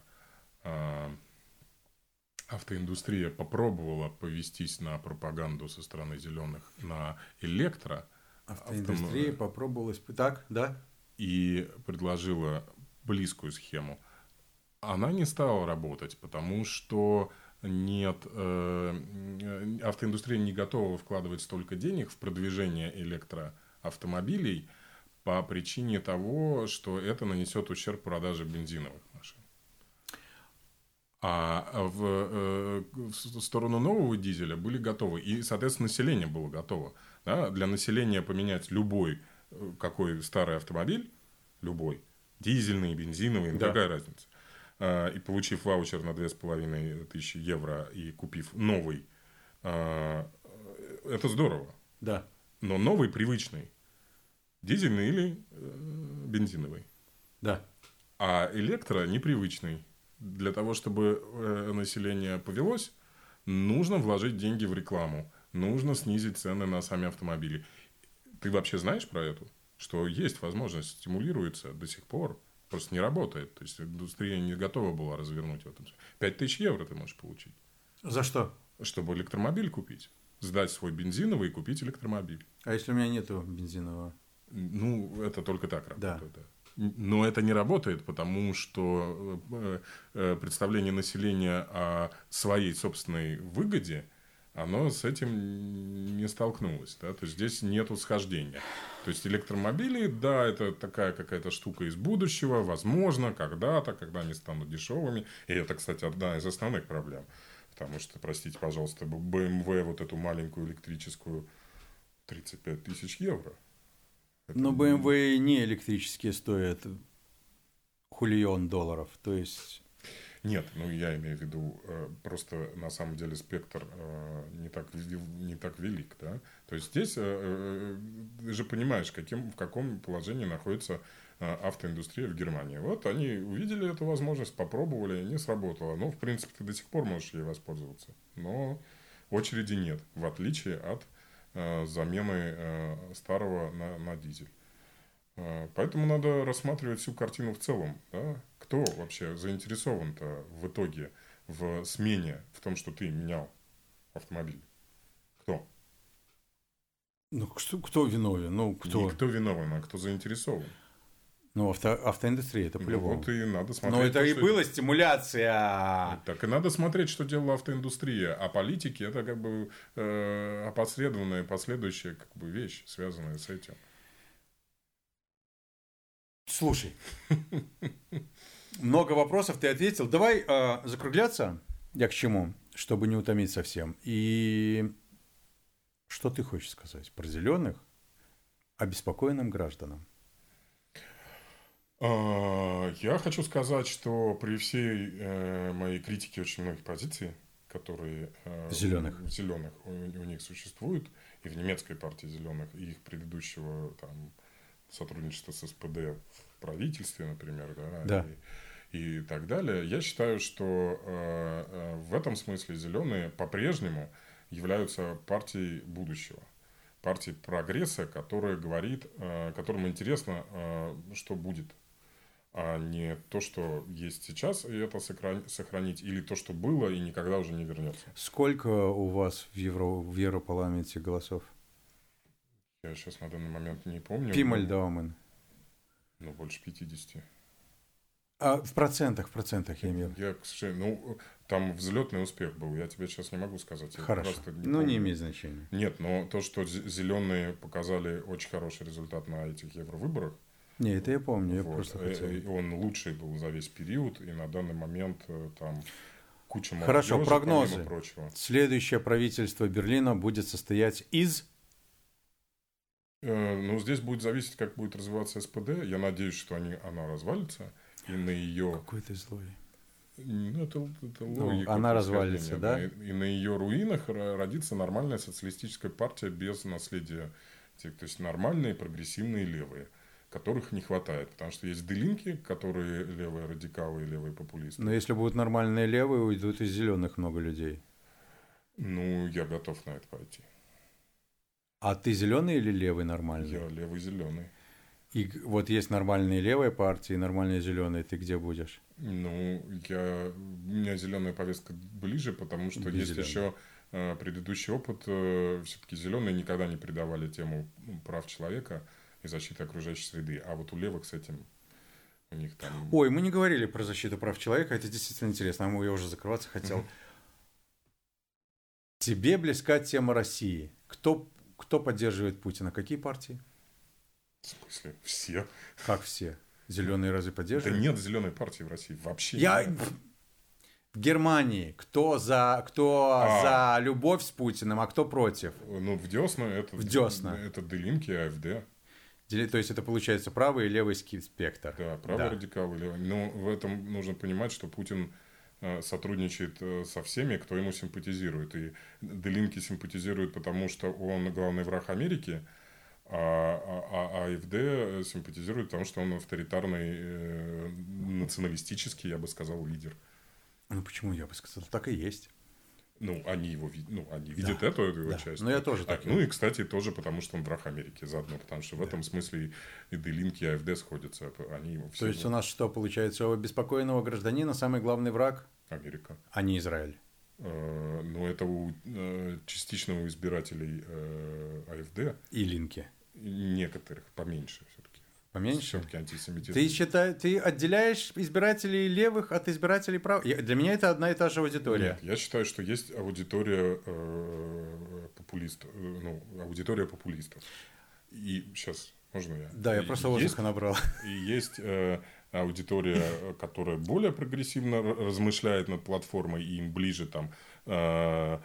автоиндустрия попробовала повестись на пропаганду со стороны зеленых на электро. Автоиндустрия автом... попробовала, так, да? И предложила близкую схему. Она не стала работать, потому что нет, э, автоиндустрия не готова вкладывать столько денег в продвижение электроавтомобилей по причине того, что это нанесет ущерб продаже бензиновых машин. А в, э, в сторону нового дизеля были готовы. И, соответственно, население было готово. Да? Для населения поменять любой, э, какой старый автомобиль, любой, дизельный, бензиновый, да. какая разница. А, и получив ваучер на 2500 евро и купив новый, а, это здорово. Да. Но новый привычный. Дизельный или э, бензиновый. Да. А электро непривычный для того, чтобы э, население повелось, нужно вложить деньги в рекламу, нужно снизить цены на сами автомобили. Ты вообще знаешь про это? Что есть возможность, стимулируется до сих пор, просто не работает. То есть индустрия не готова была развернуть в этом. 5 тысяч евро ты можешь получить. За что? Чтобы электромобиль купить. Сдать свой бензиновый и купить электромобиль. А если у меня нету бензинового? Ну, это только так работает. Да. Но это не работает, потому что э, э, представление населения о своей собственной выгоде, оно с этим не столкнулось. Да? То есть здесь нету схождения. То есть электромобили, да, это такая какая-то штука из будущего, возможно, когда-то, когда они станут дешевыми. И это, кстати, одна из основных проблем. Потому что, простите, пожалуйста, BMW вот эту маленькую электрическую 35 тысяч евро. Но BMW не электрические стоят хулион долларов, то есть... Нет, ну я имею в виду, э, просто на самом деле спектр э, не так, не так велик, да. То есть здесь э, ты же понимаешь, каким, в каком положении находится автоиндустрия в Германии. Вот они увидели эту возможность, попробовали, не сработало. Ну, в принципе, ты до сих пор можешь ей воспользоваться. Но очереди нет, в отличие от Э, замены э, старого на, на дизель. Э, поэтому надо рассматривать всю картину в целом. Да? Кто вообще заинтересован-то в итоге в смене, в том, что ты менял автомобиль? Кто? Ну, кто, кто виновен? Ну, кто? Не кто виновен, а кто заинтересован. Ну, авто, автоиндустрия, это по-любому. Ну, вот и надо смотреть. Но это то, и была стимуляция. Так и надо смотреть, что делала автоиндустрия. А политики это как бы э, опосредованная, последующая как бы вещь, связанная с этим. Слушай, много вопросов ты ответил. Давай э, закругляться. Я к чему? Чтобы не утомить совсем. И что ты хочешь сказать про зеленых обеспокоенным гражданам? А, я хочу сказать, что при всей э, моей критике очень многих позиций, которые э, зеленых, зеленых у, у них существуют, и в немецкой партии зеленых, и их предыдущего там, сотрудничества с СПД в правительстве, например, да, да. И, и так далее, я считаю, что э, в этом смысле зеленые по-прежнему являются партией будущего партией прогресса, которая говорит, которым интересно, что будет а не то, что есть сейчас, и это сохранить, или то, что было и никогда уже не вернется. Сколько у вас в, Евро, в Европарламенте голосов? Я сейчас на данный момент не помню. Пималь Даумен. Ну, больше 50. А в процентах, в процентах я имею. Я, к сожалению, ну, там взлетный успех был, я тебе сейчас не могу сказать. Я Хорошо, просто ну не имеет значения. Нет, но то, что зеленые показали очень хороший результат на этих евровыборах, Не, это я помню, я вот, просто э, хотел. э, он лучший был за весь период, и на данный момент э, там куча Хорошо, молодежи, прогнозы. помимо прочего. Следующее правительство Берлина будет состоять из... Э, Ну, здесь будет зависеть, как будет развиваться СПД. Я надеюсь, что они, она развалится, и на ее... Какой ты злой. Ну, это, это Ну, логика она происхождения, развалится, да? И, и на ее руинах ро- родится нормальная социалистическая партия без наследия. То есть нормальные прогрессивные левые, которых не хватает. Потому что есть делинки, которые левые радикалы и левые популисты. Но если будут нормальные левые, уйдут из зеленых много людей. Ну, я готов на это пойти. А ты зеленый или левый нормальный? Я левый зеленый. И вот есть нормальные левые партии, нормальные зеленые. Ты где будешь? Ну, я, у меня зеленая повестка ближе, потому что Без есть зелёной. еще э, предыдущий опыт. Все-таки зеленые никогда не придавали тему прав человека и защиты окружающей среды. А вот у левых с этим у них там... Ой, мы не говорили про защиту прав человека, это действительно интересно, а я уже закрываться хотел. Тебе близка тема России. Кто, кто поддерживает Путина? Какие партии? В смысле, все. Как все? Зеленые разве Да поддерживают? нет зеленой партии в России вообще. Я нет. в Германии кто за кто А. за любовь с Путиным, а кто против? Ну, в Десна это... В Десна. Это Делинки, АФД. То есть это получается правый и левый спектр. Да, правый Да. радикал. Или... Но в этом нужно понимать, что Путин э, сотрудничает э, со всеми, кто ему симпатизирует. И Делинки симпатизирует, потому что он главный враг Америки, а, а, а АФД симпатизирует, потому что он авторитарный, э, националистический, я бы сказал, лидер. Ну почему я бы сказал, так и есть. Ну, они его ви- ну, они видят эту его да. часть. Ну, я тоже А, так ну и, кстати, тоже потому, что он враг Америки заодно, потому что в этом смысле и Делинки, и АФД сходятся. Они его все То есть у нас что получается, у обеспокоенного гражданина самый главный враг, Америка. а не Израиль. Э, Ну, это у э, частично у избирателей э, АФД, И Линки. некоторых поменьше все-таки. Поменьше? Все-таки антисемитизм. Ты считаешь, ты отделяешь избирателей левых от избирателей правых? Для меня это одна и та же аудитория. Нет, я считаю, что есть аудитория э, популистов, э, ну, аудитория популистов. И сейчас можно я? Да, я И просто есть воздуха набрал. И есть э, аудитория, которая более прогрессивно размышляет над платформой, и им ближе там э,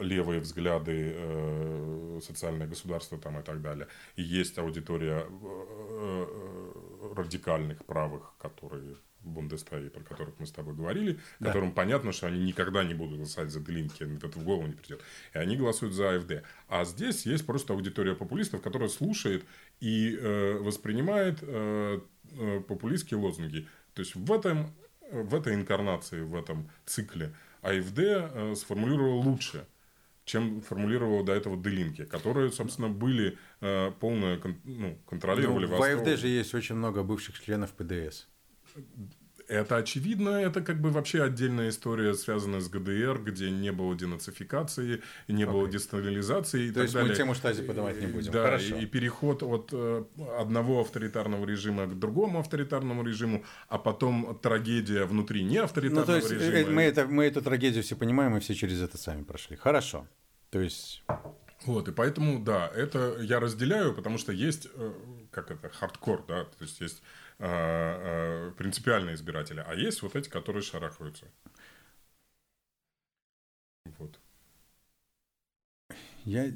левые взгляды, э, социальное государство там и так далее. И есть аудитория э, э, радикальных правых, которые в Бундестаге, про которых мы с тобой говорили, Да. которым понятно, что они никогда не будут голосовать за Делинки, им это в голову не придет. И они голосуют за АФД. А здесь есть просто аудитория популистов, которая слушает и э, воспринимает э, э, популистские лозунги. То есть в, этом, в этой инкарнации, в этом цикле АФД э, сформулировал лучше, чем формулировал до этого Делинки, которые, собственно, были э, полно кон- ну, контролировали Ну, в Восток. АФД же есть очень много бывших членов ПДС. Это очевидно, это как бы вообще отдельная история, связанная с ГДР, где не было денацификации, не было Окей. десталилизации и То так есть мы далее. тему штази подавать не будем. Да, Хорошо. и, переход от э, одного авторитарного режима к другому авторитарному режиму, а потом трагедия внутри Ну, неавторитарного то есть э, режима. мы, это, мы эту трагедию все понимаем, мы все через это сами прошли. Хорошо. То есть, Вот, и поэтому, да, это я разделяю, потому что есть, э, как это, хардкор, да, то есть есть э, э, принципиальные избиратели, а есть вот эти, которые шарахаются. Вот. я,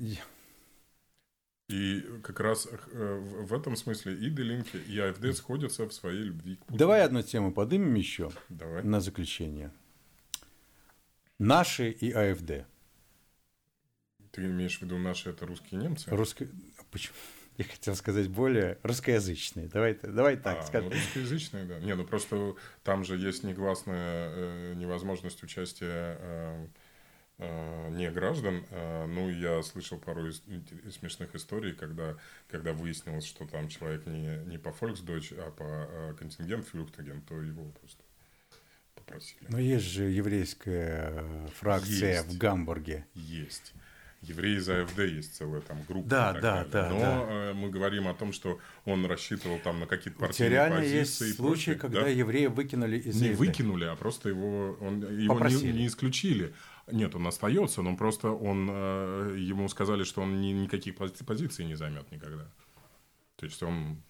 И как раз э, в этом смысле и Делинки, и АФД сходятся в своей любви к Путину. давай одну тему подымем еще Давай. на заключение. Наши и АФД. Ты имеешь в виду наши это русские немцы? Русско... Почему? Я хотел сказать более русскоязычные. Давай, давай так а, скажем. ну, русскоязычные, да. Не, ну просто там же есть негласная э, невозможность участия э, э, не граждан. Э, ну, я слышал пару из- из смешных историй, когда, когда выяснилось, что там человек не, не по Volksdeutsch, а по э, контингент Флюхтаген, то его просто попросили. Но есть же еврейская э, фракция Есть. в Гамбурге. Есть. Евреи за АФД есть целая там группа. Да, да, да. Но да. Э, мы говорим о том, что он рассчитывал там на какие-то партийные реально позиции. есть случаи, когда да? еврея выкинули из Не АФД. выкинули, а просто его, он, его не, не исключили. Нет, он остается, но просто он, э, ему сказали, что он ни, никаких позиций не займет никогда. То есть он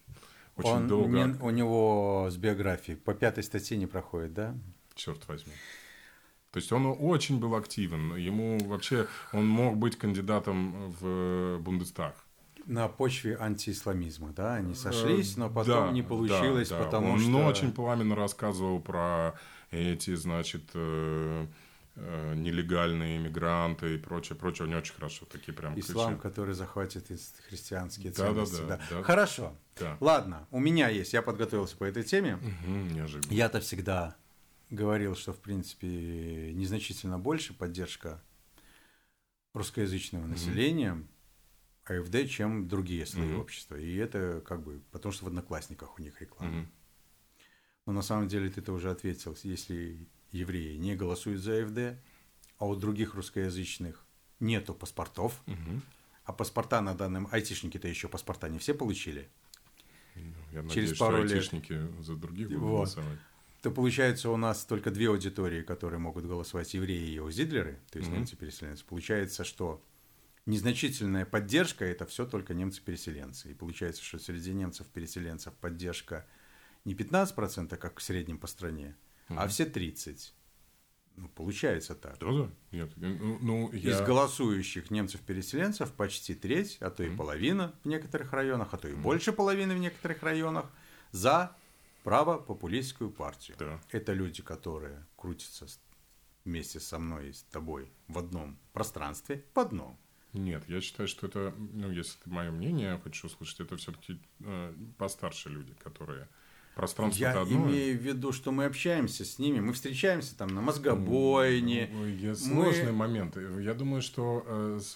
очень он долго... Не, у него с биографией по пятой статье не проходит, да? Черт возьми. То есть он очень был активен. Ему вообще он мог быть кандидатом в Бундестаг. На почве антиисламизма, да, они сошлись, но потом да, не получилось, да, да. потому он, что. Он очень пламенно рассказывал про эти, значит, э, э, нелегальные иммигранты и прочее, прочее. У него очень хорошо такие прям Ислам, ключи. который захватит христианские да, ценности. Да, да, да. да. Хорошо. Да. Ладно, у меня есть, я подготовился по этой теме. Угу, неожиданно. Я-то всегда говорил, что, в принципе, незначительно больше поддержка русскоязычного населения mm АФД, чем другие слои mm общества. И это как бы, потому что в Одноклассниках у них реклама. mm Но на самом деле ты-то уже ответил, если евреи не голосуют за АФД, а у других русскоязычных нету паспортов, mm а паспорта на данном... Айтишники-то еще паспорта не все получили. Ну, я Через надеюсь, пару что айтишники лет... за других будут вот. голосовать то получается у нас только две аудитории, которые могут голосовать, евреи и аузидлеры, то есть mm-hmm. немцы-переселенцы. Получается, что незначительная поддержка – это все только немцы-переселенцы. И получается, что среди немцев-переселенцев поддержка не 15%, как в среднем по стране, mm-hmm. а все 30%. Ну, получается так. Да, да. Нет, ну, ну, я... Из голосующих немцев-переселенцев почти треть, а то и mm-hmm. половина в некоторых районах, а то и mm-hmm. больше половины в некоторых районах за правопопулистскую партию. Да. Это люди, которые крутятся вместе со мной и с тобой в одном пространстве, в одном. Нет, я считаю, что это, ну, если это мое мнение, я хочу услышать, это все-таки э, постарше люди, которые Пространство Я одно. имею в виду, что мы общаемся с ними, мы встречаемся там на мозгобойне. Ну, мы... Сложный момент. Я думаю, что э, с,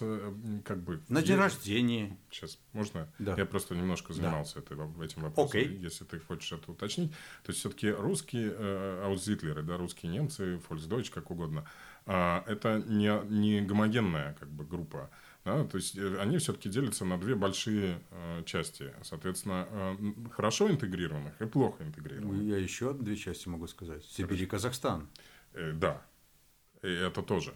как бы... На день я... рождения. Сейчас, можно? Да. Я просто немножко занимался да. этим вопросом, okay. если ты хочешь это уточнить. То есть, все-таки русские э, аутзитлеры, да, русские немцы, фольксдойч, как угодно, э, это не, не гомогенная как бы группа. Да, то есть э, они все-таки делятся на две большие э, части. Соответственно, э, хорошо интегрированных и плохо интегрированных. Я еще две части могу сказать. Сибирь и Казахстан. Э, да, и это тоже.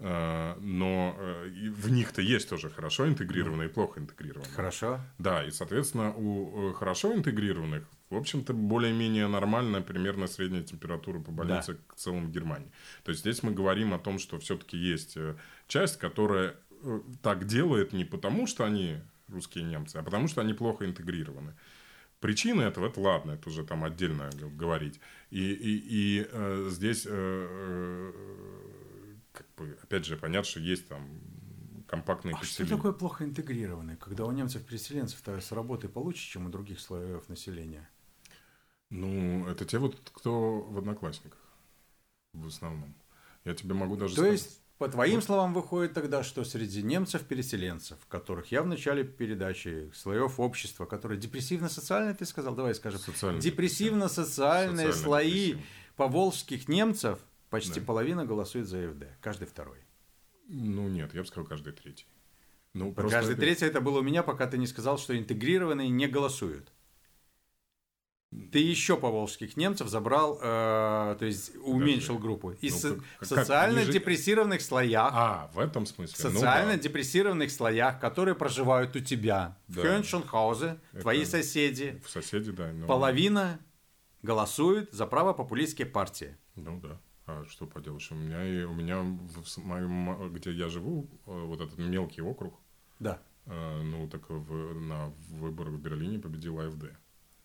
Э, но э, в них-то есть тоже хорошо интегрированные и плохо интегрированные. Хорошо. Да, и, соответственно, у хорошо интегрированных, в общем-то, более-менее нормальная примерно средняя температура по больнице да. к целому Германии. То есть здесь мы говорим о том, что все-таки есть часть, которая Э, так делает не потому, что они русские немцы, а потому, что они плохо интегрированы. Причины этого, это ладно, это уже там отдельно говорить. И, и, и э, здесь, э, э, как бы, опять же, понятно, что есть там компактные а поселения. что такое плохо интегрированные, когда у немцев-переселенцев с работы получше, чем у других слоев населения? Ну, это те вот, кто в одноклассниках в основном. Я тебе могу даже То сказать. есть по твоим словам, выходит тогда, что среди немцев-переселенцев, которых я в начале передачи, слоев общества, которые депрессивно-социальные, ты сказал, давай скажем, депрессивно-социальные слои поволжских немцев, почти да. половина голосует за ФД, каждый второй. Ну нет, я бы сказал, каждый третий. Ну, каждый это... третий это было у меня, пока ты не сказал, что интегрированные не голосуют. Ты еще поволжских немцев забрал, э, то есть уменьшил Подожди. группу. Из ну, социально-депрессированных слоях. А, в этом смысле. Социально-депрессированных ну, да. слоях, которые проживают у тебя. Да. В Хёншенхаузе, твои соседи. В соседи, да. Но... Половина голосует за право популистские партии. Ну да. А что поделаешь? У меня, у меня в моем, где я живу, э, вот этот мелкий округ. Да. Э, ну, так в, на выборах в Берлине победила АФД.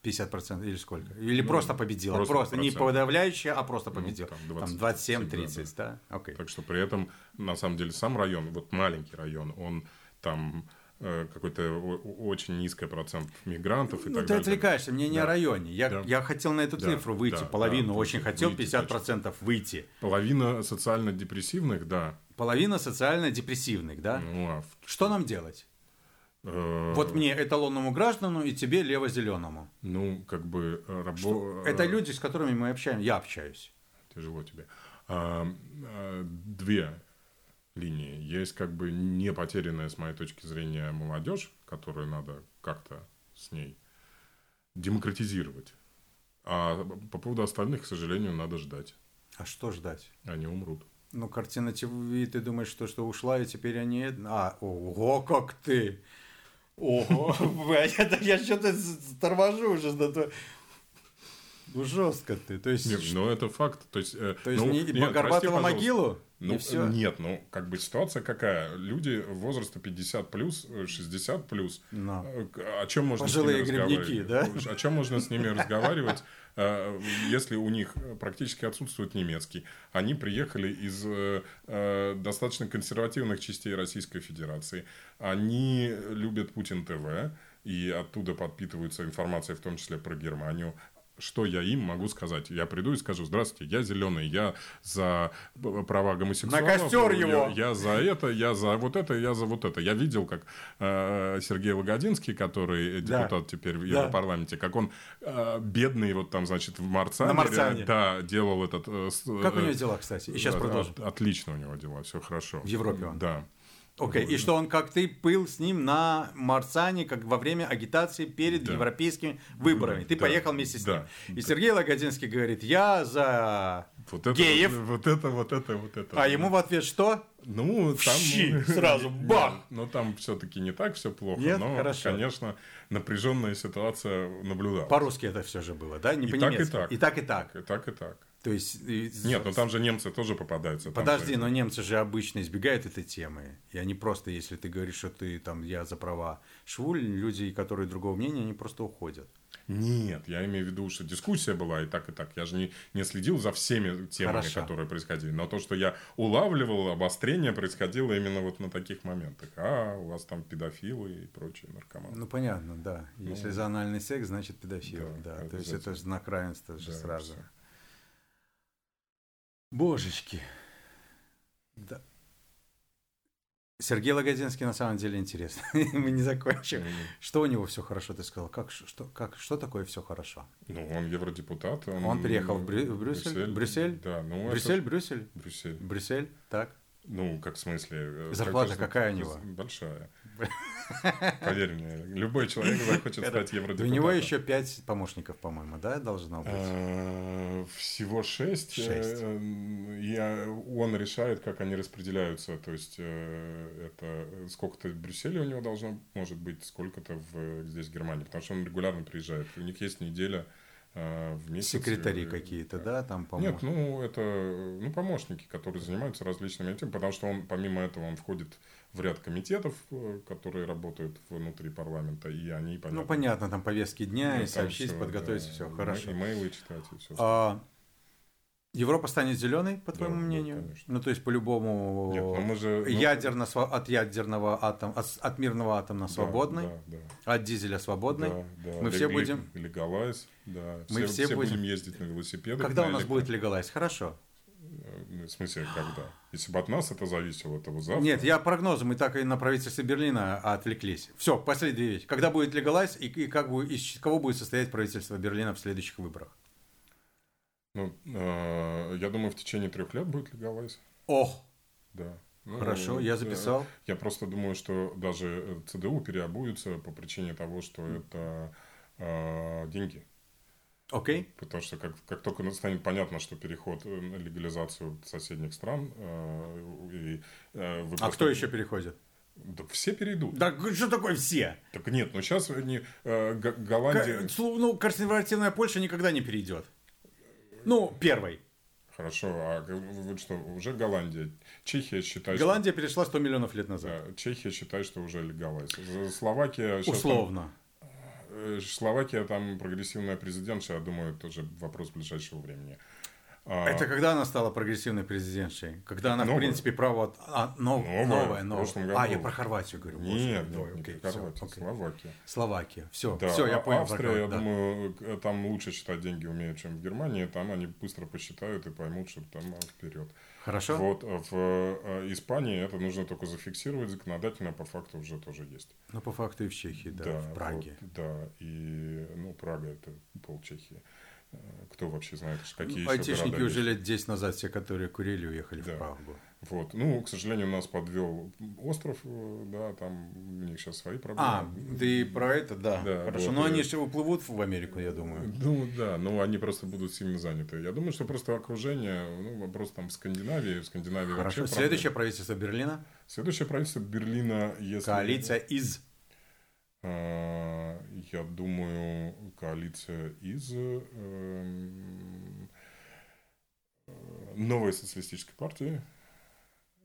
50% или сколько? Или ну, просто победила? Просто, просто не подавляющая, а просто победила. Ну, там 27-30, да? да? Okay. Так что при этом, на самом деле, сам район, вот маленький район, он там э, какой-то очень низкий процент мигрантов и ну, так ты далее. ты отвлекаешься, мне не да. о районе. Я, да. я хотел на эту цифру да. выйти, да. половину, да. очень хотел, выйти, 50% точно. выйти. Половина социально-депрессивных, да. Половина социально-депрессивных, да? Ну, а... Что нам делать? Э, вот мне эталонному граждану и тебе лево-зеленому. Ну, как бы э, рабо... Это люди, с которыми мы общаемся. Я общаюсь. Тяжело тебе. А, а, две линии. Есть как бы не потерянная, с моей точки зрения, молодежь, которую надо как-то с ней демократизировать. А по поводу остальных, к сожалению, надо ждать. А что ждать? Они умрут. Ну, картина ТВ, ты думаешь, что, что ушла, и теперь они... А, ого, как ты! Ого, я, я что-то торможу уже. Ну, жестко ты. То есть, нет, ну, это факт. То есть, э, то есть ну, не нет, прости, могилу? Ну, все? нет, ну, как бы ситуация какая? Люди возраста 50 плюс, 60 плюс. Но. Э, о чем можно Пожилые с ними грибники, да? О чем можно с ними разговаривать, э, если у них практически отсутствует немецкий? Они приехали из достаточно консервативных частей Российской Федерации. Они любят Путин ТВ и оттуда подпитываются информацией, в том числе про Германию что я им могу сказать? Я приду и скажу, здравствуйте, я зеленый, я за права гомосексуалов. На костер его! Я, я за это, я за вот это, я за вот это. Я видел, как э, Сергей Логодинский, который депутат да. теперь в да. Европарламенте, как он э, бедный вот там, значит, в Марцане. На Марцане. Да, делал этот... Э, как у него дела, кстати? И сейчас продолжим. Отлично у него дела, все хорошо. В Европе он? Да. Окей, okay. и что он, как ты, был с ним на Марсане, как во время агитации перед да. европейскими выборами. Ты да. поехал вместе с да. ним. И. Сергей Логодинский говорит, я за вот это, геев. Вот, вот это, вот это, вот это. А ему в ответ что? Ну, там... Щи, сразу, бах! Но там все-таки не так все плохо. Нет, но, хорошо. конечно, напряженная ситуация наблюдалась. По-русски это все же было, да? Не и по-немецки. Так, и так. И так, и так. И так, и так. То есть... Нет, но там же немцы тоже попадаются. Подожди, но немцы же обычно избегают этой темы. И они просто, если ты говоришь, что ты там, я за права швуль, люди, которые другого мнения, они просто уходят. Нет, я имею в виду, что дискуссия была и так, и так. Я же не, не следил за всеми темами, Хорошо. которые происходили. Но то, что я улавливал, обострение происходило именно вот на таких моментах. А, у вас там педофилы и прочие наркоманы. Ну, понятно, да. Ну, Если за анальный секс, значит педофилы. Да, да. То есть это знак равенства же да, сразу. Все. Божечки. Да. Сергей Логодинский на самом деле интересно. Мы не закончим. Mm-hmm. Что у него все хорошо, ты сказал? Как, что, как, что такое все хорошо? Ну, он евродепутат. Он, он приехал в, Брю- в Брюссель? Брюссель? Брюссель? Да. Ну, Брюссель, это... Брюссель? Брюссель. Брюссель, так. Ну, как в смысле? Э, Зарплата как, какая у него? Большая. Поверь мне, любой человек захочет стать евродепутатом. У него еще пять помощников, по-моему, да, должно быть? Э, всего шесть. Шесть. Э, он решает, как они распределяются. То есть, это сколько-то в Брюсселе у него должно, может быть, сколько-то здесь в Германии. Потому что он регулярно приезжает. У них есть неделя в месяц. Секретари какие-то, да, там помощники? Нет, ну, это ну, помощники, которые занимаются различными темами, потому что он, помимо этого, он входит в ряд комитетов, э, которые работают внутри парламента, и они, понятно... Ну, понятно, там повестки дня, ну, и сообщить, все, подготовить, да, все, хорошо. Имейлы читать и все. А, Европа станет зеленой, по твоему да, мнению? Да, конечно. Ну, то есть, по-любому Нет, ну мы же, ядерно, ну... от ядерного атома, от, от мирного атома свободной, да, да, от дизеля свободной. Да, да. Мы все будем... Легалайз, да. Мы все, все будем... будем ездить на велосипедах. Когда на у нас электро... будет легалайз? Хорошо. Э, в смысле, когда? Если бы от нас это зависело, то вот завтра. Нет, я прогнозы, мы так и на правительстве Берлина отвлеклись. Все, последняя вещь. Когда будет легалайз и, и как бы, из кого будет состоять правительство Берлина в следующих выборах? Ну, э, я думаю, в течение трех лет будет легалайз. Ох! Да. Ну, Хорошо, я записал. Я просто думаю, что даже э, ЦДУ переобуется по причине того, что это э, деньги. Окей. Okay. Потому что как, как только станет понятно, что переход на легализацию соседних стран... Э, и, э, А кто еще переходит? Да все перейдут. Да что такое все? Так нет, ну сейчас не, э, Голландия... К, ну, консервативная Польша никогда не перейдет. Ну, первой. Хорошо, а вот что, уже Голландия. Чехия считает, Голландия что... перешла 100 миллионов лет назад. Да, Чехия считает, что уже легалайз. Словакия... Условно. Там, э, Словакия там прогрессивная президентша, я думаю, тоже вопрос ближайшего времени. А, Это когда она стала прогрессивной президентшей? Когда она, новая. в принципе, право... А, нов... новая, новая, новая. году. А, я про Хорватию говорю. Нет, нет, окей, Хорватию, все, Словакия. Словакия, все, да. все, я понял. Австрия, я да. думаю, там лучше считать деньги умеют, чем в Германии. Там они быстро посчитают и поймут, что там вперед. Хорошо. Вот в Испании это нужно только зафиксировать законодательно, по факту уже тоже есть. Ну, по факту и в Чехии, да, да в Праге. Вот, да, и, ну, Прага это пол Чехии. Кто вообще знает, какие ну, Айтишники уже лет 10 назад, все, которые курили, уехали да. в Прагу. Вот. Ну, к сожалению, нас подвел остров, э, да, там у них сейчас свои проблемы. А, ты про это, да. да Хорошо. Вот, но они же уплывут в Америку, я думаю. Ну, да, но они просто будут сильно заняты. Я думаю, что просто окружение, ну, вопрос там в Скандинавии, в Скандинавии Хорошо. вообще Следующее правительство Берлина? Следующее правительство Берлина, если... Коалиция из... А, я думаю, коалиция из эм, э, новой социалистической партии.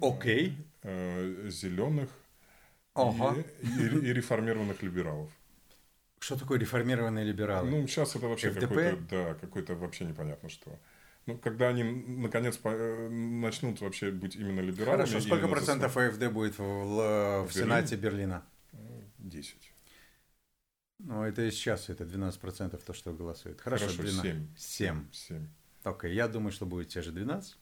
Окей. Э, зеленых ага. и, и, и реформированных либералов. Что такое реформированные либералы? Ну, сейчас это вообще какой-то, да, какой-то вообще непонятно что. Ну, когда они наконец э, начнут вообще быть именно либералами. Хорошо, сколько процентов АФД будет в, в, в Сенате Берлина? 10. Ну, это и сейчас, это 12 процентов то, что голосует. Хорошо, Хорошо 12. 7. 7. 7. Окей, я думаю, что будет те же 12.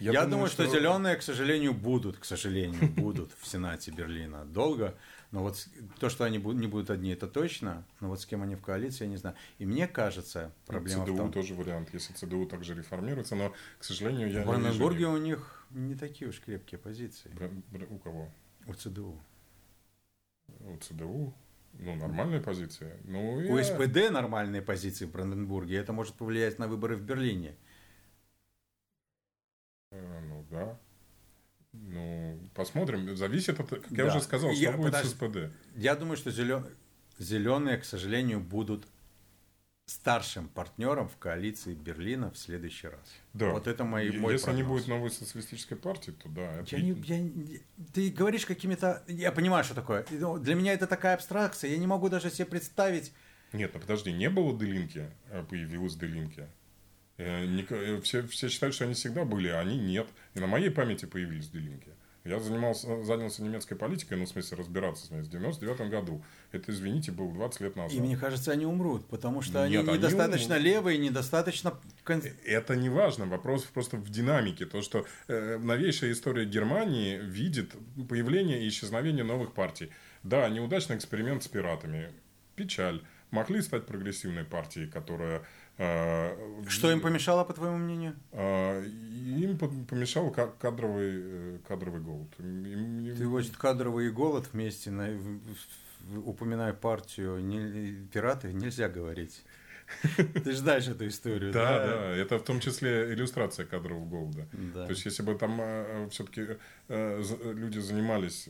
Я, Я думаю, думаю что... что зеленые, к сожалению, будут, к сожалению, будут в Сенате Берлина долго. Но вот то, что они не будут одни, это точно. Но вот с кем они в коалиции, я не знаю. И мне кажется, проблема ЦДУ в том... тоже вариант, если ЦДУ также реформируется. Но, к сожалению, я в Бранденбурге у них не такие уж крепкие позиции. Бр... Бр... У кого? У ЦДУ. У ЦДУ? Ну, нормальная позиция. Ну, У я... СПД нормальные позиции в Бранденбурге. Это может повлиять на выборы в Берлине. Э, ну да. Ну, посмотрим. Зависит от, как да. я уже сказал, что я, будет подожди, с СПД. Я думаю, что зелен... зеленые, к сожалению, будут старшим партнером в коалиции Берлина в следующий раз. Да. Вот это мой, мой Если прогноз. не будет новой социалистической партии, то да. Это... Я не, я, ты говоришь какими-то... Я понимаю, что такое. Для меня это такая абстракция. Я не могу даже себе представить... Нет, ну подожди, не было Делинки, а появилась Делинки. Э, э, все, все считают, что они всегда были, а они нет. И на моей памяти появились делинки. Я занимался, занялся немецкой политикой, ну, в смысле, разбираться с ней, в 99 году. Это, извините, было 20 лет назад. И мне кажется, они умрут, потому что Нет, они недостаточно они левые, недостаточно... Э, это не важно, вопрос просто в динамике. То, что э, новейшая история Германии видит появление и исчезновение новых партий. Да, неудачный эксперимент с пиратами. Печаль. Могли стать прогрессивной партией, которая Что им помешало, по твоему мнению? А, им помешал кадровый, э, кадровый голод. Им... Ты вот кадровый голод вместе, на, упоминая партию не, пираты, нельзя говорить. Ты же знаешь эту историю, да? Да, да. Это в том числе иллюстрация кадрового голода. Да. То есть, если бы там э, все-таки э, люди занимались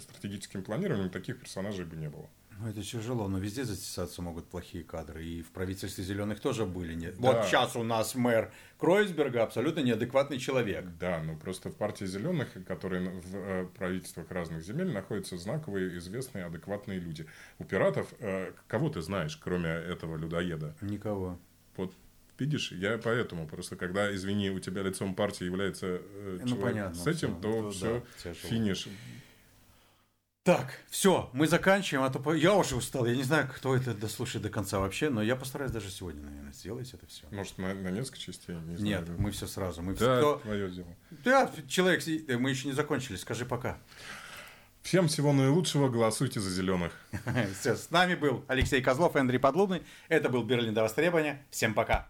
стратегическим планированием, таких персонажей бы не было. Ну, это тяжело, но везде затесаться могут плохие кадры. И в правительстве зеленых тоже были. Не... Да. Вот сейчас у нас мэр Кройсберга абсолютно неадекватный человек. Да, ну просто в партии зеленых, которые в э, правительствах разных земель, находятся знаковые, известные, адекватные люди. У пиратов, э, кого ты знаешь, кроме этого людоеда? Никого. Вот Видишь, я поэтому просто, когда, извини, у тебя лицом партии является э, ну, человек понятно, с этим, все. то, то все, да, финиш. Так, все, мы заканчиваем, а то я уже устал. Я не знаю, кто это дослушает до конца вообще, но я постараюсь даже сегодня, наверное, сделать это все. Может, на, на несколько частей? Не знаю, Нет, мы все сразу. Мы да, все, твое дело. Да, человек, мы еще не закончили, скажи пока. Всем всего наилучшего, голосуйте за зеленых. Все, с нами был Алексей Козлов и Андрей Подлубный. Это был Берлин до востребования. Всем пока.